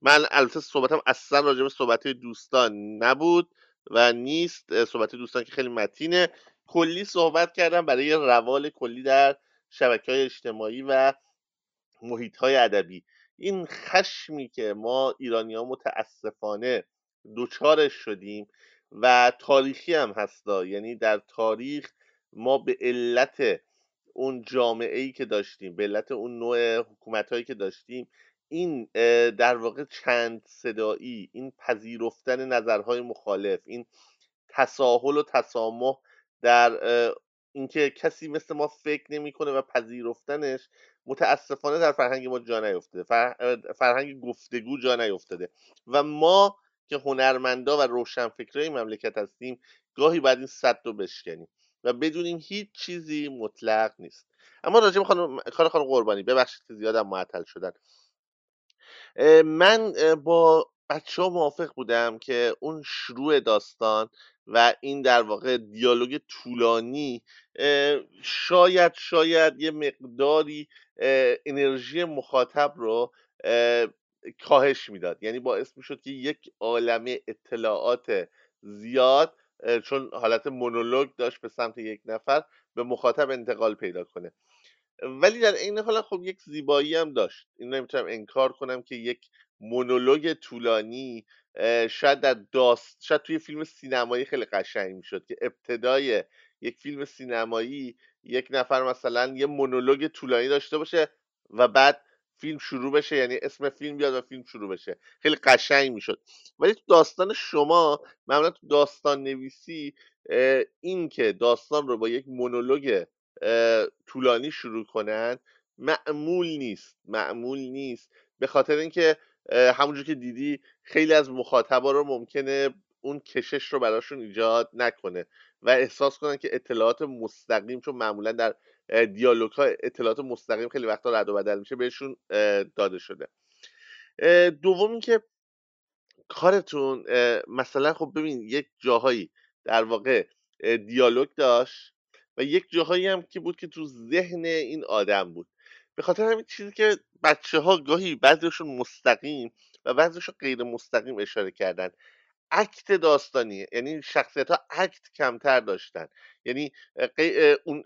[SPEAKER 1] من البته صحبتم اصلا راجع به صحبت دوستان نبود و نیست صحبت دوستان که خیلی متینه. کلی صحبت کردم برای روال کلی در شبکه های اجتماعی و محیط های ادبی. این خشمی که ما ایرانی ها متاسفانه دوچارش شدیم و تاریخی هم هستا. یعنی در تاریخ ما به علت اون جامعه ای که داشتیم به علت اون نوع حکومت هایی که داشتیم این در واقع چند صدایی این پذیرفتن نظرهای مخالف این تساهل و تسامح در اینکه کسی مثل ما فکر نمی‌کنه و پذیرفتنش متاسفانه در فرهنگ ما جا نیفتاده فرهنگ گفتگو جا نیفتاده. و ما که هنرمندا و روشنفکرای مملکت هستیم گاهی باید این صد رو بشکنیم و بدونیم هیچ چیزی مطلق نیست. اما راجع به کار خانم قربانی ببخشید که زیادم معطل شدن من با بچه ها موافق بودم که اون شروع داستان و این در واقع دیالوگ طولانی شاید شاید یه مقداری انرژی مخاطب رو کاهش می‌داد. یعنی باعث می‌شد که یک عالمه اطلاعات زیاد چون حالت مونولوگ داشت به سمت یک نفر به مخاطب انتقال پیدا کنه. ولی در عین حال خب یک زیبایی هم داشت. این نمی‌تونم انکار کنم که یک مونولوگ طولانی شاید در داست شاید توی فیلم سینمایی خیلی قشنگ می‌شد که ابتدای یک فیلم سینمایی یک نفر مثلا یه مونولوگ طولانی داشته باشه و بعد فیلم شروع بشه یعنی اسم فیلم بیاد و فیلم شروع بشه. خیلی قشنگ می‌شد. ولی تو داستان شما معمولا تو داستان نویسی این که داستان رو با یک مونولوگ طولانی شروع کنن معمول نیست معمول نیست. به خاطر اینکه همونجور که دیدی خیلی از مخاطبا رو ممکنه اون کشش رو براشون ایجاد نکنه و احساس کنن که اطلاعات مستقیم چون معمولا در دیالوگ ها اطلاعات مستقیم خیلی وقتا رد و بدل میشه بهشون داده شده. دوم که کارتون مثلا خب ببین یک جاهایی در واقع دیالوگ داشت و یک جاهایی هم که بود که تو ذهن این آدم بود. به خاطر همین چیزی که بچه ها گاهی بعضیشون مستقیم و بعضیشون غیر مستقیم اشاره کردن. اکت داستانی یعنی شخصیت ها اکت کمتر داشتن. یعنی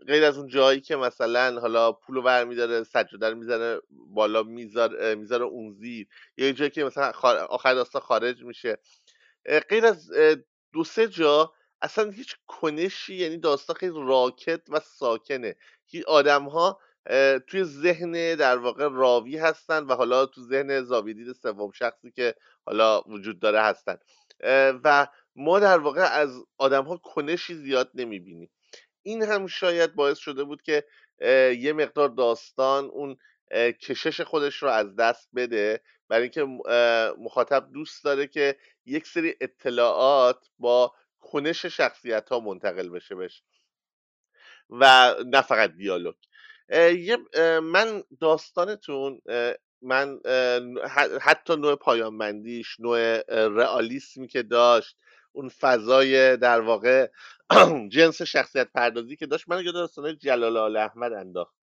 [SPEAKER 1] غیر از اون جایی که مثلا حالا پولو ور میداره سجاده رو می‌زنه بالا می‌ذاره می‌ذاره اون زیر. یا جایی که مثلا آخر داستان خارج میشه. غیر از دو سه جا اصلا هیچ کنشی یعنی داستان خیلی راکت و ساکنه. آدم ها توی ذهن در واقع راوی هستن و حالا تو ذهن زاویدید سوم شخصی که حالا وجود داره هستن. و ما در واقع از آدم ها کنشی زیاد نمی‌بینیم این هم شاید باعث شده بود که یه مقدار داستان اون کشش خودش رو از دست بده. برای اینکه مخاطب دوست داره که یک سری اطلاعات با کنش شخصیت ها منتقل بشه بشه و نه فقط دیالوگ. من داستانتون من حتی نوع پایان بندیش نوع رئالیسمی که داشت اون فضای در واقع جنس شخصیت پردازی که داشت من یاد داستان جلال آل احمد انداخت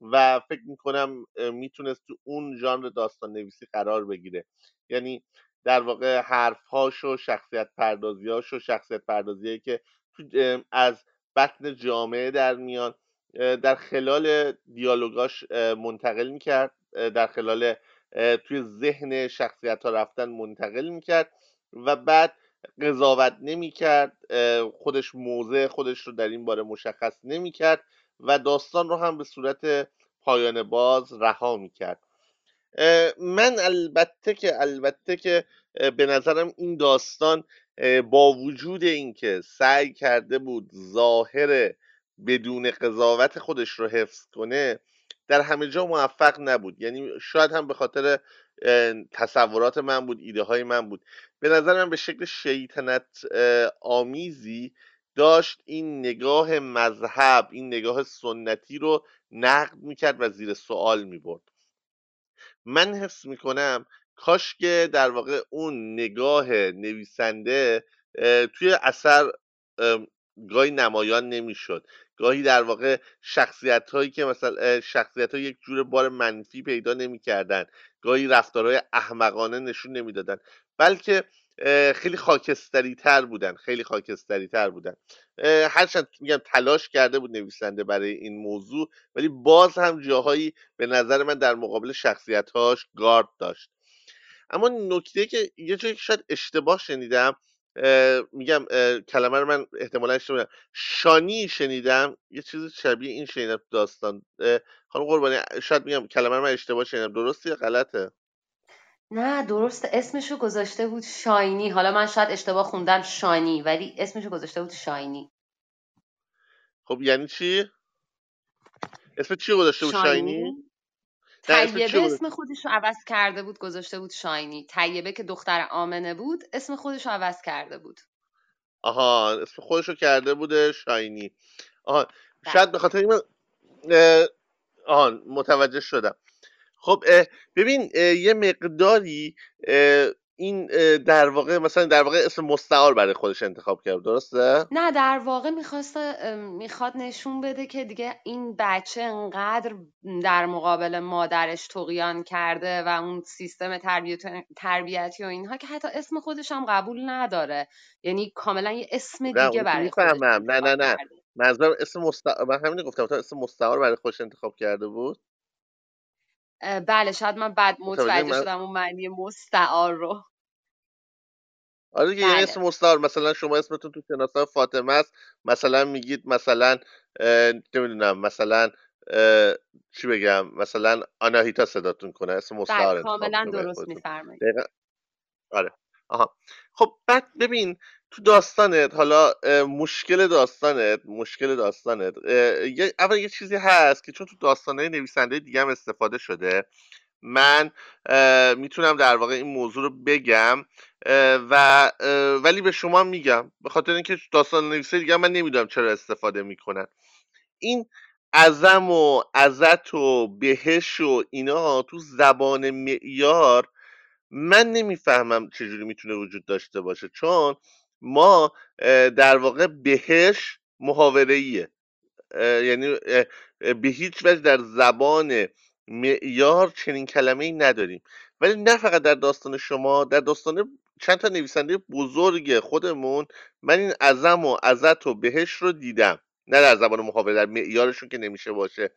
[SPEAKER 1] و فکر می‌کنم می‌تونست تو اون ژانر داستان نویسی قرار بگیره. یعنی در واقع حرفهاش و شخصیت پردازیاش و شخصیت پردازی که از بطن جامعه در میان در خلال دیالوگاش منتقل می‌کرد. در خلال توی ذهن شخصیت ها رفتن منتقل می‌کرد و بعد قضاوت نمی‌کرد. خودش موضع خودش رو در این باره مشخص نمی‌کرد و داستان رو هم به صورت پایان باز رها می‌کرد. من البته که البته که به نظرم این داستان با وجود اینکه سعی کرده بود ظاهر بدون قضاوت خودش رو حفظ کنه در همه جا موفق نبود. یعنی شاید هم به خاطر تصورات من بود ایده های من بود. به نظر من به شکل شیطنت آمیزی داشت این نگاه مذهب این نگاه سنتی رو نقد می‌کرد و زیر سوال می‌برد. من حس می‌کنم کاش که در واقع اون نگاه نویسنده توی اثر گاهی نمایان نمی‌شد. گاهی در واقع شخصیت هایی که مثلا شخصیت ها یک جور بار منفی پیدا نمی‌کردن. گاهی رفتارهای احمقانه نشون نمی‌دادن. بلکه خیلی خاکستری تر بودن خیلی خاکستری تر بودن هرچند میگم تلاش کرده بود نویسنده برای این موضوع ولی باز هم جاهایی به نظر من در مقابل شخصیت هاش گارد داشت. اما نکته که یه جایی شاید اشتباه شنیدم میگم کلمه رو من احتمالا اشتباه شانی شنیدم یه چیز شبیه این شنیدم داستان. خانم قربانی شاید میگم کلمه رو من اشتباه شنیدم. درستی یا غلطه؟
[SPEAKER 7] نه درست اسمشو گذاشته بود شاینی. حالا من شاید اشتباه خوندم شانی ولی اسمشو گذاشته بود شاینی.
[SPEAKER 1] خب یعنی چی؟ اسم چی گذاشته بود شاینی؟
[SPEAKER 7] طیبه اسم خودش رو عوض کرده بود گذاشته بود شاینی. طیبه که دختر آمنه بود اسم خودش رو عوض کرده بود.
[SPEAKER 1] آها اسم خودش رو کرده بوده شاینی. آها شاید به خاطر این آها متوجه شدم. خب ببین یه مقداری این در واقع مثلا در واقع اسم مستعار برای خودش انتخاب کرد درسته؟
[SPEAKER 7] نه در واقع می‌خواست می‌خواد نشون بده که دیگه این بچه انقدر در مقابل مادرش تقیان کرده و اون سیستم تربیت... تربیتی و اینها که حتی اسم خودش هم قبول نداره. یعنی کاملا یه اسم دیگه برای خودش
[SPEAKER 1] نه نه نه. منظورم اسم مستعار من همین گفتم اسم مستعار برای خودش انتخاب کرده بود.
[SPEAKER 7] بله شاید من بعد متوجه شدم اون معنی مستعار رو.
[SPEAKER 1] آره دیگه بله. اسم مستعار مثلا شما اسمتون تو شناسنامه فاطمه است مثلا میگید مثلا نمی‌دونم مثلا چی بگم مثلا آناهیتا صداتون کنه اسم مستعار
[SPEAKER 7] بله کاملا درست میفرمایید.
[SPEAKER 1] آره. آها. خب بعد ببین تو داستانت حالا مشکل داستانت مشکل داستانت اول یه چیزی هست که چون تو داستانه نویسنده دیگه هم استفاده شده من می‌تونم در واقع این موضوع رو بگم و ولی به شما میگم به خاطر اینکه داستان نویسه دیگه من نمی‌دونم چرا استفاده می‌کنن. این ازم و ازت و بهش و اینا تو زبان معیار من نمی‌فهمم چجوری می‌تونه وجود داشته باشه. چون ما در واقع بهش محاوره ایه یعنی به هیچ وجه در زبان معیار چنین کلمه ای نداریم. ولی نه فقط در داستان شما در داستان چند تا نویسنده بزرگ خودمون من این ازم و ازت و بهش رو دیدم. نه در زبان محاوره در معیارشون که نمیشه باشه.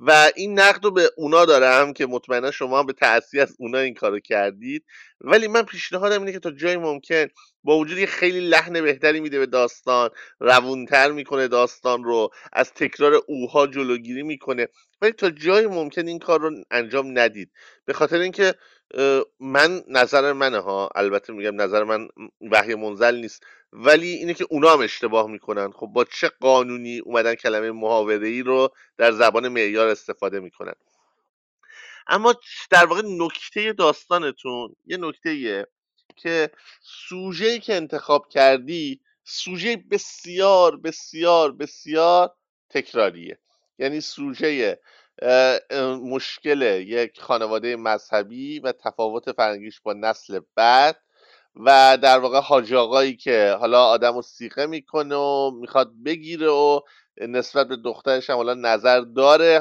[SPEAKER 1] و این نقد رو به اونا دارم که مطمئنا شما به تأثیر از اونا این کارو کردید. ولی من پیشنهادم اینه که تا جای ممکن با وجود خیلی لحن بهتری میده به داستان روونتر می‌کنه داستان رو از تکرار اوها جلوگیری می‌کنه. ولی تا جای ممکن این کار رو انجام ندید. به خاطر اینکه من نظر منه ها. البته میگم نظر من وحی منزل نیست. ولی اینه که اونا هم اشتباه می‌کنن. خب با چه قانونی اومدن کلمه محاوره ای رو در زبان معیار استفاده می‌کنن؟ اما در واقع نکته داستانتون یه نکته که سوژه که انتخاب کردی سوژه بسیار بسیار بسیار تکراریه. یعنی سوژه مشکل یک خانواده مذهبی و تفاوت فرنگیش با نسل بعد و در واقع حاج آقایی که حالا آدم رو سیقه می‌کنه و می‌خواد بگیره و نسبت به دخترش هم حالا نظر داره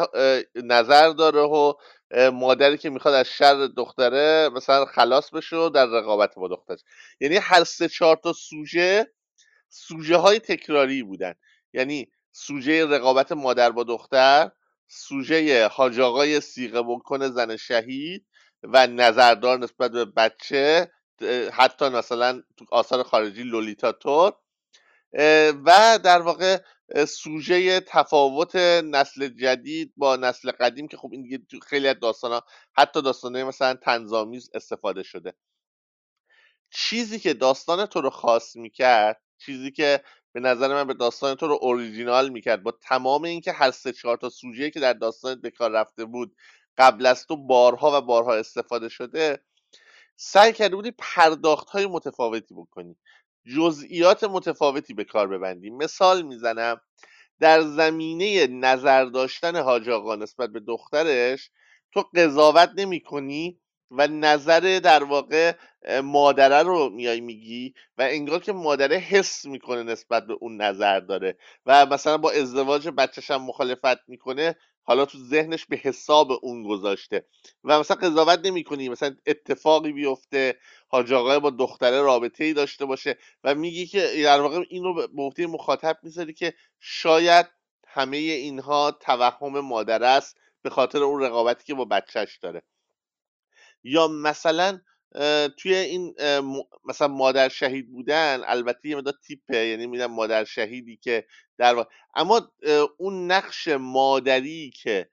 [SPEAKER 1] نظر داره و مادری که می‌خواد از شر دختره مثلا خلاص بشه و در رقابت با دخترش. یعنی هر سه چهار تا سوژه سوژه های تکراری بودن. یعنی سوژه رقابت مادر با دختر سوژه حاج آقای سیغه بکن زن شهید و نظردار نسبت به بچه حتی مثلا تو آثار خارجی لولیتا تور و در واقع سوژه تفاوت نسل جدید با نسل قدیم که خب این دیگه خیلی از داستان حتی داستانه مثلا تنظامیز استفاده شده. چیزی که داستان تو رو خاص می‌کرد چیزی که به نظر من به داستان تو رو اوریجینال می‌کرد. با تمام اینکه هر سه چهار تا سوژه که در داستانت به کار رفته بود قبل از تو بارها و بارها استفاده شده سعی کرده بودی پرداخت های متفاوتی بکنی. جزئیات متفاوتی به کار ببندی. مثال می‌زنم در زمینه نظر داشتن حاج آقا نسبت به دخترش تو قضاوت نمی کنی و نظر در واقع مادره رو میای میگی و انگار که مادره حس می‌کنه نسبت به اون نظر داره و مثلا با ازدواج بچهش هم مخالفت می‌کنه حالا تو ذهنش به حساب اون گذاشته و مثلا قضاوت نمی‌کنی مثلا اتفاقی بیفته حاج آقای با دختره رابطه ای داشته باشه و میگی که در واقع این رو به مخاطب می‌ذاری که شاید همه اینها توهم مادر است به خاطر اون رقابتی که با بچهش داره. یا مثلا توی این مثلا مادر شهید بودن البته یه مدار تیپه یعنی میدم مادر شهیدی که در اما اون نقش مادری که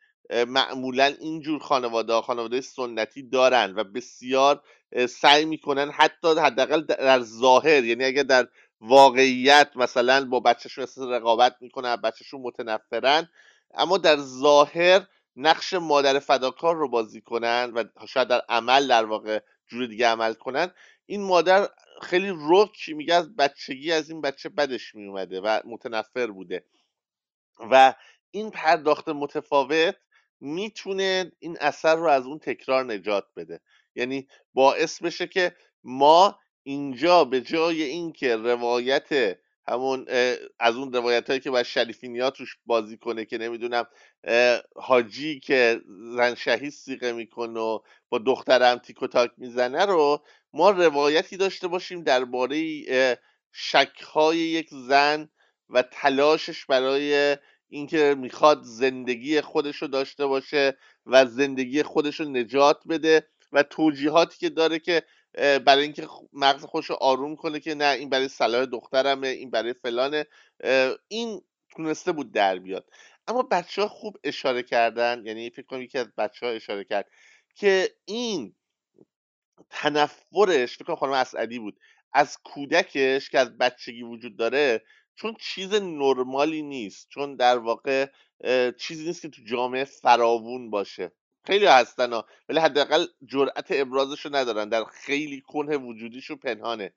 [SPEAKER 1] معمولا اینجور خانواده خانواده سنتی دارن و بسیار سعی می‌کنن حتی حداقل در ظاهر یعنی اگر در واقعیت مثلا با بچهشون رقابت می‌کنن بچهشون متنفرن اما در ظاهر نقش مادر فداکار رو بازی کنن و شاید در عمل در واقع جور دیگه عمل کنن. این مادر خیلی رک میگه از بچگی از این بچه بدش میومده و متنفر بوده. و این پرداخت متفاوت می‌تونه این اثر رو از اون تکرار نجات بده. یعنی باعث بشه که ما اینجا به جای اینکه روایت همون از اون روایت هایی که باید شریفینیا توش بازی کنه که نمی‌دونم حاجی که زن شهید سیقه می‌کنه و با دخترم تیک و تاک می‌زنه رو ما روایتی داشته باشیم درباره شکهای یک زن و تلاشش برای اینکه می‌خواد زندگی خودش رو داشته باشه و زندگی خودش رو نجات بده و توجیهاتی که داره که برای اینکه مغز خودش رو آروم کنه که نه این برای صلاح دخترمه این برای فلانه. این تونسته بود در بیاد. اما بچه ها خوب اشاره کردن یعنی فکر کنم یکی از بچه ها اشاره کرد که این تنفرش فکر کنم خانم اسعدی بود از کودکش که از بچگی وجود داره چون چیز نرمالی نیست چون در واقع چیزی نیست که تو جامعه فراوون باشه. خیلی هستن ها. ولی حداقل جرأت ابرازش رو ندارن. در خیلی کنه وجودیش و پنهانه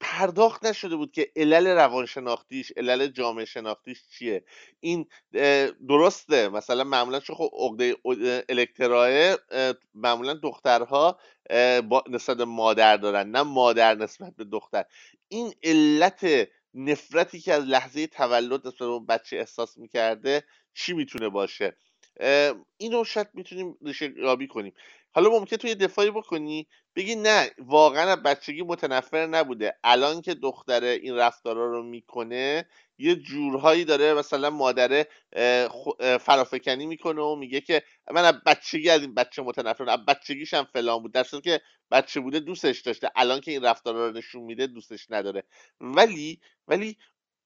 [SPEAKER 1] پرداخت نشده بود که علل روانشناختیش علل جامعه شناختیش چیه؟ این درسته. مثلا معمولا چون خب عقده الکتراه معمولا دخترها نسبت مادر دارن نه مادر نسبت به دختر. این علت نفرتی که از لحظه تولد نسبت به بچه احساس می‌کرده چی می‌تونه باشه؟ اینو شاید می‌تونیم ریشه یابی کنیم. حالا ممکن تو یه دفاعی بکنی بگی نه واقعا بچگی متنفر نبوده. الان که دختره این رفتارا رو می‌کنه یه جورهایی داره مثلا مادره فرافکنی می‌کنه و میگه که من از بچگی از این بچه متنفرم از بچگیش هم فلان بود. در که بچه بوده دوستش داشته. الان که این رفتارا رو نشون میده دوستش نداره. ولی ولی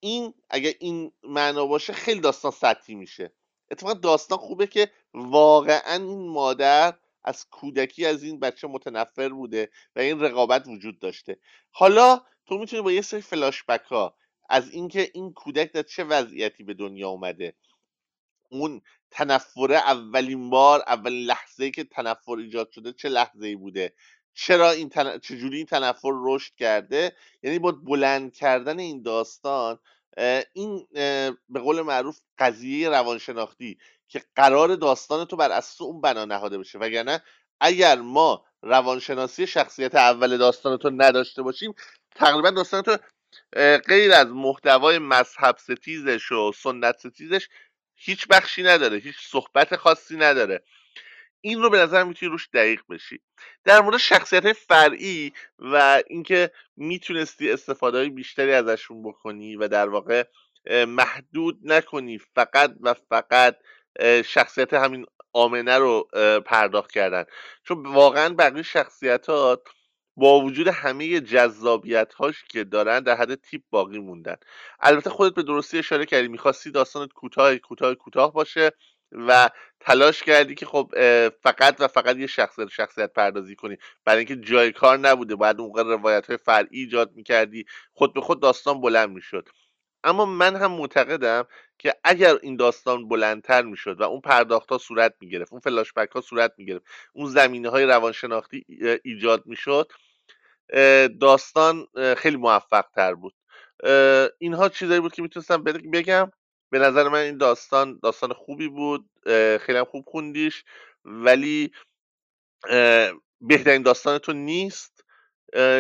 [SPEAKER 1] این اگه این معنا باشه خیلی داستان سطحی میشه. اتفاقا داستان خوبه که واقعا این مادر از کودکی از این بچه متنفر بوده و این رقابت وجود داشته. حالا تو می‌تونی با یه سری فلاشبک ها از اینکه این کودک در چه وضعیتی به دنیا اومده اون تنفره اولین بار اولین لحظه که تنفر ایجاد شده چه لحظه ای بوده؟ چرا این تن... چجوری این تنفر رشد کرده؟ یعنی با بلند کردن این داستان این به قول معروف قضیه روانشناختی که قرار داستان تو بر اساس اون بنا نهاده بشه. وگرنه اگر ما روانشناسی شخصیت اول داستان تو نداشته باشیم تقریبا داستان تو غیر از محتوای مذهب ستیزش و سنت ستیزش هیچ بخشی نداره هیچ صحبت خاصی نداره. این رو به نظر می‌تونی روش دقیق بشی. در مورد شخصیت های فرعی و اینکه می‌تونستی استفاده بیشتری ازشون بکنی و در واقع محدود نکنی فقط و فقط شخصیت همین آمنه رو پرداخت کردن. چون واقعا بقیه شخصیت با وجود همه جذابیت هاش که دارن در حد تیپ باقی موندن. البته خودت به درستی اشاره کردی می‌خواستی داستانت کوتاه کوتاه کوتاه باشه. و تلاش کردی که خب فقط و فقط یه شخصیت شخصیت پردازی کنی. برای اینکه جای کار نبوده باید اون روایت های فرعی ایجاد می‌کردی. خود به خود داستان بلند می‌شد. اما من هم معتقدم که اگر این داستان بلندتر می‌شد و اون پرداخت ها صورت می‌گرفت اون فلاشبک ها صورت می‌گرفت اون زمینه های روانشناختی ایجاد می‌شد داستان خیلی موفق تر بود اینها چیزایی بود که می‌تونستم بگم. به نظر من این داستان داستان خوبی بود خیلی خوب خوندیش ولی بهترین داستان تو نیست.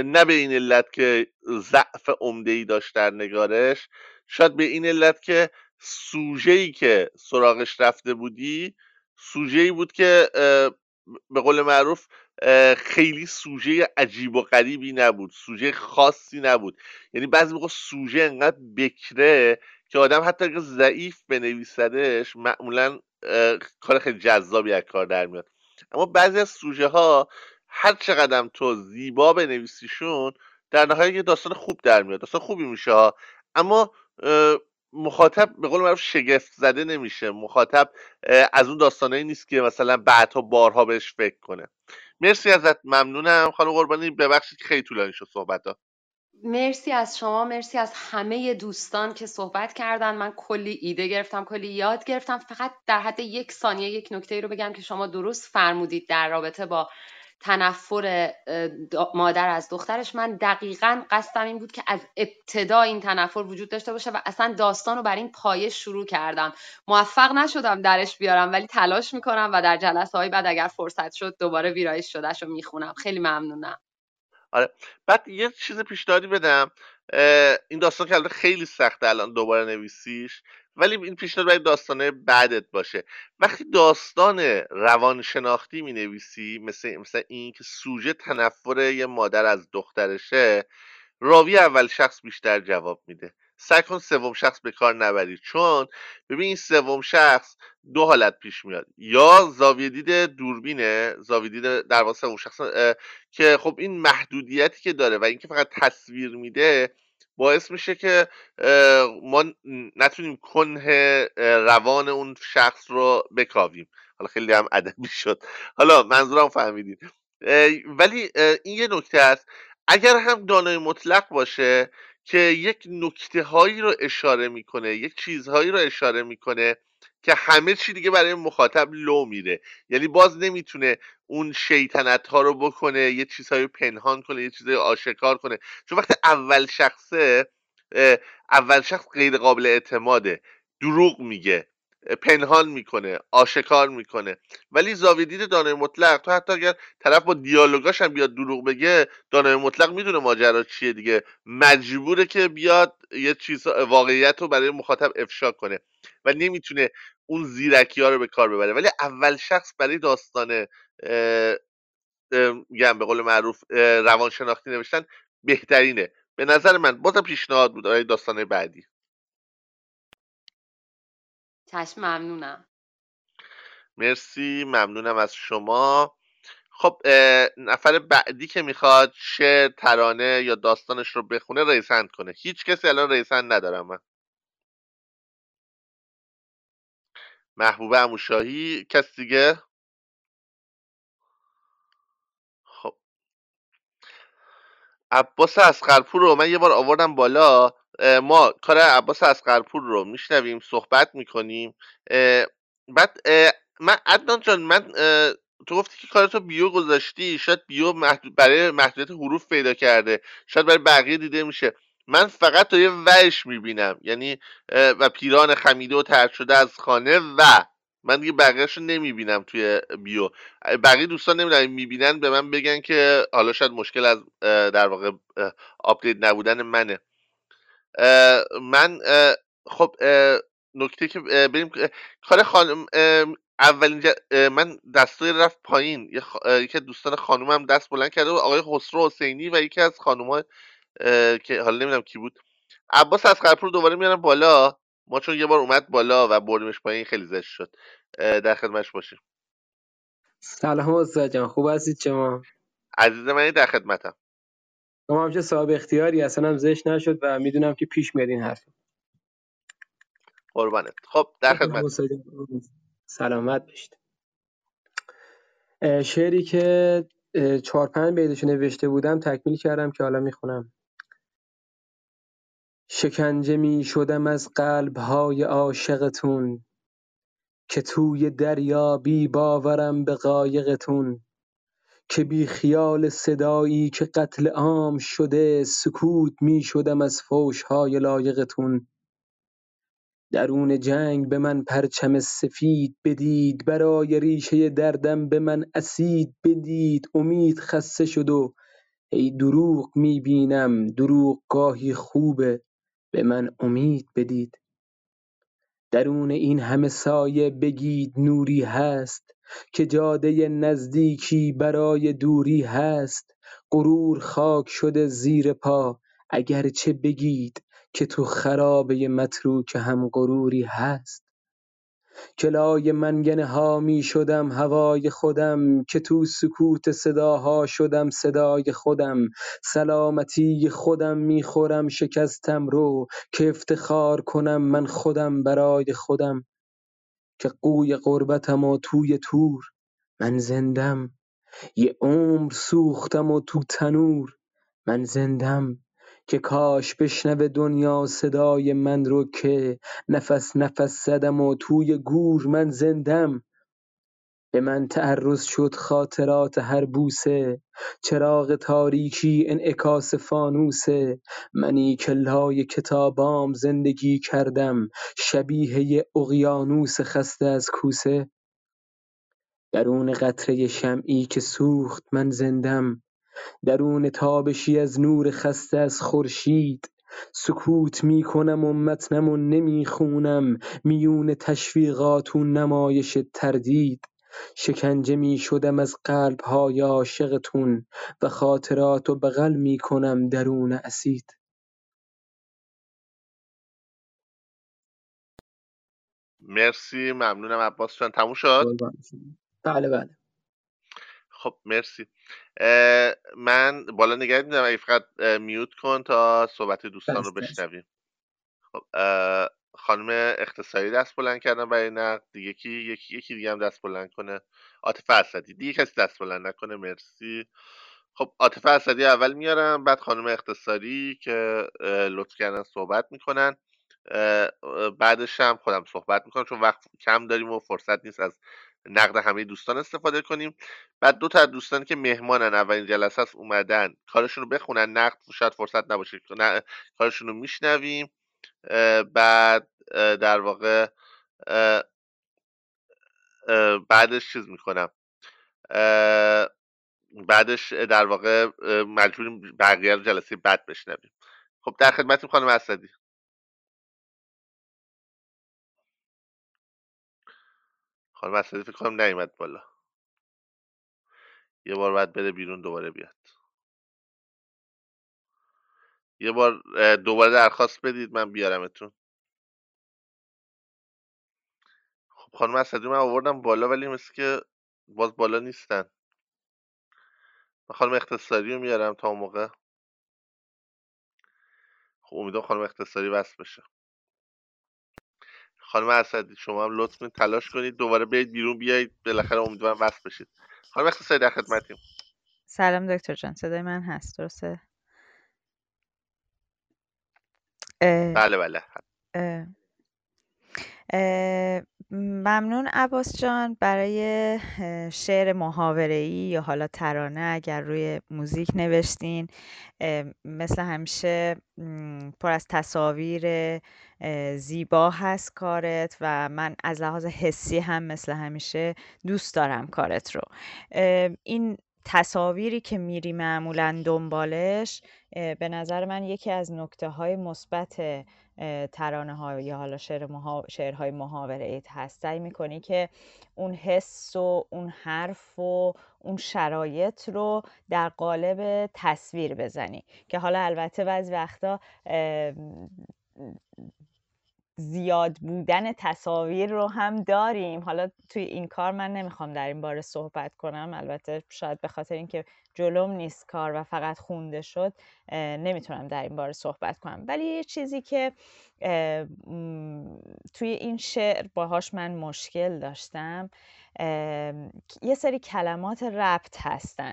[SPEAKER 1] نه به این علت که ضعف عمده ای داشت در نگارش شاید به این علت که سوژه ای که سراغش رفته بودی سوژه ای بود که به قول معروف خیلی سوژه عجیب و غریبی نبود سوژه خاصی نبود. یعنی بعضی موقع سوژه انقدر بکره که آدم حتی اگه ضعیف بنویسدش معمولا کار خیلی جذابی از کار در میاد. اما بعضی از سوژه ها هر چقدر تو زیبا بنویسیشون در نهایت یه داستان خوب در میاد داستان خوبی میشه ها. اما مخاطب به قول معروف شگفت زده نمیشه. مخاطب از اون داستانایی نیست که مثلا بعدها بارها بهش فکر کنه. مرسی ازت ممنونم. خانم قربانی ببخشید خیلی طولانی شد صحبت ها
[SPEAKER 7] مرسی از شما مرسی از همه دوستان که صحبت کردن. من کلی ایده گرفتم کلی یاد گرفتم. فقط در حد یک ثانیه یک نکته رو بگم که شما درست فرمودید در رابطه با تنفر مادر از دخترش. من دقیقا قصدم این بود که از ابتدا این تنفر وجود داشته باشه و اصلا داستان رو بر این پایه شروع کردم. موفق نشدم درش بیارم ولی تلاش می‌کنم و در جلسه های بعد اگر فرصت شد دوباره ویرایش شدهش رو می‌خونم. خیلی ممنونم.
[SPEAKER 1] آره. بعد یه چیز پیشنهادی بدم. این داستان که خیلی سخته الان دوباره نویسیش ولی این پیشنهاد باید داستانه بعدت باشه. وقتی داستان روانشناختی می نویسی مثل, مثل این که سوژه تنفر یه مادر از دخترشه راوی اول شخص بیشتر جواب میده. سعی کن سوم شخص به کار نبری. چون ببین این سوم شخص دو حالت پیش میاد. یا زاویه دید دوربینه زاویه دید در واقع سوم شخص که خب این محدودیتی که داره و اینکه فقط تصویر میده باعث میشه که ما نتونیم کنه روان اون شخص رو بکاویم. حالا خیلی هم ادبی شد. حالا منظورم فهمیدین. ولی این یه نکته است. اگر هم دانای مطلق باشه که یک نکته هایی رو اشاره می‌کنه یک چیزهایی رو اشاره می‌کنه که همه چی دیگه برای مخاطب لو میره. یعنی باز نمی‌تونه اون شیطنت ها رو بکنه یه چیزهایی پنهان کنه یه چیزهایی آشکار کنه. چون وقتی اول شخصه اول شخص غیر قابل اعتماده دروغ میگه. پنهان می‌کنه آشکار می‌کنه. ولی زاویه دید دانای مطلق تو حتی اگر طرف با دیالوگاش هم بیاد دروغ بگه دانای مطلق می‌دونه ماجرا چیه دیگه. مجبوره که بیاد یه چیز واقعیت رو برای مخاطب افشا کنه و نمی‌تونه اون زیرکی ها رو به کار ببره. ولی اول شخص برای داستان میگم به قول معروف روانشناختی نوشتن بهترینه. به نظر من بازم پیشنهاد بود آره داستان بعدی.
[SPEAKER 7] چشم ممنونم.
[SPEAKER 1] مرسی ممنونم از شما. خب نفر بعدی که می‌خواد شعر ترانه یا داستانش رو بخونه ریسند کنه. هیچ کسی الان ریسند ندارم من. محبوب اموشاهی کس دیگه؟ عباس اسقرپور رو من یه بار آوردم بالا ما کار عباس اسقرپور رو میشنویم صحبت می‌کنیم. بعد من عدنان جان من تو گفتی که کارتو بیو گذاشتی شاید بیو محدود برای محدودیت حروف پیدا کرده شاید برای بقیه دیده میشه. من فقط تا یه وش می‌بینم یعنی و پیران خمیده و ترد شده از خانه و من دیگه بقیهش رو نمی‌بینم توی بیو. بقیه دوستان نمی‌دونم می‌بینن به من بگن که حالا شاید مشکل از در واقع آپدیت نبودن منه. من خب نکته که بریم کار خانم اولین من دستای رفت پایین. یکی از دوستان خانومم دست بلند کرده بود. آقای خسرو حسینی و یکی از خانوما که حالا نمی‌دونم کی بود. عباس از خرپور دوباره میارم بالا. ما چون یه بار اومد بالا و بردیمش پایین خیلی زشت شد. در خدمتش باشیم.
[SPEAKER 10] سلام استاد جان خوب هستید شما؟
[SPEAKER 1] عزیز من در خدمتم.
[SPEAKER 10] شما همچه صاحب اختیاری؟ اصلا هم زشت نشد و می‌دونم که پیش میاد این حرف.
[SPEAKER 1] قربانت. خب در خدمت
[SPEAKER 10] سلامت بشید شعری که چهار پنج بیتشو نوشته بودم تکمیل کردم که حالا می‌خونم. شکنجه می شدم از قلبهای عاشقتون که توی دریا بی باورم به قایقتون که بی خیال صدایی که قتل عام شده سکوت می شدم از فوشهای لایقتون. درون جنگ به من پرچم سفید بدید برای ریشه دردم به من اسید بدید. امید خسته شد و هی دروغ می‌بینم دروغ گاهی خوبه. به من امید بدید. درون این همه سایه بگید نوری هست که جاده نزدیکی برای دوری هست. غرور خاک شده زیر پا اگرچه بگید که تو خرابه متروک هم غروری هست. که لای منگنه ها می شدم هوای خودم که تو سکوت صداها شدم صدای خودم. سلامتی خودم می خورم شکستم رو که افتخار کنم من خودم برای خودم. که قوی غربتم و توی تور من زندم. یه عمر سوختم و تو تنور من زندم. که کاش بشنوه دنیا صدای من رو که نفس نفس زدم و توی گور من زندم. به من تعرض شد خاطرات هر بوسه چراغ تاریکی انعکاس فانوسه. منی که لای کتابام زندگی کردم شبیه یه اقیانوس خسته از کوسه. درون قطره شمعی که سوخت من زندم. درون تابشی از نور خسته از خورشید. سکوت می‌کنم و متنمو نمی‌خونم. میون تشویقات و نمایش تردید. شکنجه می‌شدم از قلبهای عاشقتون و خاطراتو بغل می‌کنم درون اسید.
[SPEAKER 1] مرسی ممنونم عباس جان. تموم شد؟
[SPEAKER 10] بله بله.
[SPEAKER 1] خب مرسی. من بالا نگه میدم اگه فقط میوت کن تا صحبت دوستان رو بشنویم. خب خانم اختصاری دست بلند کردن برای نقد. دیگه کی یکی یکی دیگه هم دست بلند کنه. عاطفه اسدی. دیگه کسی دست بلند نکنه. مرسی. خب عاطفه اسدی اول میارم. بعد خانم اختصاری که لطف کردن صحبت می‌کنن. بعدش هم خودم صحبت می‌کنم چون وقت کم داریم و فرصت نیست از نقد همه دوستان استفاده کنیم. بعد دو تا دوستان که مهمانن اولین جلسه است اومدن. کارشون رو بخونن. نقد شاید فرصت نباشه. کارشون رو میشنویم. بعد در واقع بعدش چیز می‌کنم. بعدش در واقع مجبوریم بقیه رو جلسه بعد بشنویم. خب در خدمتیم خانم اسدی. خانم اسدی فکر کنم نیومد بالا. یه بار بعد بره بیرون دوباره بیاد. یه بار دوباره درخواست بدید من بیارمتون. خب خانم اسدی من آوردم بالا ولی مثل که باز بالا نیستن. من خانم اختصاری رو میارم تا اون موقع. خب امیدوارم خانم اختصاری وصل بشه. خانم اسدی شما هم لطف تلاش کنید دوباره برید بیرون بیایید بالاخره امیدوارم وصل بشید. خانم اختصاری در خدمتیم.
[SPEAKER 14] سلام دکتر جان صدای من هست درسته؟
[SPEAKER 1] بله بله.
[SPEAKER 14] ممنون عباس جان. برای شعر محاوره‌ای یا حالا ترانه اگر روی موزیک نوشتین مثل همیشه پر از تصاویر زیبا هست کارت و من از لحاظ حسی هم مثل همیشه دوست دارم کارت رو. این تصاویری که میری معمولا دنبالش به نظر من یکی از نکته های مثبت ترانه ها یا حالا شعر محا... شعرهای محاوره ایت هست. سعی می‌کنی که اون حس و اون حرف و اون شرایط رو در قالب تصویر بزنی. که حالا البته بعضی وقتا زیاد بودن تصاویر رو هم داریم. حالا توی این کار من نمی‌خوام در این باره صحبت کنم. البته شاید به خاطر اینکه جلوم نیست کار و فقط خونده شد نمی‌تونم در این باره صحبت کنم. ولی یه چیزی که توی این شعر باهاش من مشکل داشتم یه سری کلمات ربط هستن.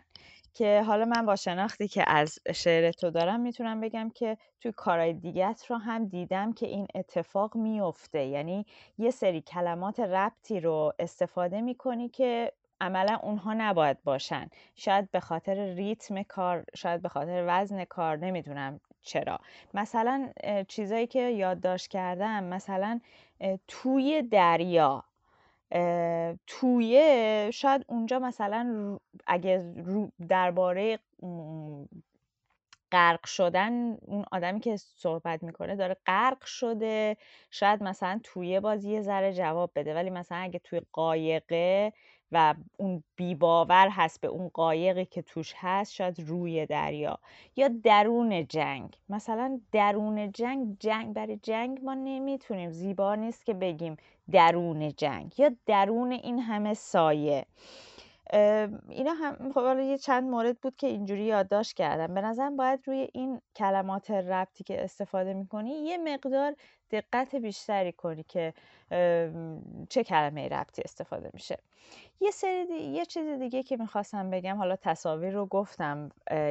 [SPEAKER 14] که حالا من با شناختی که از شعر تو دارم می‌تونم بگم که توی کارهای دیگت رو هم دیدم که این اتفاق میفته یعنی یه سری کلمات ربطی رو استفاده می‌کنی که عملا اونها نباید باشن. شاید به خاطر ریتم کار شاید به خاطر وزن کار نمی‌دونم چرا. مثلا چیزایی که یادداشت کردم مثلا توی دریا توی شاید اونجا مثلا اگه درباره غرق شدن اون آدمی که صحبت می‌کنه داره غرق شده شاید مثلا توی باز یه ذره جواب بده ولی مثلا اگه توی قایقه و اون بیباور هست به اون قایقی که توش هست شاید روی دریا یا درون جنگ. مثلا درون جنگ جنگ برای جنگ ما نمی‌تونیم. زیبا نیست که بگیم درون جنگ یا درون این همه سایه. اینا هم خب یه چند مورد بود که اینجوری یادداشت کردم. به نظرم باید روی این کلمات ربطی که استفاده می‌کنی یه مقدار دقت بیشتری کنی که چه کلمه ربطی استفاده میشه. یه سری یه چیز دیگه که می‌خواستم بگم حالا تصاویر رو گفتم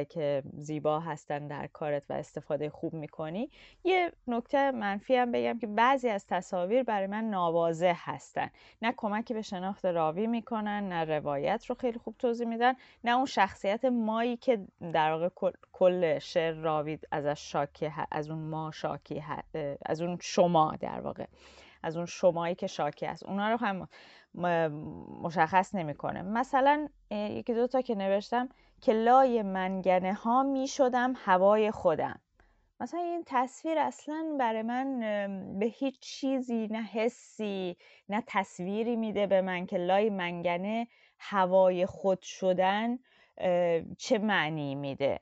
[SPEAKER 14] که زیبا هستن در کارت و استفاده خوب می‌کنی. یه نکته منفی هم بگم که بعضی از تصاویر برای من ناواضح هستن. نه کمکی به شناخت راوی می‌کنن نه روایت رو خیلی خوب توضیح میدن نه اون شخصیت مایی که در واقع کل شعر راوی ازش شاکی از اون ما شاکی از اون شما در واقع. از اون شمایی که شاکی است اونا رو هم مشخص نمی‌کنه. مثلا یکی دو تا که نوشتم که لای منگنه ها می شدم هوای خودم. مثلا این تصویر اصلا برای من به هیچ چیزی نه حسی نه تصویری میده به من که لای منگنه هوای خود شدن چه معنی میده.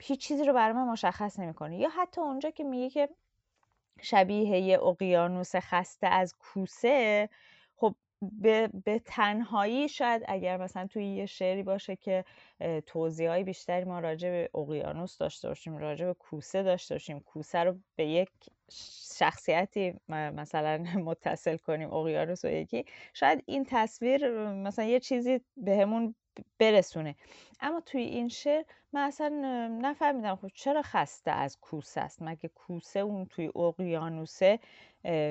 [SPEAKER 14] هیچ چیزی رو برای من مشخص نمی‌کنه. یا حتی اونجا که میگه که شبیه یه اقیانوس خسته از کوسه خب به, به تنهایی شاید اگر مثلا توی یه شعری باشه که توضیح بیشتری ما راجع به اقیانوس داشته باشیم راجع به کوسه داشته باشیم کوسه رو به یک شخصیتی مثلا متصل کنیم اقیانوس و یکی شاید این تصویر مثلا یه چیزی بهمون برسونه. اما توی این شعر من اصلا نفهمیدم خب چرا خسته از کوسه است؟ مگه کوسه اون توی اقیانوسه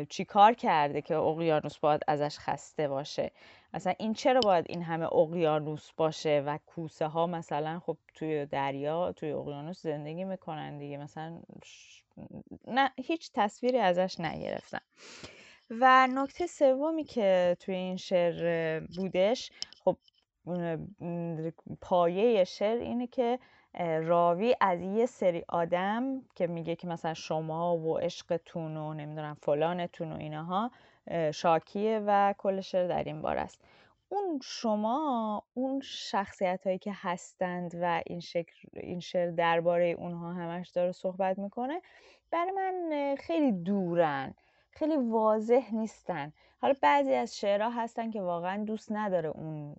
[SPEAKER 14] چی کار کرده که اقیانوس باید ازش خسته باشه؟ مثلا این چرا باید این همه اقیانوس باشه و کوسه ها مثلا خب توی دریا توی اقیانوس زندگی می‌کنن دیگه؟ مثلا نه هیچ تصویری ازش نگرفتم. و نکته سومی که توی این شعر بودش خب پایه شعر اینه که راوی از یه سری آدم که میگه که مثلا شما و عشقتون و نمی‌دونم فلانتون و اینها شاکیه و کل شعر در این بار است. اون شما اون شخصیت هایی که هستند و این شکل این شعر درباره اونها همش داره صحبت می‌کنه برای من خیلی دورن خیلی واضح نیستن. حالا بعضی از شعرها هستن که واقعا دوست نداره اون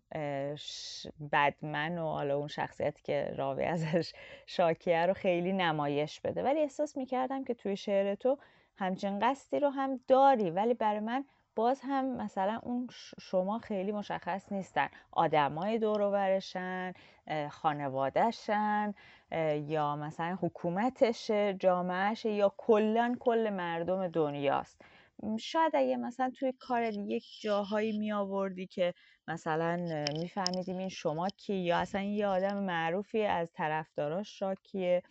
[SPEAKER 14] بدمن و حالا اون شخصیتی که راوی ازش شاکیه رو خیلی نمایش بده. ولی احساس می‌کردم که توی شعر تو همچین قصدی رو هم داری. ولی برای من باز هم مثلا اون شما خیلی مشخص نیستن. آدمای دور و خانوادهشن یا مثلا حکومتشه جامعهشه یا کلا کل مردم دنیاست. شاید اگه مثلا توی کار یک جاهایی می آوردی که مثلا میفهمیدیم این شما کی یا اصلا یه آدم معروفی از طرفداراش شاکیه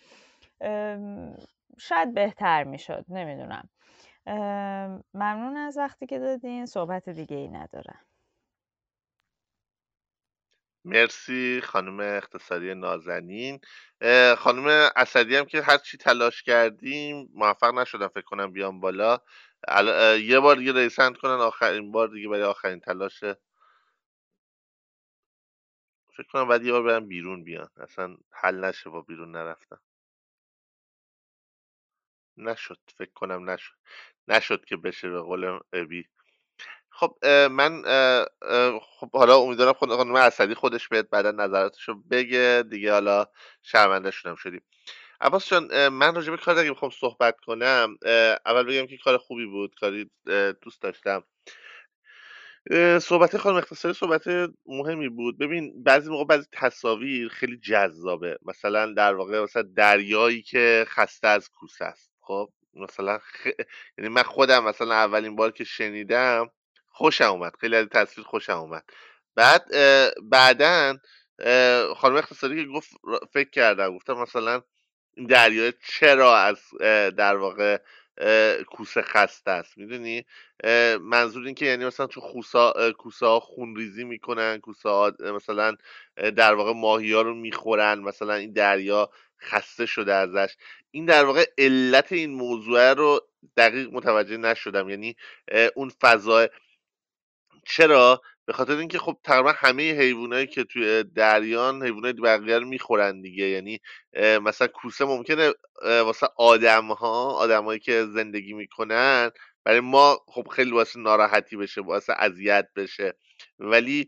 [SPEAKER 14] شاید بهتر می‌شد نمی‌دونم. ممنون از وقتی که دادین صحبت دیگه ای ندارم.
[SPEAKER 1] مرسی خانم اقتصادی نازنین. خانم اسدی هم که هر چی تلاش کردیم موفق نشدم فکر کنم بیام بالا. یه بار دیگه ریسند کنن آخرین بار دیگه برای آخرین تلاش. فکر کنم بعد یه بار برم بیرون بیان. اصلا حل نشه با بیرون نرفتم نشد فکر کنم نشد. نشد که بشه به قول ابی. خب من خب حالا امیدوارم خود خانم اسدی خودش بهت بعدا نظراتشو بگه دیگه حالا شرمنده شدم شدیم عباس جان من راجع به کار اگه بخوام صحبت کنم. اول بگم که کار خوبی بود کاری دوست داشتم. صحبت خانم اختصاری صحبت مهمی بود. ببین بعضی موقع بعضی تصاویر خیلی جذابه. مثلا در واقع مثلا دریایی که خسته از کوسه است. خب مثلا خ... یعنی من خودم مثلا اولین بار که شنیدم خوشم اومد. خیلی از تصویر خوشم اومد. بعد بعدا خانم اقتصادی که گفت فکر کردم گفتم مثلا این دریا چرا از در واقع کوسه خسته است می‌دونی؟ منظور این که یعنی مثلا تو خوسا کوسه ها خونریزی می‌کنن کوسه ها مثلا در واقع ماهی ها رو می‌خورن مثلا این دریا خسته شده ازش. این در واقع علت این موضوع رو دقیق متوجه نشدم. یعنی اون فضا چرا؟ به خاطر اینکه خب تقریبا همه حیوانایی که توی دریان حیوانات بقیه رو می‌خورن دیگه. یعنی مثلا کوسه ممکنه واسه آدم ها آدمایی که زندگی می‌کنن برای ما خب خیلی واسه ناراحتی بشه واسه اذیت بشه. ولی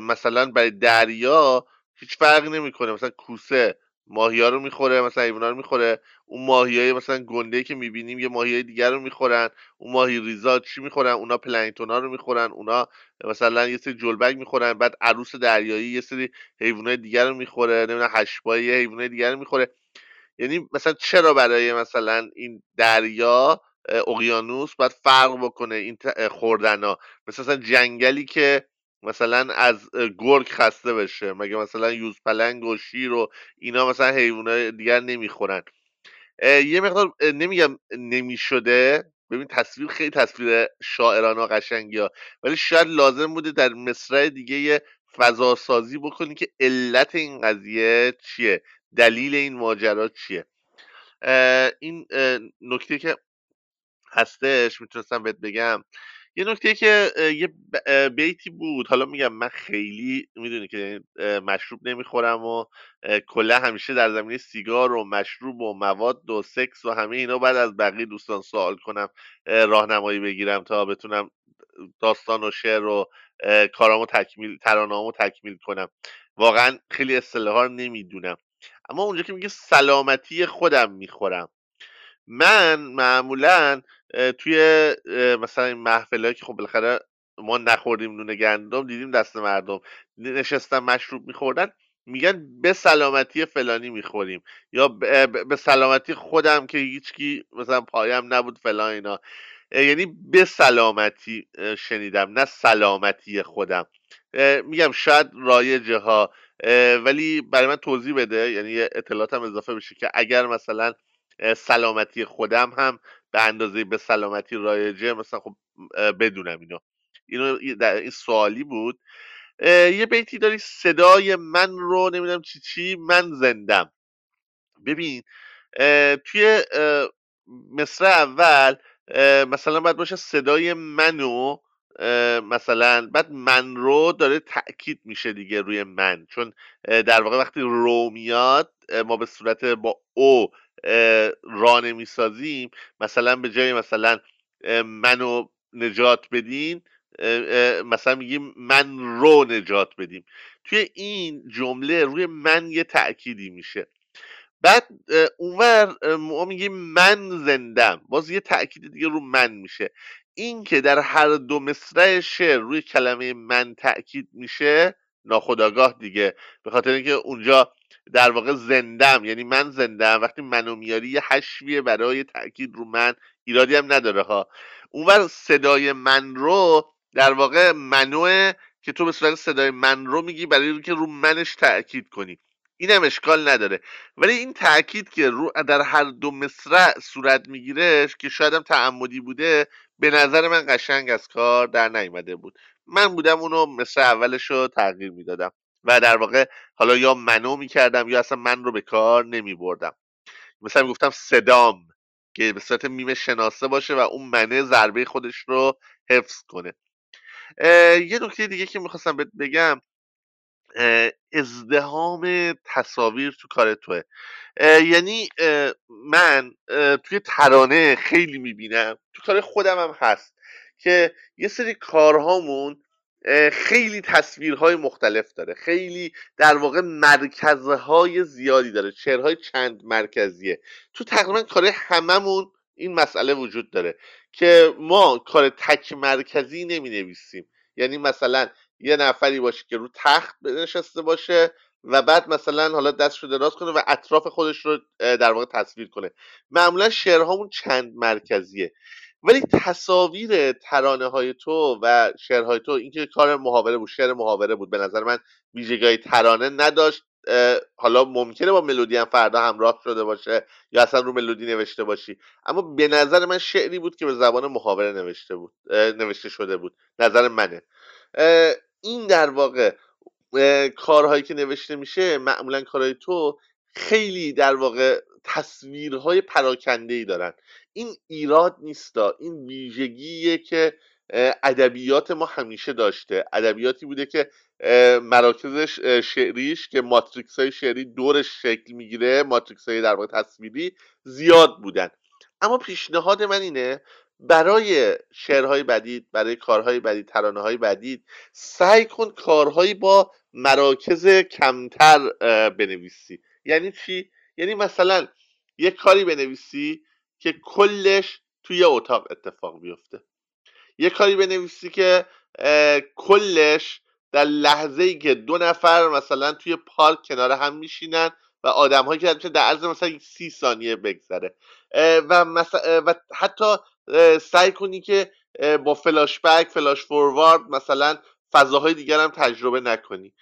[SPEAKER 1] مثلا برای دریا هیچ فرقی نمی‌کنه. مثلا کوسه ماهی ها رو می‌خوره مثلا حیونا رو می‌خوره. اون ماهی های مثلا گنده که می‌بینیم یه ماهی های دیگر رو می‌خورن. اون ماهی ریزا چی می‌خورن؟ اونا پلنگتون ها رو می‌خورن. اونا مثلا یه سری جلبک می‌خورن. بعد عروس دریایی یه سری حیوانات دیگر رو می‌خوره. نمی‌دونم هشبایی حیوانات دیگر رو می‌خوره. یعنی مثلا چرا برای مثلا این دریا اقیانوس باید فرق بکنه این خوردن ها مثلا جنگلی که مثلا از گرگ خسته بشه مگه مثلا یوز پلنگ و شیر و اینا مثلا حیوانات دیگر نمی‌خورن. یه مقدار نمیگم نمی‌شده. ببین تصویر خیلی تصویر شاعرانه و قشنگی ها ولی شاید لازم بوده در مصرع دیگه فضا سازی بکنی که علت این قضیه چیه؟ دلیل این ماجرا چیه؟ این نکته که هستش می‌تونستم بهت بگم. یه نکته که یه بیتی بود. حالا میگم من خیلی می‌دونی که مشروب نمی‌خورم و کلا همیشه در زمینه سیگار و مشروب و مواد و سکس و همه اینا بعد از بقیه دوستان سوال کنم راهنمایی بگیرم تا بتونم داستان و شعر و کارامو تکمیل ترانه‌امو تکمیل کنم. واقعا خیلی اصطلاحا نمی‌دونم. اما اونجا که میگه سلامتی خودم می‌خورم. من معمولا توی مثلا این محفله که خب بالاخره ما نخوردیم نون گندم دیدیم دست مردم. نشستن مشروب میخوردن میگن به سلامتی فلانی می‌خوریم. یا به سلامتی خودم که هیچکی مثلا پایم نبود فلان اینا. یعنی به سلامتی شنیدم نه سلامتی خودم. میگم شاید رایجه ها ولی برای من توضیح بده یعنی اطلاعاتم اضافه بشه که اگر مثلا سلامتی خودم هم به اندازه به سلامتی رایجه مثلا خب بدونم اینو. اینو در این سوالی بود. یه بیتی داری صدای من رو نمی‌دونم چی چی من زندم. ببین توی مصر اول مثلا باید باشه صدای منو مثلا بعد من رو داره تاکید میشه دیگه روی من. چون در واقع وقتی رو میاد ما به صورت با او رانه می‌سازیم مثلا به جای مثلا منو نجات بدین مثلا میگیم من رو نجات بدیم. توی این جمله روی من یه تأکیدی میشه. بعد اونور ما میگیم من زندم. باز یه تأکید دیگه رو من میشه. این که در هر دو مصرع شعر روی کلمه من تأکید میشه ناخداگاه دیگه. به خاطر اینکه اونجا در واقع زندم یعنی من زندم وقتی منو میاری یه حشویه برای تاکید رو من ایرادی هم نداره ها. اونور صدای من رو در واقع منوه که تو به صورت صدای من رو میگی برای اینکه رو منش تاکید کنی. اینم اشکال نداره. ولی این تاکید که رو در هر دو مصرع صورت می‌گیره که شاید هم تعمدی بوده به نظر من قشنگ از کار در نیامده بود. من بودم اونو مثل اولش رو تغییر می‌دادم. و در واقع حالا یا منو می‌کردم یا اصلا من رو به کار نمی بردم مثلا می‌گفتم صدام که به صورت میم شناسه باشه و اون منه ضربه خودش رو حفظ کنه. یه نکته دیگه که می‌خواستم بگم ازدهام تصاویر تو کار توه. یعنی من توی ترانه خیلی می‌بینم تو کار خودم هم هست که یه سری کارهامون خیلی تصویرهای مختلف داره. خیلی در واقع مرکزهای زیادی داره. شعرهای چند مرکزیه. تو تقریبا کار هممون این مسئله وجود داره که ما کار تک مرکزی نمی نویسیم یعنی مثلا یه نفری باشه که رو تخت نشسته باشه و بعد مثلا حالا دست رو دراز کنه و اطراف خودش رو در واقع تصویر کنه. معمولا شعرهامون چند مرکزیه. ولی تصاویر ترانه های تو و شعرهای تو اینکه کار محاوره بود شعر محاوره بود به نظر من ویژگی ترانه نداشت. حالا ممکنه با ملودی هم فردا همراه شده باشه یا اصلا رو ملودی نوشته باشی. اما به نظر من شعری بود که به زبان محاوره نوشته بود نوشته شده بود. نظر منه. این در واقع کارهایی که نوشته میشه معمولا کارهای تو خیلی در واقع تصویرهای پراکنده ای دارن. این ایراد نیستا این ویژگیه که ادبیات ما همیشه داشته. ادبیاتی بوده که مراکز شعریش که ماتریکس های شعری دورش شکل می‌گیره ماتریکس های در تصویری زیاد بودن. اما پیشنهاد من اینه برای شعرهای بدید برای کارهای بدید ترانه های بدید سعی کن کارهایی با مراکز کمتر بنویسی. یعنی چی؟ یعنی مثلا یک کاری بنویسی که کلش توی اتاق اتفاق بیفته. یه کاری بنویسی که کلش در لحظه ای که دو نفر مثلا توی پارک کنار هم میشینن و آدم هایی که در عرض مثلا سی ثانیه بگذره. و, و حتی سعی کنی که با فلاش بک فلاش فوروارد مثلا فضاهای دیگر هم تجربه نکنی.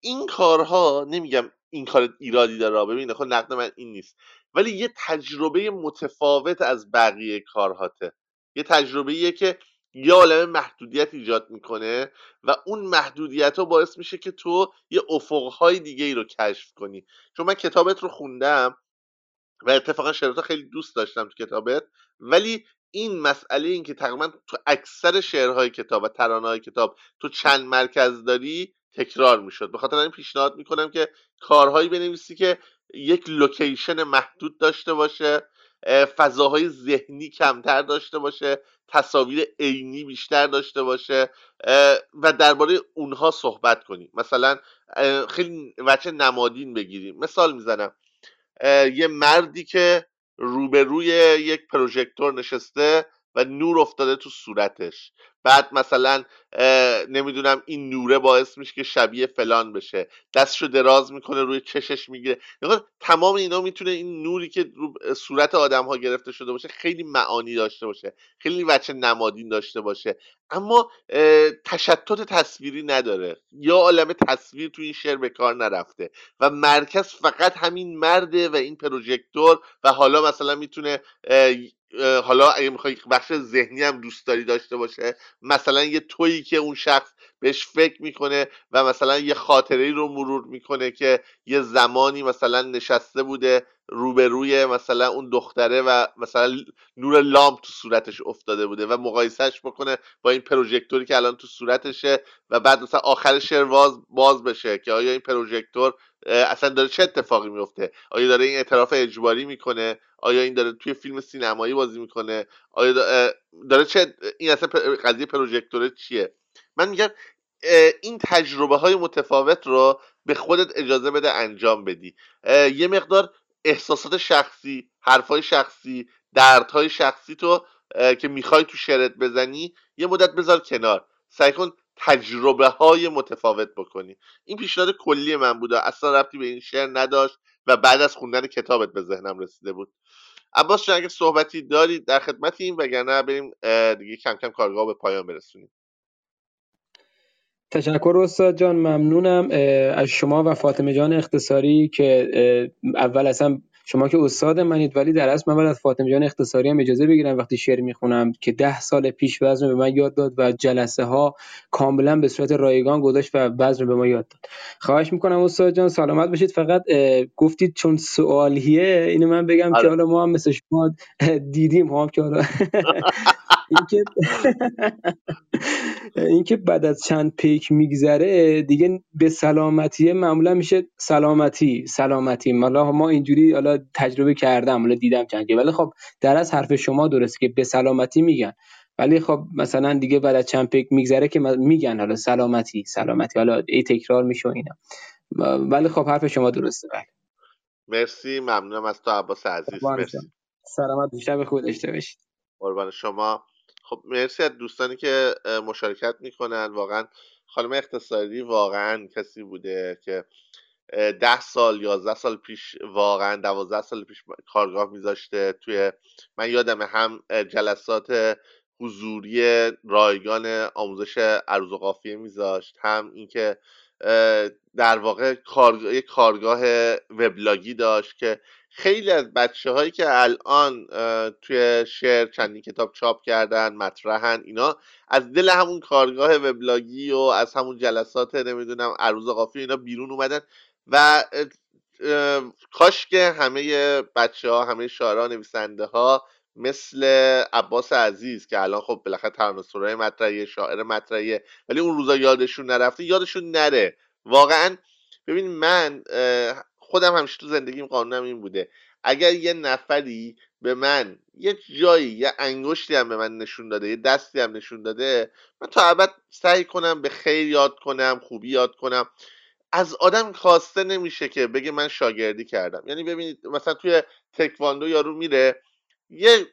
[SPEAKER 1] این کارها نمیگم این کار ایرادی داره ببین خب نقد من این نیست. ولی یه تجربه متفاوت از بقیه کارهاته. یه تجربه که یه عالم محدودیت ایجاد می‌کنه و اون محدودیت ها باعث میشه که تو یه افقهای دیگه ای رو کشف کنی. چون من کتابت رو خوندم و اتفاقا شعرها خیلی دوست داشتم تو کتابت ولی این مسئله این که تقریبا تو اکثر شعرهای کتاب و ترانه های کتاب تو چند مرکز داری تکرار می‌شد. به خاطر این پیشنهاد می‌کنم که کارهایی بنویسی که یک لوکیشن محدود داشته باشه فضاهای ذهنی کمتر داشته باشه تصاویر عینی بیشتر داشته باشه و درباره اونها صحبت کنیم. مثلا خیلی وچه نمادین بگیریم. مثال می‌زنم. یه مردی که روبروی یک پروژکتور نشسته و نور افتاده تو صورتش. بعد مثلا نمی‌دونم این نوره باعث میشه که شبیه فلان بشه. دستشو دراز می‌کنه روی چشش می‌گیره. تمام اینا می‌تونه این نوری که رو صورت آدم ها گرفته شده باشه خیلی معانی داشته باشه. خیلی وچه نمادین داشته باشه. اما تشتت تصویری نداره. یا عالم تصویر تو این شعر به کار نرفته. و مرکز فقط همین مرده و این پروژکتور و حالا مثلا می‌تونه حالا اگه می‌خوای بخش ذهنی هم دوست داری داشته باشه مثلا یه تویی که اون شخص بهش فکر می‌کنه و مثلا یه خاطره رو مرور می‌کنه که یه زمانی مثلا نشسته بوده روبروی مثلا اون دختره و مثلا نور لامپ تو صورتش افتاده بوده و مقایسهش بکنه با این پروژکتوری که الان تو صورتشه و بعد مثلا آخر شعر باز, باز بشه که آیا این پروژکتور اصلا داره چه اتفاقی میفته آیا داره این اعتراف اجباری می‌کنه؟ آیا این داره توی فیلم سینمایی بازی می‌کنه؟ آیا داره چه این اصلا قضیه پروژکتوره چیه؟ من میگم این تجربه های متفاوت رو به خودت اجازه بده انجام بدی. یه مقدار احساسات شخصی حرفای شخصی دردهای شخصی تو که می‌خوای تو شرط بزنی یه مدت بذار کنار. سعی کن تجربه های متفاوت بکنی. این پیشنهاد کلی من بود اصلا ربطی به این شعر نداشت و بعد از خوندن کتابت به ذهنم رسیده بود. عباس اگه صحبتی دارید در خدمتیم وگرنه بریم دیگه کم کم کارگاه به پایان برسونیم.
[SPEAKER 10] تشکر استاد جان ممنونم. از شما و فاطمه جان اختصاری که اول اصلا شما که استاد منید ولی در اصل من از فاطمه جان اختصاری هم اجازه بگیرم وقتی شعر می‌خونم که ده سال پیش وزن به من یاد داد و جلسه ها کاملا به صورت رایگان گذاشت و وزن به ما یاد داد. خواهش می‌کنم استاد جان سلامت باشید. فقط گفتید چون سوالیه اینو من بگم که
[SPEAKER 1] آره.
[SPEAKER 10] حالا ما هم مثل شما دیدیم. هم که حالا اینکه اینکه بعد از چند پیک میگذره دیگه به سلامتی معمولا میشه سلامتی سلامتی. حالا ما اینجوری حالا تجربه کردم حالا دیدم چند ولی خب در از حرف شما درسته که به سلامتی میگن. ولی خب مثلا دیگه بعد از چند پیک میگذره که میگن حالا سلامتی سلامتی. حالا ای تکرار میشه اینا. ولی خب حرف شما درسته بله.
[SPEAKER 1] مرسی. ممنونم از تو عباس عزیز. مرسی.
[SPEAKER 10] سلامت شب خوب داشته باشید
[SPEAKER 1] قربان شما. خب مرسی از دوستانی که مشارکت می‌کنن. واقعا خانم اقتصادی واقعا کسی بوده که ده سال یازده سال پیش واقعا دوازده سال پیش کارگاه میذاشته. توی من یادم هم جلسات حضوری رایگان آموزش عروض و قافیه میذاشت. هم اینکه در واقع کارگاه, کارگاه وبلاگی داشت که خیلی از بچه هایی که الان توی شعر چندین کتاب چاپ کردن مطرحن اینا از دل همون کارگاه وبلاگی و از همون جلسات نمی‌دونم عروض قافی اینا بیرون اومدن و کاش که همه بچه ها همه شاعران نویسنده ها مثل عباس عزیز که الان خب بالاخره ترانه مطرحیه شاعر مطرحیه ولی اون روزا یادشون نرفته یادشون نره. واقعا ببین من خودم همیشه تو زندگیم قانونم این بوده. اگر یه نفری به من یه جایی یه انگشتی هم به من نشون داده یه دستی هم نشون داده من تا ابد سعی کنم به خیر یاد کنم خوبی یاد کنم. از آدم خواسته نمیشه که بگه من شاگردی کردم. یعنی ببینید مثلا توی تکواندو یارو میره یه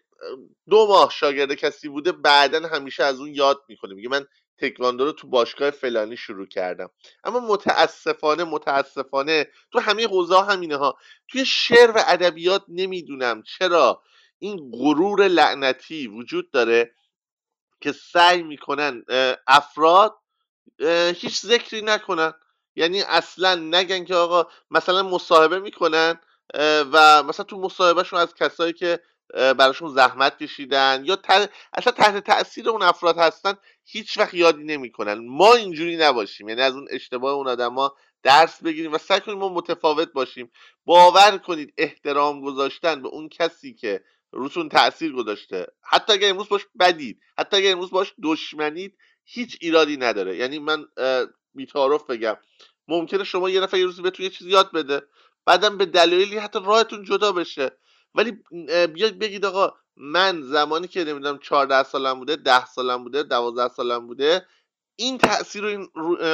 [SPEAKER 1] دو ماه شاگرد کسی بوده بعدا همیشه از اون یاد می‌کنه. میگه من تکواندو رو تو باشگاه فلانی شروع کردم. اما متاسفانه متاسفانه تو همه حوزه همینه ها. توی شعر و ادبیات نمی‌دونم چرا این غرور لعنتی وجود داره که سعی می‌کنن افراد هیچ ذکری نکنن. یعنی اصلا نگن که آقا مثلا مصاحبه می‌کنن و مثلا تو مصاحبهشون از کسایی که براشون زحمت کشیدن یا اصلا تحت تاثیر اون افراد هستن هیچ وقت یادی نمی‌کنن. ما اینجوری نباشیم. یعنی از اون اشتباه اون آدما درس بگیریم و سعی کنیم ما متفاوت باشیم. باور کنید احترام گذاشتن به اون کسی که روتون تاثیر گذاشته. حتی اگر امروز باش بدید حتی اگر امروز باش دشمنید هیچ ایرادی نداره. یعنی من بیتعارف بگم. ممکنه شما یه نفر یه روزی بهتون یه چیزی یاد بده. بعدم به دلایلی حتی راهتون جدا بشه. ولی بیاید بگید آقا من زمانی که نمی‌دونم 14 سالم بوده 10 سالم بوده 12 سالم بوده این تاثیر رو این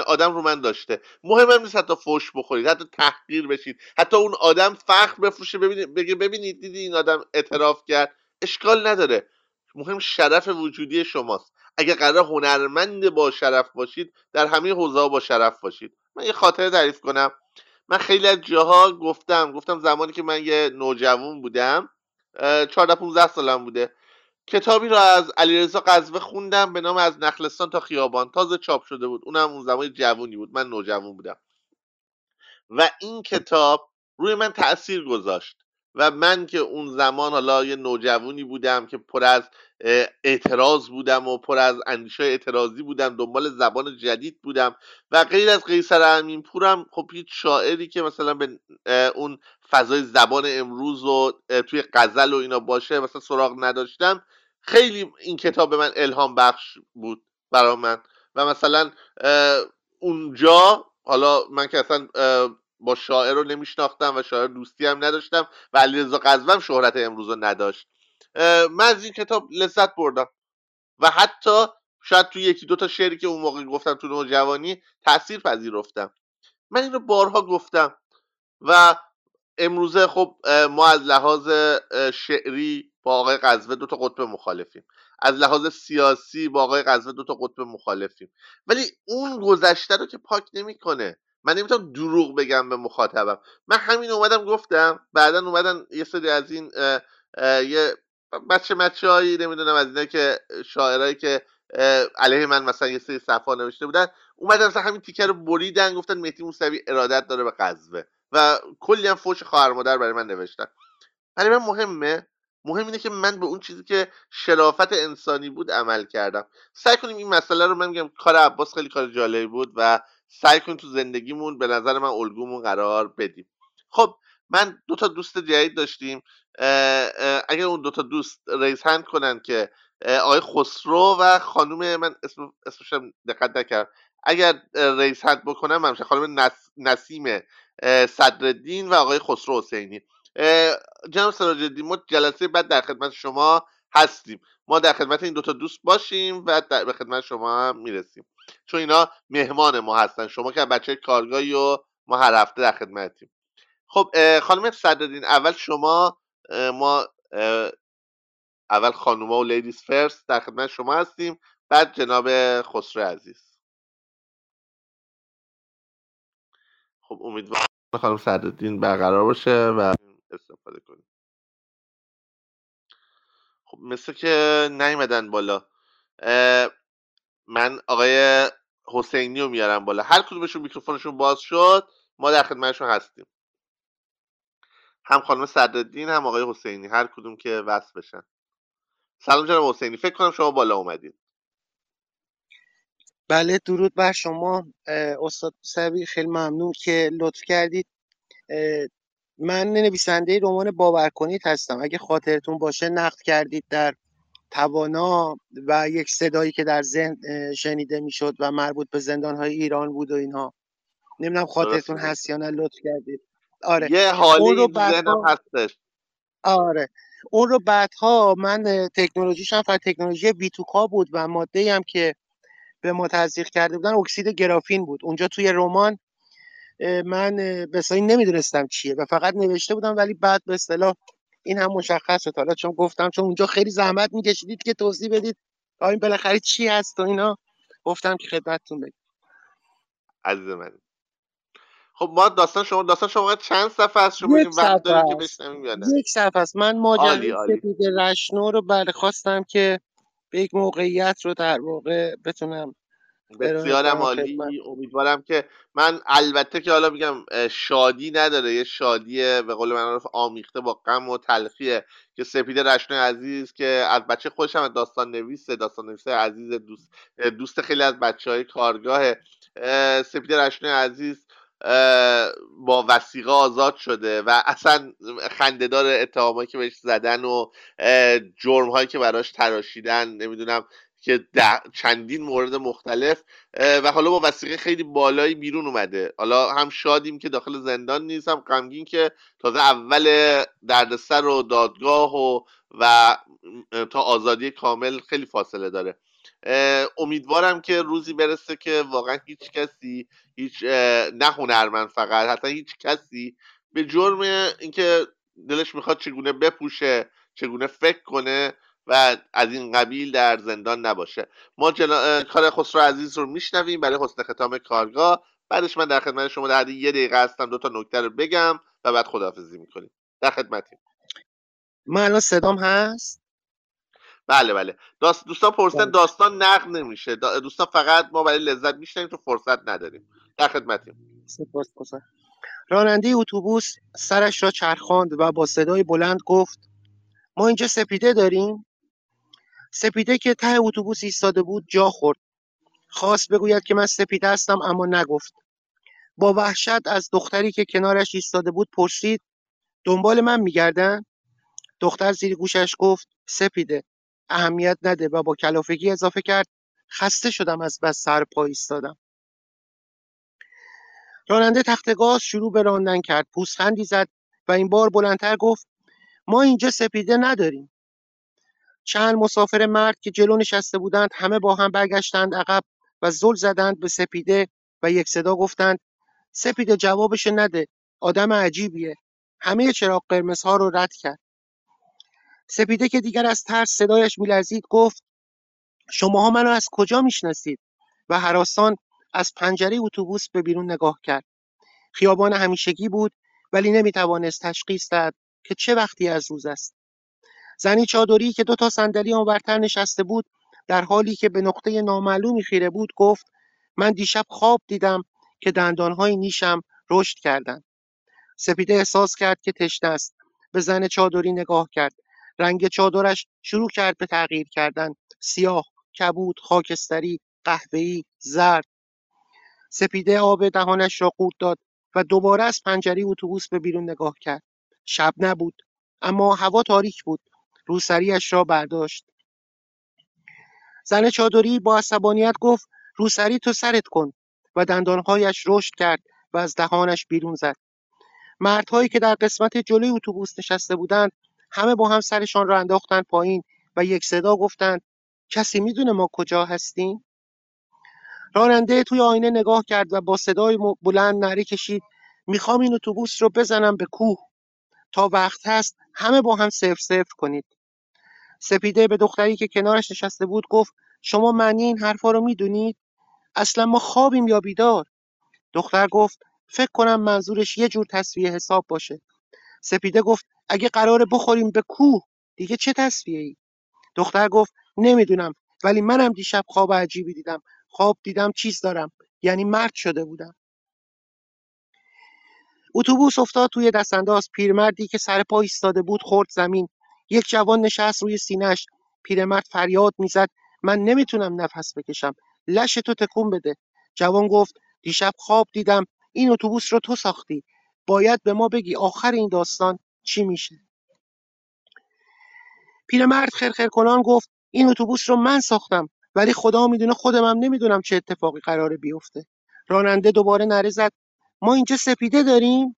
[SPEAKER 1] آدم رو من داشته. مهم هم نیست حتی فوش بخورید حتی تحقیر بشید حتی اون آدم فخر بفروشه ببینید بگه ببینید دیدی این آدم اعتراف کرد؟ اشکال نداره. مهم شرف وجودی شماست. اگه قرار هنرمند با شرف باشید در همه حوزه با شرف باشید. من یه خاطره تعریف کنم. من خیلی از جاها گفتم گفتم زمانی که من یه نوجوان بودم 14 15 سالم بوده. کتابی رو از علیرضا قزوه خوندم به نام از نخلستان تا خیابان. تازه چاپ شده بود. اونم اون زمان جوونی بود. من نوجوان بودم. و این کتاب روی من تاثیر گذاشت. و من که اون زمان حالا یه نوجوانی بودم که پر از اعتراض بودم و پر از اندیشه اعتراضی بودم دنبال زبان جدید بودم و غیر از قیصر امین پورم خب هیچ شاعری که مثلا به اون فضای زبان امروز و توی غزل و اینا باشه مثلا سراغ نداشتم خیلی این کتاب به من الهام بخش بود برا من. و مثلا اونجا حالا من که اصلا با شاعر رو نمیشناختم و شاعر دوستی هم نداشتم و علیرضا قزوم شهرت امروز رو نداشت. من از این کتاب لذت بردم. و حتی شاید توی یکی دو تا شعری که اون موقع گفتم تو نوجوانی تاثیر پذیرفتم. من این رو بارها گفتم. و امروزه خب ما از لحاظ شعری با آقای قزوه دو تا قطب مخالفیم. از لحاظ سیاسی با آقای قزوه دو تا قطب مخالفیم. ولی اون گذشته رو که پاک نمی‌کنه من نمی‌تونم دروغ بگم به مخاطبم. من همین اومدم گفتم بعدا اومدن یه سری از این یه بچه مچه هایی نمی‌دونم از اینه که شاعرایی که علیه من مثلا یه سری صفحه نوشته بودن اومدن مثلا همین تیکر رو بریدن گفتن مهدی موسوی ارادت داره به قزوه و کلی هم فوش خواهر مادر برای من نوشتن. برای من مهمه مهم اینه که من به اون چیزی که شرافت انسانی بود عمل کردم. سعی کنیم این مسئله رو من میگم کار عباس خیلی کار جالبی بود و سعی کنیم تو زندگیمون به نظر من الگومون قرار بدیم. خب من دو تا دوست جدید داشتیم. اگر اون دو تا دوست ریز هند کنن که آقای خسرو و خانوم من اسم اسمشم دقت نکردم اگر ریز هند بکنم من خانم نس... نسیم صدرالدین و آقای خسرو حسینی. جناب سراج ما جلسه بعد در خدمت شما هستیم. ما در خدمت این دوتا دوست باشیم و در به خدمت شما هم می‌رسیم. چون اینا مهمان ما هستن. شما که بچه کارگاهی و ما هر هفته در خدمتیم. خب خانم صدرالدین اول شما ما اول خانوما و لیدیز فرست در خدمت شما هستیم. بعد جناب خسرو عزیز. خب امیدوارم خانم صدرالدین برقرار باشه و استفاده کنیم. خب مثل که نیومدن بالا من آقای حسینی رو میارم بالا. هر کدومشون میکروفونشون باز شد ما در خدمتشون هستیم. هم خانم صدرالدین هم آقای حسینی هر کدوم که وصل بشن. سلام جناب حسینی فکر کنم شما بالا اومدید
[SPEAKER 15] بله درود بر شما. استاد سوی خیلی ممنون که لطف کردید. من نویسنده رمان باور کنید هستم. اگه خاطرتون باشه نقد کردید در توانا و یک صدایی که در ذهن شنیده می‌شد و مربوط به زندان های ایران بود و اینها. نمی‌دونم خاطرتون هست یا نه لطف کردید.
[SPEAKER 1] آره. یه حالی رو ذهنم هستش.
[SPEAKER 15] آره. اون رو بعدها من تکنولوژیش هم فقط تکنولوژی بیتوکا بود و ماده هم که به ما تزریق کرده بودن اکسید گرافین بود. اونجا توی رمان من به نمی‌دونستم چیه و فقط نوشته بودم ولی بعد به اصطلاح این هم مشخص شد. حالا چون گفتم چون اونجا خیلی زحمت میکشیدید که توضیح بدید. این بالاخره چی هست و اینا؟ گفتم که خدمتتون بگم.
[SPEAKER 1] عزیز من. خب ما داستان شما داستان شما چند صفحه است شما این وقت داریم که بشنویم یا
[SPEAKER 15] یک صفحه است. من ماجرای سپید رشنو رو بله خواستم که به یک موقعیت رو در واقع بتونم
[SPEAKER 1] بسیارم عالی. امیدوارم که من البته که حالا میگم شادی نداره. یه شادی به قول من آمیخته با غم و تلخیه که سپید رشنه عزیز که از بچه خودش هم داستان نویسه داستان نویسه عزیز دوست دوست خیلی از بچه های کارگاه سپید رشنه عزیز با وسیقه آزاد شده و اصلا خندهدار اتهامایی که بهش زدن و جرم هایی که براش تراشیدن نمی‌دونم که چندین مورد مختلف و حالا با وسیقه خیلی بالایی بیرون اومده. حالا هم شادیم که داخل زندان نیست هم غمگین که تازه اول دردسر و دادگاه و و تا آزادی کامل خیلی فاصله داره. امیدوارم که روزی برسه که واقعا هیچ کسی هیچ نه هنرمند فقط حتی هیچ کسی به جرم اینکه دلش می‌خواد چگونه بپوشه چگونه فکر کنه و از این قبیل در زندان نباشه. ما جنا... کار خسرو عزیز رو میشنویم برای حسن ختام کارگاه. بعدش من در خدمت شما در یه دقیقه هستم دو تا نکته رو بگم و بعد خداحافظی می‌کنیم. در خدمتیم.
[SPEAKER 15] من الان صدام هست؟
[SPEAKER 1] بله بله. داست... دوستان پرسیدن بله. داستان نقد نمیشه. دوستان فقط ما برای لذت میشنیم تو فرصت نداریم. در خدمتیم.
[SPEAKER 15] سپاس. راننده اتوبوس سرش را چرخاند و با صدای بلند گفت ما اینجا سپیده داریم؟ سپیده که ته اتوبوس ایستاده بود جا خورد. خواست بگوید که من سپیده هستم اما نگفت. با وحشت از دختری که کنارش ایستاده بود پرسید دنبال من میگردن؟ دختر زیر گوشش گفت سپیده. اهمیت نده و با کلافگی اضافه کرد. خسته شدم از بس سر پا ایستادم. راننده تخت گاز شروع به راندن کرد. پوزخندی زد و این بار بلندتر گفت ما اینجا سپیده نداریم. چند مسافر مرد که جلو نشسته بودند همه با هم برگشتند عقب و زل زدند به سپیده و یک صدا گفتند سپیده جوابش نده آدم عجیبیه. همه چراغ قرمزها رو رد کرد. سپیده که دیگر از ترس صدایش میلرزید گفت شماها منو از کجا می‌شناسید؟ و هراسان از پنجره اتوبوس به بیرون نگاه کرد. خیابان همیشگی بود ولی نمی‌توانست تشخیص دهد که چه وقتی از روز است. زنی چادری که دو تا صندلی آنورتر نشسته بود در حالی که به نقطه نامعلومی خیره بود گفت من دیشب خواب دیدم که دندانهای نیشم رشد کردند. سپیده احساس کرد که تشنه است. به زن چادری نگاه کرد. رنگ چادرش شروع کرد به تغییر کردن. سیاه کبود خاکستری قهوه‌ای زرد. سپیده آب دهانش را قورت داد و دوباره از پنجره اتوبوس به بیرون نگاه کرد. شب نبود اما هوا تاریک بود. روسریش را برداشت. زن چادری با عصبانیت گفت روسری تو سرت کن. و دندانهایش رشد کرد و از دهانش بیرون زد. مردهایی که در قسمت جلوی اتوبوس نشسته بودند همه با هم سرشان را انداختند پایین و یک صدا گفتند کسی می‌دونه ما کجا هستیم؟ راننده توی آینه نگاه کرد و با صدای بلند نعره کشید می‌خوام این اتوبوس رو بزنم به کوه. تا وقت هست همه با هم صفر صفر کنید. سپیده به دختری که کنارش نشسته بود گفت شما معنی این حرفا رو می‌دونید؟ اصلا ما خوابیم یا بیدار؟ دختر گفت فکر کنم منظورش یه جور تصویه حساب باشه. سپیده گفت اگه قراره بخوریم به کوه دیگه چه تصویه ای دختر گفت نمی‌دونم ولی منم دیشب خواب عجیبی دیدم. خواب دیدم چیز دارم یعنی مرد شده بودم. اتوبوس افتاد توی دستانداز. پیرمردی که سر پا ایستاده بود خورد زمین. یک جوان نشست روی سینهش پیرمرد فریاد می‌زد من نمی‌تونم نفس بکشم لش تو تکون بده. جوان گفت دیشب خواب دیدم این اتوبوس رو تو ساختی. باید به ما بگی آخر این داستان چی میشه. پیرمرد خرخر کنان گفت این اتوبوس رو من ساختم ولی خدا می‌دونه خودمم نمی‌دونم چه اتفاقی قراره بیفته. راننده دوباره نره زد ما اینجا سپیده داریم؟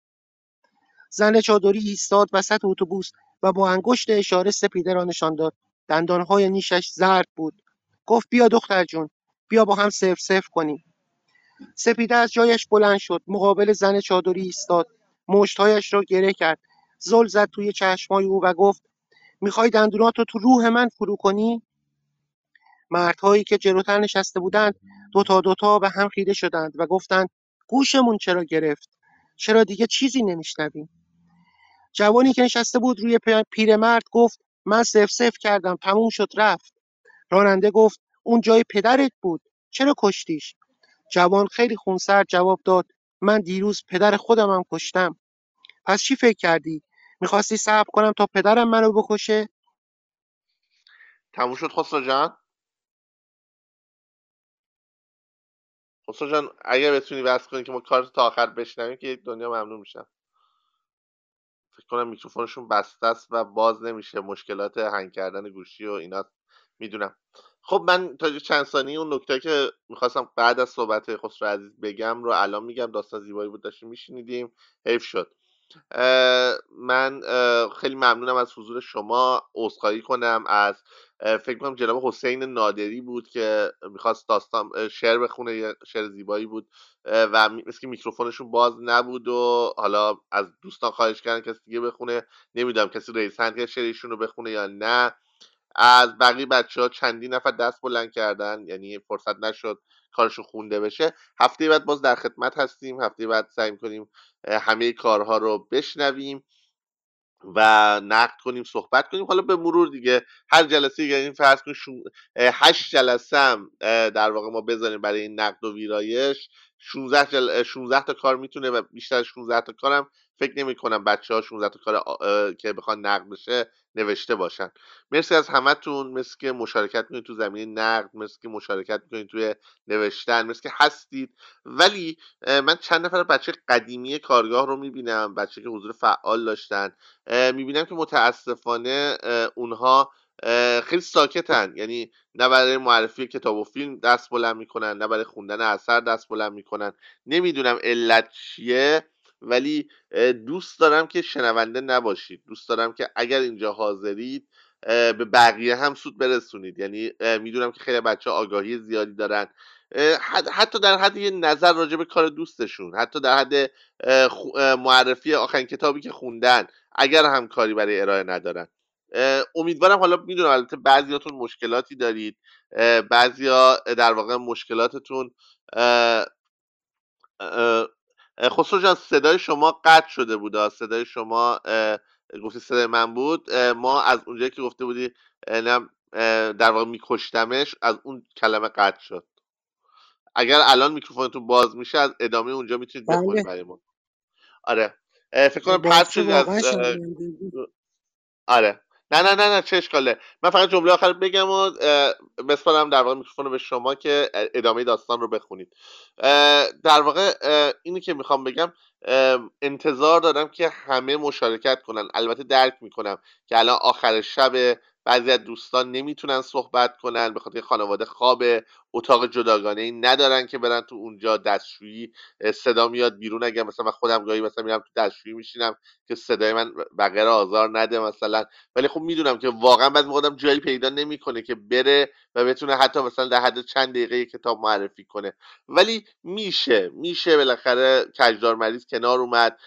[SPEAKER 15] زن چادری ایستاد وسط اتوبوس و با انگشت اشاره سپیده را نشان داد. دندانهای نیشش زرد بود. گفت بیا دختر جون بیا با هم سف سف کنیم. سپیده از جایش بلند شد مقابل زن چادری ایستاد. مشتهایش را گره کرد. زل زد توی چشمای او و گفت می‌خوای دندونات رو تو روح من فرو کنی؟ مردهایی که جلوتر نشسته بودند دوتا دوتا به هم خیره شدند و گفتند گوشمون چرا گرفت؟ چرا دیگه چیزی نمیشنویم جوانی که نشسته بود روی پیرمرد گفت من سف سف کردم تموم شد رفت. راننده گفت اون جای پدرت بود چرا کشتیش؟ جوان خیلی خونسرد جواب داد من دیروز پدر خودمم کشتم. پس چی فکر کردی؟ می‌خواستی صبر کنم تا پدرم منو بکشه؟
[SPEAKER 1] تموم شد خسرو جان؟ خسرو جان اگه بتونی بس کنی که ما کار تا آخر بشنویم که دنیا ممنون میشم فکر کنم میکروفونشون بسته است و باز نمیشه مشکلات هنگ کردن گوشی و اینا. می‌دونم. خب من تا چند ثانیه اون نکته که می‌خواستم بعد از صحبت خسرو عزیز بگم رو الان میگم داستان زیبایی بود داشتیم میشنیدیم حیف شد. من خیلی ممنونم از حضور شما عذرخواهی کنم از فکر کنم جناب حسین نادری بود که می‌خواست داستان شعر بخونه شعر زیبایی بود و مثل که میکروفونشون باز نبود و حالا از دوستان خواهش کردن کسی دیگه بخونه. نمی‌دونم کسی رئیس هند شعرشون رو بخونه یا نه. از بقیه بچه ها چندین نفر دست بلند کردن یعنی فرصت نشد کارشون خونده بشه. هفته بعد باز در خدمت هستیم. هفته بعد سعی کنیم همه کارها رو بشنویم و نقد کنیم صحبت کنیم. حالا به مرور دیگه هر جلسه یعنی فرض کنیم هشت جلسه هم در واقع ما بذاریم برای این نقد و ویرایش. 16 جل... 16 تا کار می‌تونه و بیشتر از 16 تا کارم فکر نمی کنم بچه ها 16 تا کار که بخوان نقد بشه نوشته باشن. مرسی از همتون. مرسی که مشارکت می‌کنید تو زمین نقد. مرسی که مشارکت می‌کنید توی نوشتن. مرسی که هستید. ولی من چند نفر بچه قدیمی کارگاه رو می‌بینم بچه که حضور فعال داشتن. می‌بینم که متاسفانه اونها خیلی ساکتن. یعنی نه برای معرفی کتاب و فیلم دست بلند می‌کنن نه برای خوندن اثر دست بلند می‌کنن. نمی‌دونم علت چیه ولی دوست دارم که شنونده نباشید. دوست دارم که اگر اینجا حاضرید به بقیه هم سود برسونید. یعنی می‌دونم که خیلی بچه آگاهی زیادی دارن. حتی در حد یه نظر راجع به کار دوستشون حتی در حد معرفی آخرین کتابی که خوندن اگر هم کاری برای ارائه ندارن. امیدوارم حالا می‌دونم البته بعضیاتون مشکلاتی دارید. بعضیا در واقع مشکلاتتون خسرو جان صدای شما قطع شده بود صدای شما گفتی صدای من بود. ما از اونجایی که گفته بودی در واقع میکشتمش از اون کلمه قطع شد. اگر الان میکروفونتون باز میشه از ادامه اونجا می‌تونید بخونید بله. برای ما. آره. فکر کنم پرت شدید از آره. نه نه نه نه چه اشکاله. من فقط جمله آخر بگم و بسپارم در واقع میکروفون به شما که ادامه داستان رو بخونید. در واقع اینی که می‌خوام بگم انتظار دارم که همه مشارکت کنن. البته درک می‌کنم که الان آخر شب بعضی از دوستان نمی‌تونن صحبت کنن به خاطر خانواده خواب اتاق جداگانه ای ندارن که برن تو اونجا دستشویی صدا میاد بیرون. اگر مثلا من خودم گاهی مثلا میرم تو دستشویی میشینم که صدای من بقیه آزار نده مثلا. ولی خب می‌دونم که واقعا بعد موقعم جایی پیدا نمی‌کنه که بره و بتونه حتی مثلا در حد چند دقیقه کتاب معرفی کنه. ولی میشه میشه بالاخره کجدار مریض کنار اومد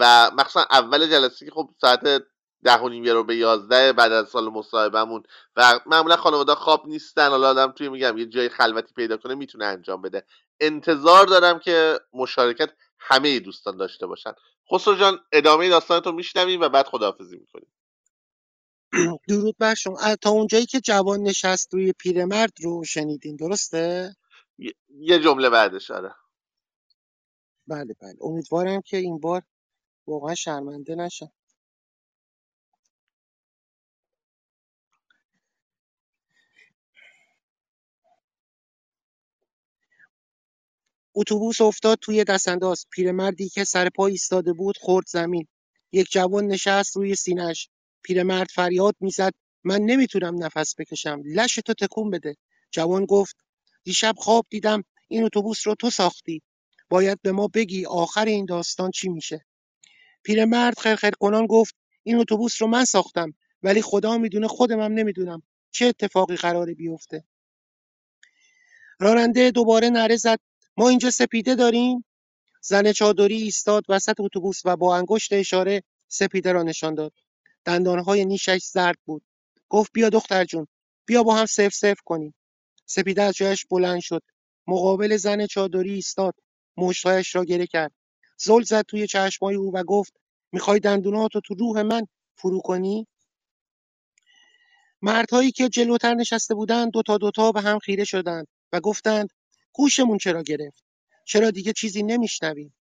[SPEAKER 1] و مخصوصا اول جلسه که خب ساعت ده و نیم رو به یازده بعد از سال مصاحبهمون. و معمولا خانواده خواب نیستن. حالا آدم توی میگم یه جای خلوتی پیدا کنه می‌تونه انجام بده. انتظار دارم که مشارکت همه دوستان داشته باشن. خسرو جان ادامه داستانتو میشنویم و بعد خداحافظی می‌کنیم.
[SPEAKER 15] درود بر شما. تا اونجایی که جوان نشست روی پیرمرد رو شنیدین درسته؟
[SPEAKER 1] یه جمله بعدش آره.
[SPEAKER 15] بله بله. امیدوارم که این بار واقعا شرمنده نشم. اتوبوس افتاد توی دستانداز. پیرمردی که سر پا ایستاده بود خورد زمین. یک جوان نشست روی سینهش پیرمرد فریاد می‌زد من نمی‌تونم نفس بکشم لش تو تکون بده. جوان گفت دیشب خواب دیدم این اتوبوس رو تو ساختی. باید به ما بگی آخر این داستان چی میشه. پیرمرد خرخر کنان گفت این اتوبوس رو من ساختم ولی خدا می‌دونه خودم هم نمی‌دونم چه اتفاقی قراره بیفته. راننده دوباره نره زد. ما اینجا سپیده داریم. زن چادری ایستاد وسط اتوبوس و با انگشت اشاره سپیده را نشان داد. دندانهای نیشش زرد بود. گفت بیا دختر جون بیا با هم سف سف کنیم. سپیده از جایش بلند شد. مقابل زن چادری ایستاد. مشتهایش را گره کرد. زل زد توی چشمای او و گفت می‌خوای دندوناتو تو روح من فرو کنی؟ مردهایی که جلوتر نشسته بودند دوتا دوتا به هم خیره شدند و گفتند گوشمون چرا گرفت؟ چرا دیگه چیزی نمیشنویم؟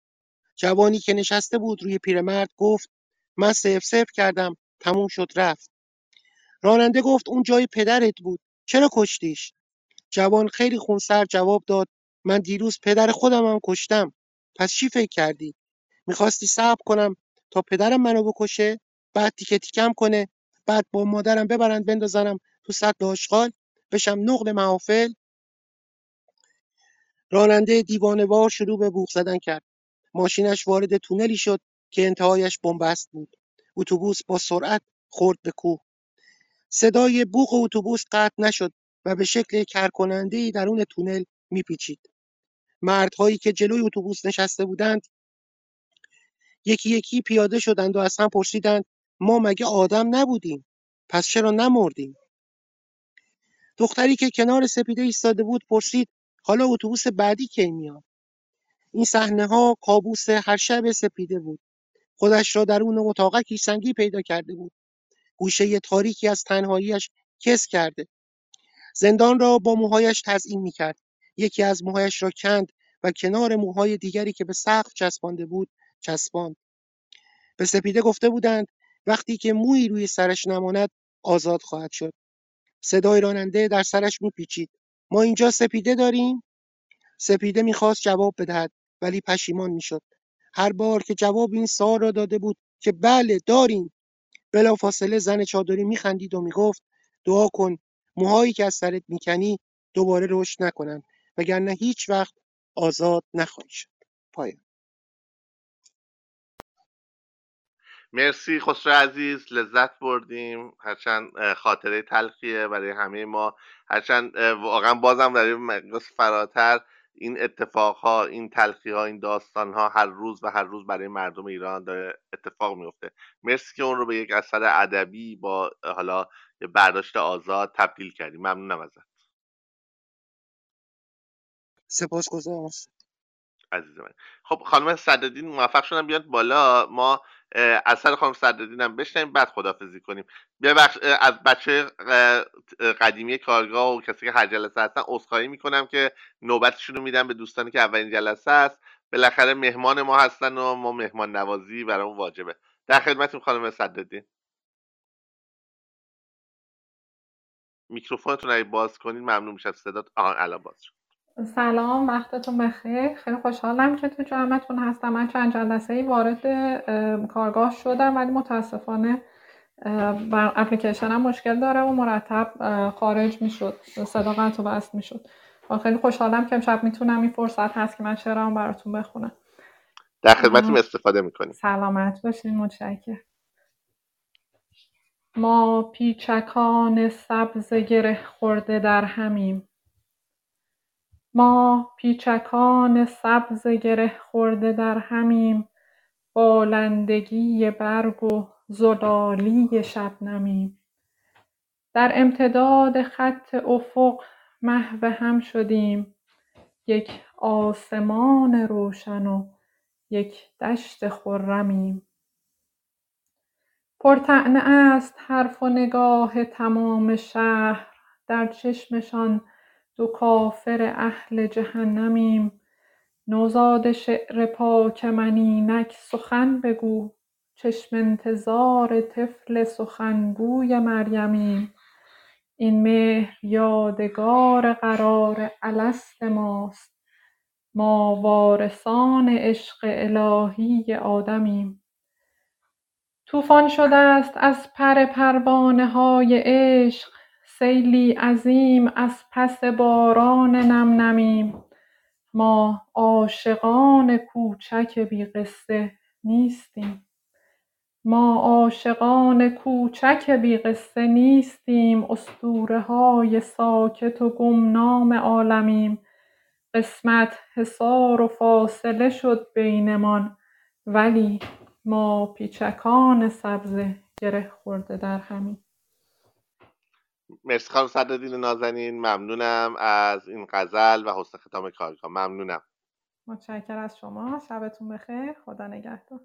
[SPEAKER 15] جوانی که نشسته بود روی پیرمرد گفت من سف سف کردم تموم شد رفت. راننده گفت اون جای پدرت بود. چرا کشتیش؟ جوان خیلی خونسر جواب داد من دیروز پدر خودم هم کشتم. پس چی فکر کردی؟ می‌خواستی صبر کنم تا پدرم منو بکشه؟ بعد تیکه تیکم کنه؟ بعد با مادرم ببرند بندازنم تو سطل آشغال؟ بشم نقل محافل؟ راننده دیوانه‌وار شروع به بوق زدن کرد. ماشینش وارد تونلی شد که انتهایش بنبست بود. اتوبوس با سرعت خورد به کوه. صدای بوق اتوبوس قطع نشد و به شکل کرکننده‌ای درون تونل میپیچید. مردهایی که جلوی اتوبوس نشسته بودند یکی یکی پیاده شدند و از هم پرسیدند ما مگه آدم نبودیم پس چرا نمردیم دختری که کنار سپیده ایستاده بود پرسید حالا اتوبوس بعدی کی میاد؟ این صحنه ها کابوس هر شب سپیده بود. خودش را درون اتاقکی سنگی پیدا کرده بود. گوشه تاریکی از تنهاییش کس کرده. زندان را با موهایش تزئین می‌کرد. یکی از موهایش را کند و کنار موهای دیگری که به سقف چسبانده بود چسباند. به سپیده گفته بودند وقتی که مویی روی سرش نماند آزاد خواهد شد. صدای راننده در سرش میپیچید. ما اینجا سپیده داریم. سپیده می‌خواست جواب بدهد ولی پشیمان می‌شد. هر بار که جواب این سوال را داده بود که بله داریم. بلافاصله زن چادری میخندید و می‌گفت دعا کن موهایی که از سرت می‌کنی دوباره رشد نکنند وگرنه هیچ وقت آزاد نخواهی شد. پایان.
[SPEAKER 1] مرسی خسرو عزیز لذت بردیم. هرچند خاطره تلخیه برای همه ما. هرچند واقعا بازم در مقیاس فراتر این اتفاق ها این تلخی ها این داستان ها هر روز و هر روز برای مردم ایران داره اتفاق میفته مرسی که اون رو به یک اثر ادبی با حالا برداشت آزاد تبدیل کردیم ممنونم ازت.
[SPEAKER 15] سپاسگزارم.
[SPEAKER 1] عزیز من. خب خانم صددین موفق شدن بیاد بالا. ما اثر خانم صددین هم بشنیم بعد خدافزی کنیم. ببخش از بچه قدیمی کارگاه و کسی که هر جلسه هستن عذرخواهی می‌کنم که نوبتشون رو میدم به دوستانی که اولین جلسه است. بالاخره مهمان ما هستن و ما مهمان نوازی برای واجبه. در خدمتیم خانم صددین میکروفونتون اگه باز کنین ممنون میشه صدات آهان الان باز شد.
[SPEAKER 16] سلام وقتتون بخیر. خیلی خوشحالم که تو جمعتون هستم. من چند جلسه ای وارد کارگاه شدم ولی متاسفانه بر اپلیکیشنم مشکل داره و مرتب خارج می‌شد. صدا قطع و بست می‌شد. خیلی خوشحالم که امشب می‌تونم این فرصت هست که من شعرم براتون بخونم.
[SPEAKER 1] در خدمتتون استفاده می‌کنیم.
[SPEAKER 16] سلامت باشین متشکر ما پیچکان سبز گره خورده در همیم. ما پیچکان سبز گره خورده در همیم بالندگی برگ و زلالی شبنمیم. در امتداد خط افق محو هم شدیم. یک آسمان روشن و یک دشت خرمیم. پرطعنه است حرف و نگاه تمام شهر. در چشمشان دو کافر اهل جهنمیم. نوزاد شعر پاک من اینک سخن بگو. چشم انتظار طفل سخنگوی مریمیم. این مهر یادگار قرار الست ماست. ما وارثان عشق الهی آدمیم. طوفان شده است از پر پروانه های عشق. سیلی عظیم از پس باران نم نمیم ما عاشقان کوچک بی قصه نیستیم. ما عاشقان کوچک بی قصه نیستیم. اسطوره های ساکت و گمنام عالمیم. قسمت حصار و فاصله شد بینمان ولی ما پیچکان سبز گره خورده در همیم.
[SPEAKER 1] مرسی خانم صدادین نازنین ممنونم از این غزل و حسن ختام کارگاه ممنونم.
[SPEAKER 16] متشکر از شما. شبتون بخیر. خدا نگهدار.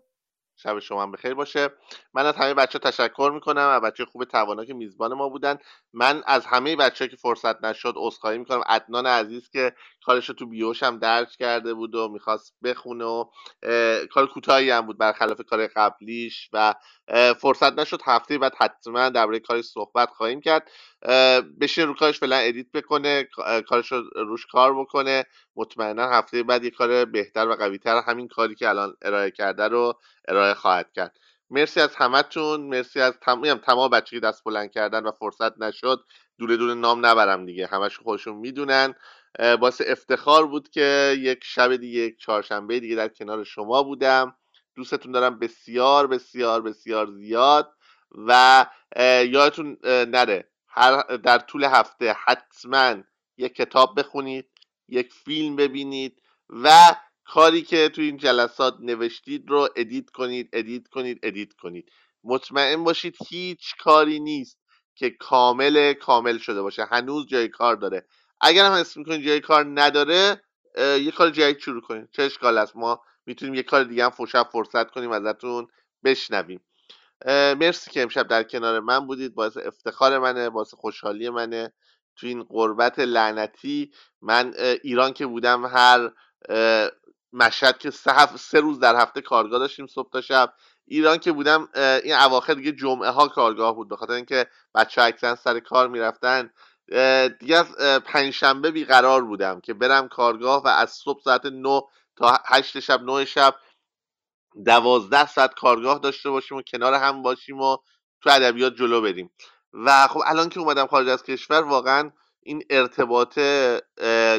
[SPEAKER 1] شب شما هم بخیر باشه. من از همه بچه تشکر می‌کنم و بچه خوب توانا که میزبان ما بودن. من از همه بچه که فرصت نشد عذرخواهی می‌کنم. عدنان عزیز که کارش رو تو بیوش هم درج کرده بود و می‌خواست بخونه و کار کوتاهی هم بود برخلاف کار قبلیش و فرصت نشد هفته بعد حتما درباره کارش صحبت خواهیم کرد. بشین رو کارش فعلا ادیت بکنه کارش رو روش کار بکنه. مطمئنا هفته بعد یه کار بهتر و قویتر همین کاری که الان ارائه کرده رو ارائه خواهد کرد. مرسی از همتون مرسی از تمام تمام بچه دست بلند کردن و فرصت نشد. دوره دوره نام نبرم دیگه همش خودشون می‌دونن. باعث افتخار بود که یک شب دیگه یک چهارشنبه دیگه در کنار شما بودم. دوستتون دارم بسیار بسیار بسیار زیاد و یادتون نره. هر در طول هفته حتما یک کتاب بخونید یک فیلم ببینید و کاری که تو این جلسات نوشتید رو edit کنید edit کنید edit کنید. مطمئن باشید هیچ کاری نیست که کامل کامل شده باشه. هنوز جای کار داره. اگر هم اسم می‌کنید جای کار نداره یه کار جایی شروع کنید چه اشکال است؟ ما می‌تونیم یه کار دیگه هم فرصت فرصت کنیم ازتون بشنویم. مرسی که امشب در کنار من بودید. باعث افتخار منه باعث خوشحالی منه. تو این قربت لعنتی من ایران که بودم هر مشهد که سه, روز در هفته کارگاه داشتیم صبح تا شب. ایران که بودم این اواخر دیگه جمعه ها کارگاه بود. به خاطر اینکه بچه اکثرا سر کار می‌رفتن. دیگه پنجشنبه بیقرار بودم که برم کارگاه و از صبح ساعت 9 تا هشت شب نه شب دوازده ساعت کارگاه داشته باشیم و کنار هم باشیم و تو ادبیات جلو بریم. و خب الان که اومدم خارج از کشور واقعا این ارتباطه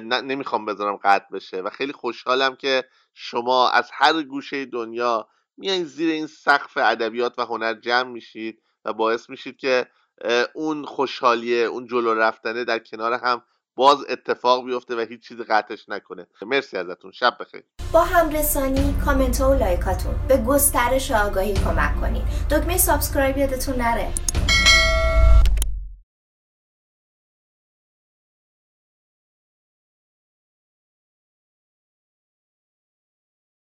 [SPEAKER 1] نمی‌خوام بذارم قطع بشه و خیلی خوشحالم که شما از هر گوشه دنیا میایین زیر این سقف ادبیات و هنر جمع میشید و باعث میشید که اون خوشحالیه اون جلو رفتنه در کنار هم باز اتفاق بیفته و هیچ چیزی قطعش نکنه. مرسی ازتون. شب بخیر.
[SPEAKER 17] با همرسانی کامنت و like اتون. به گسترش آگاهی کمک کنید. دکمه subscribe یادتون نره.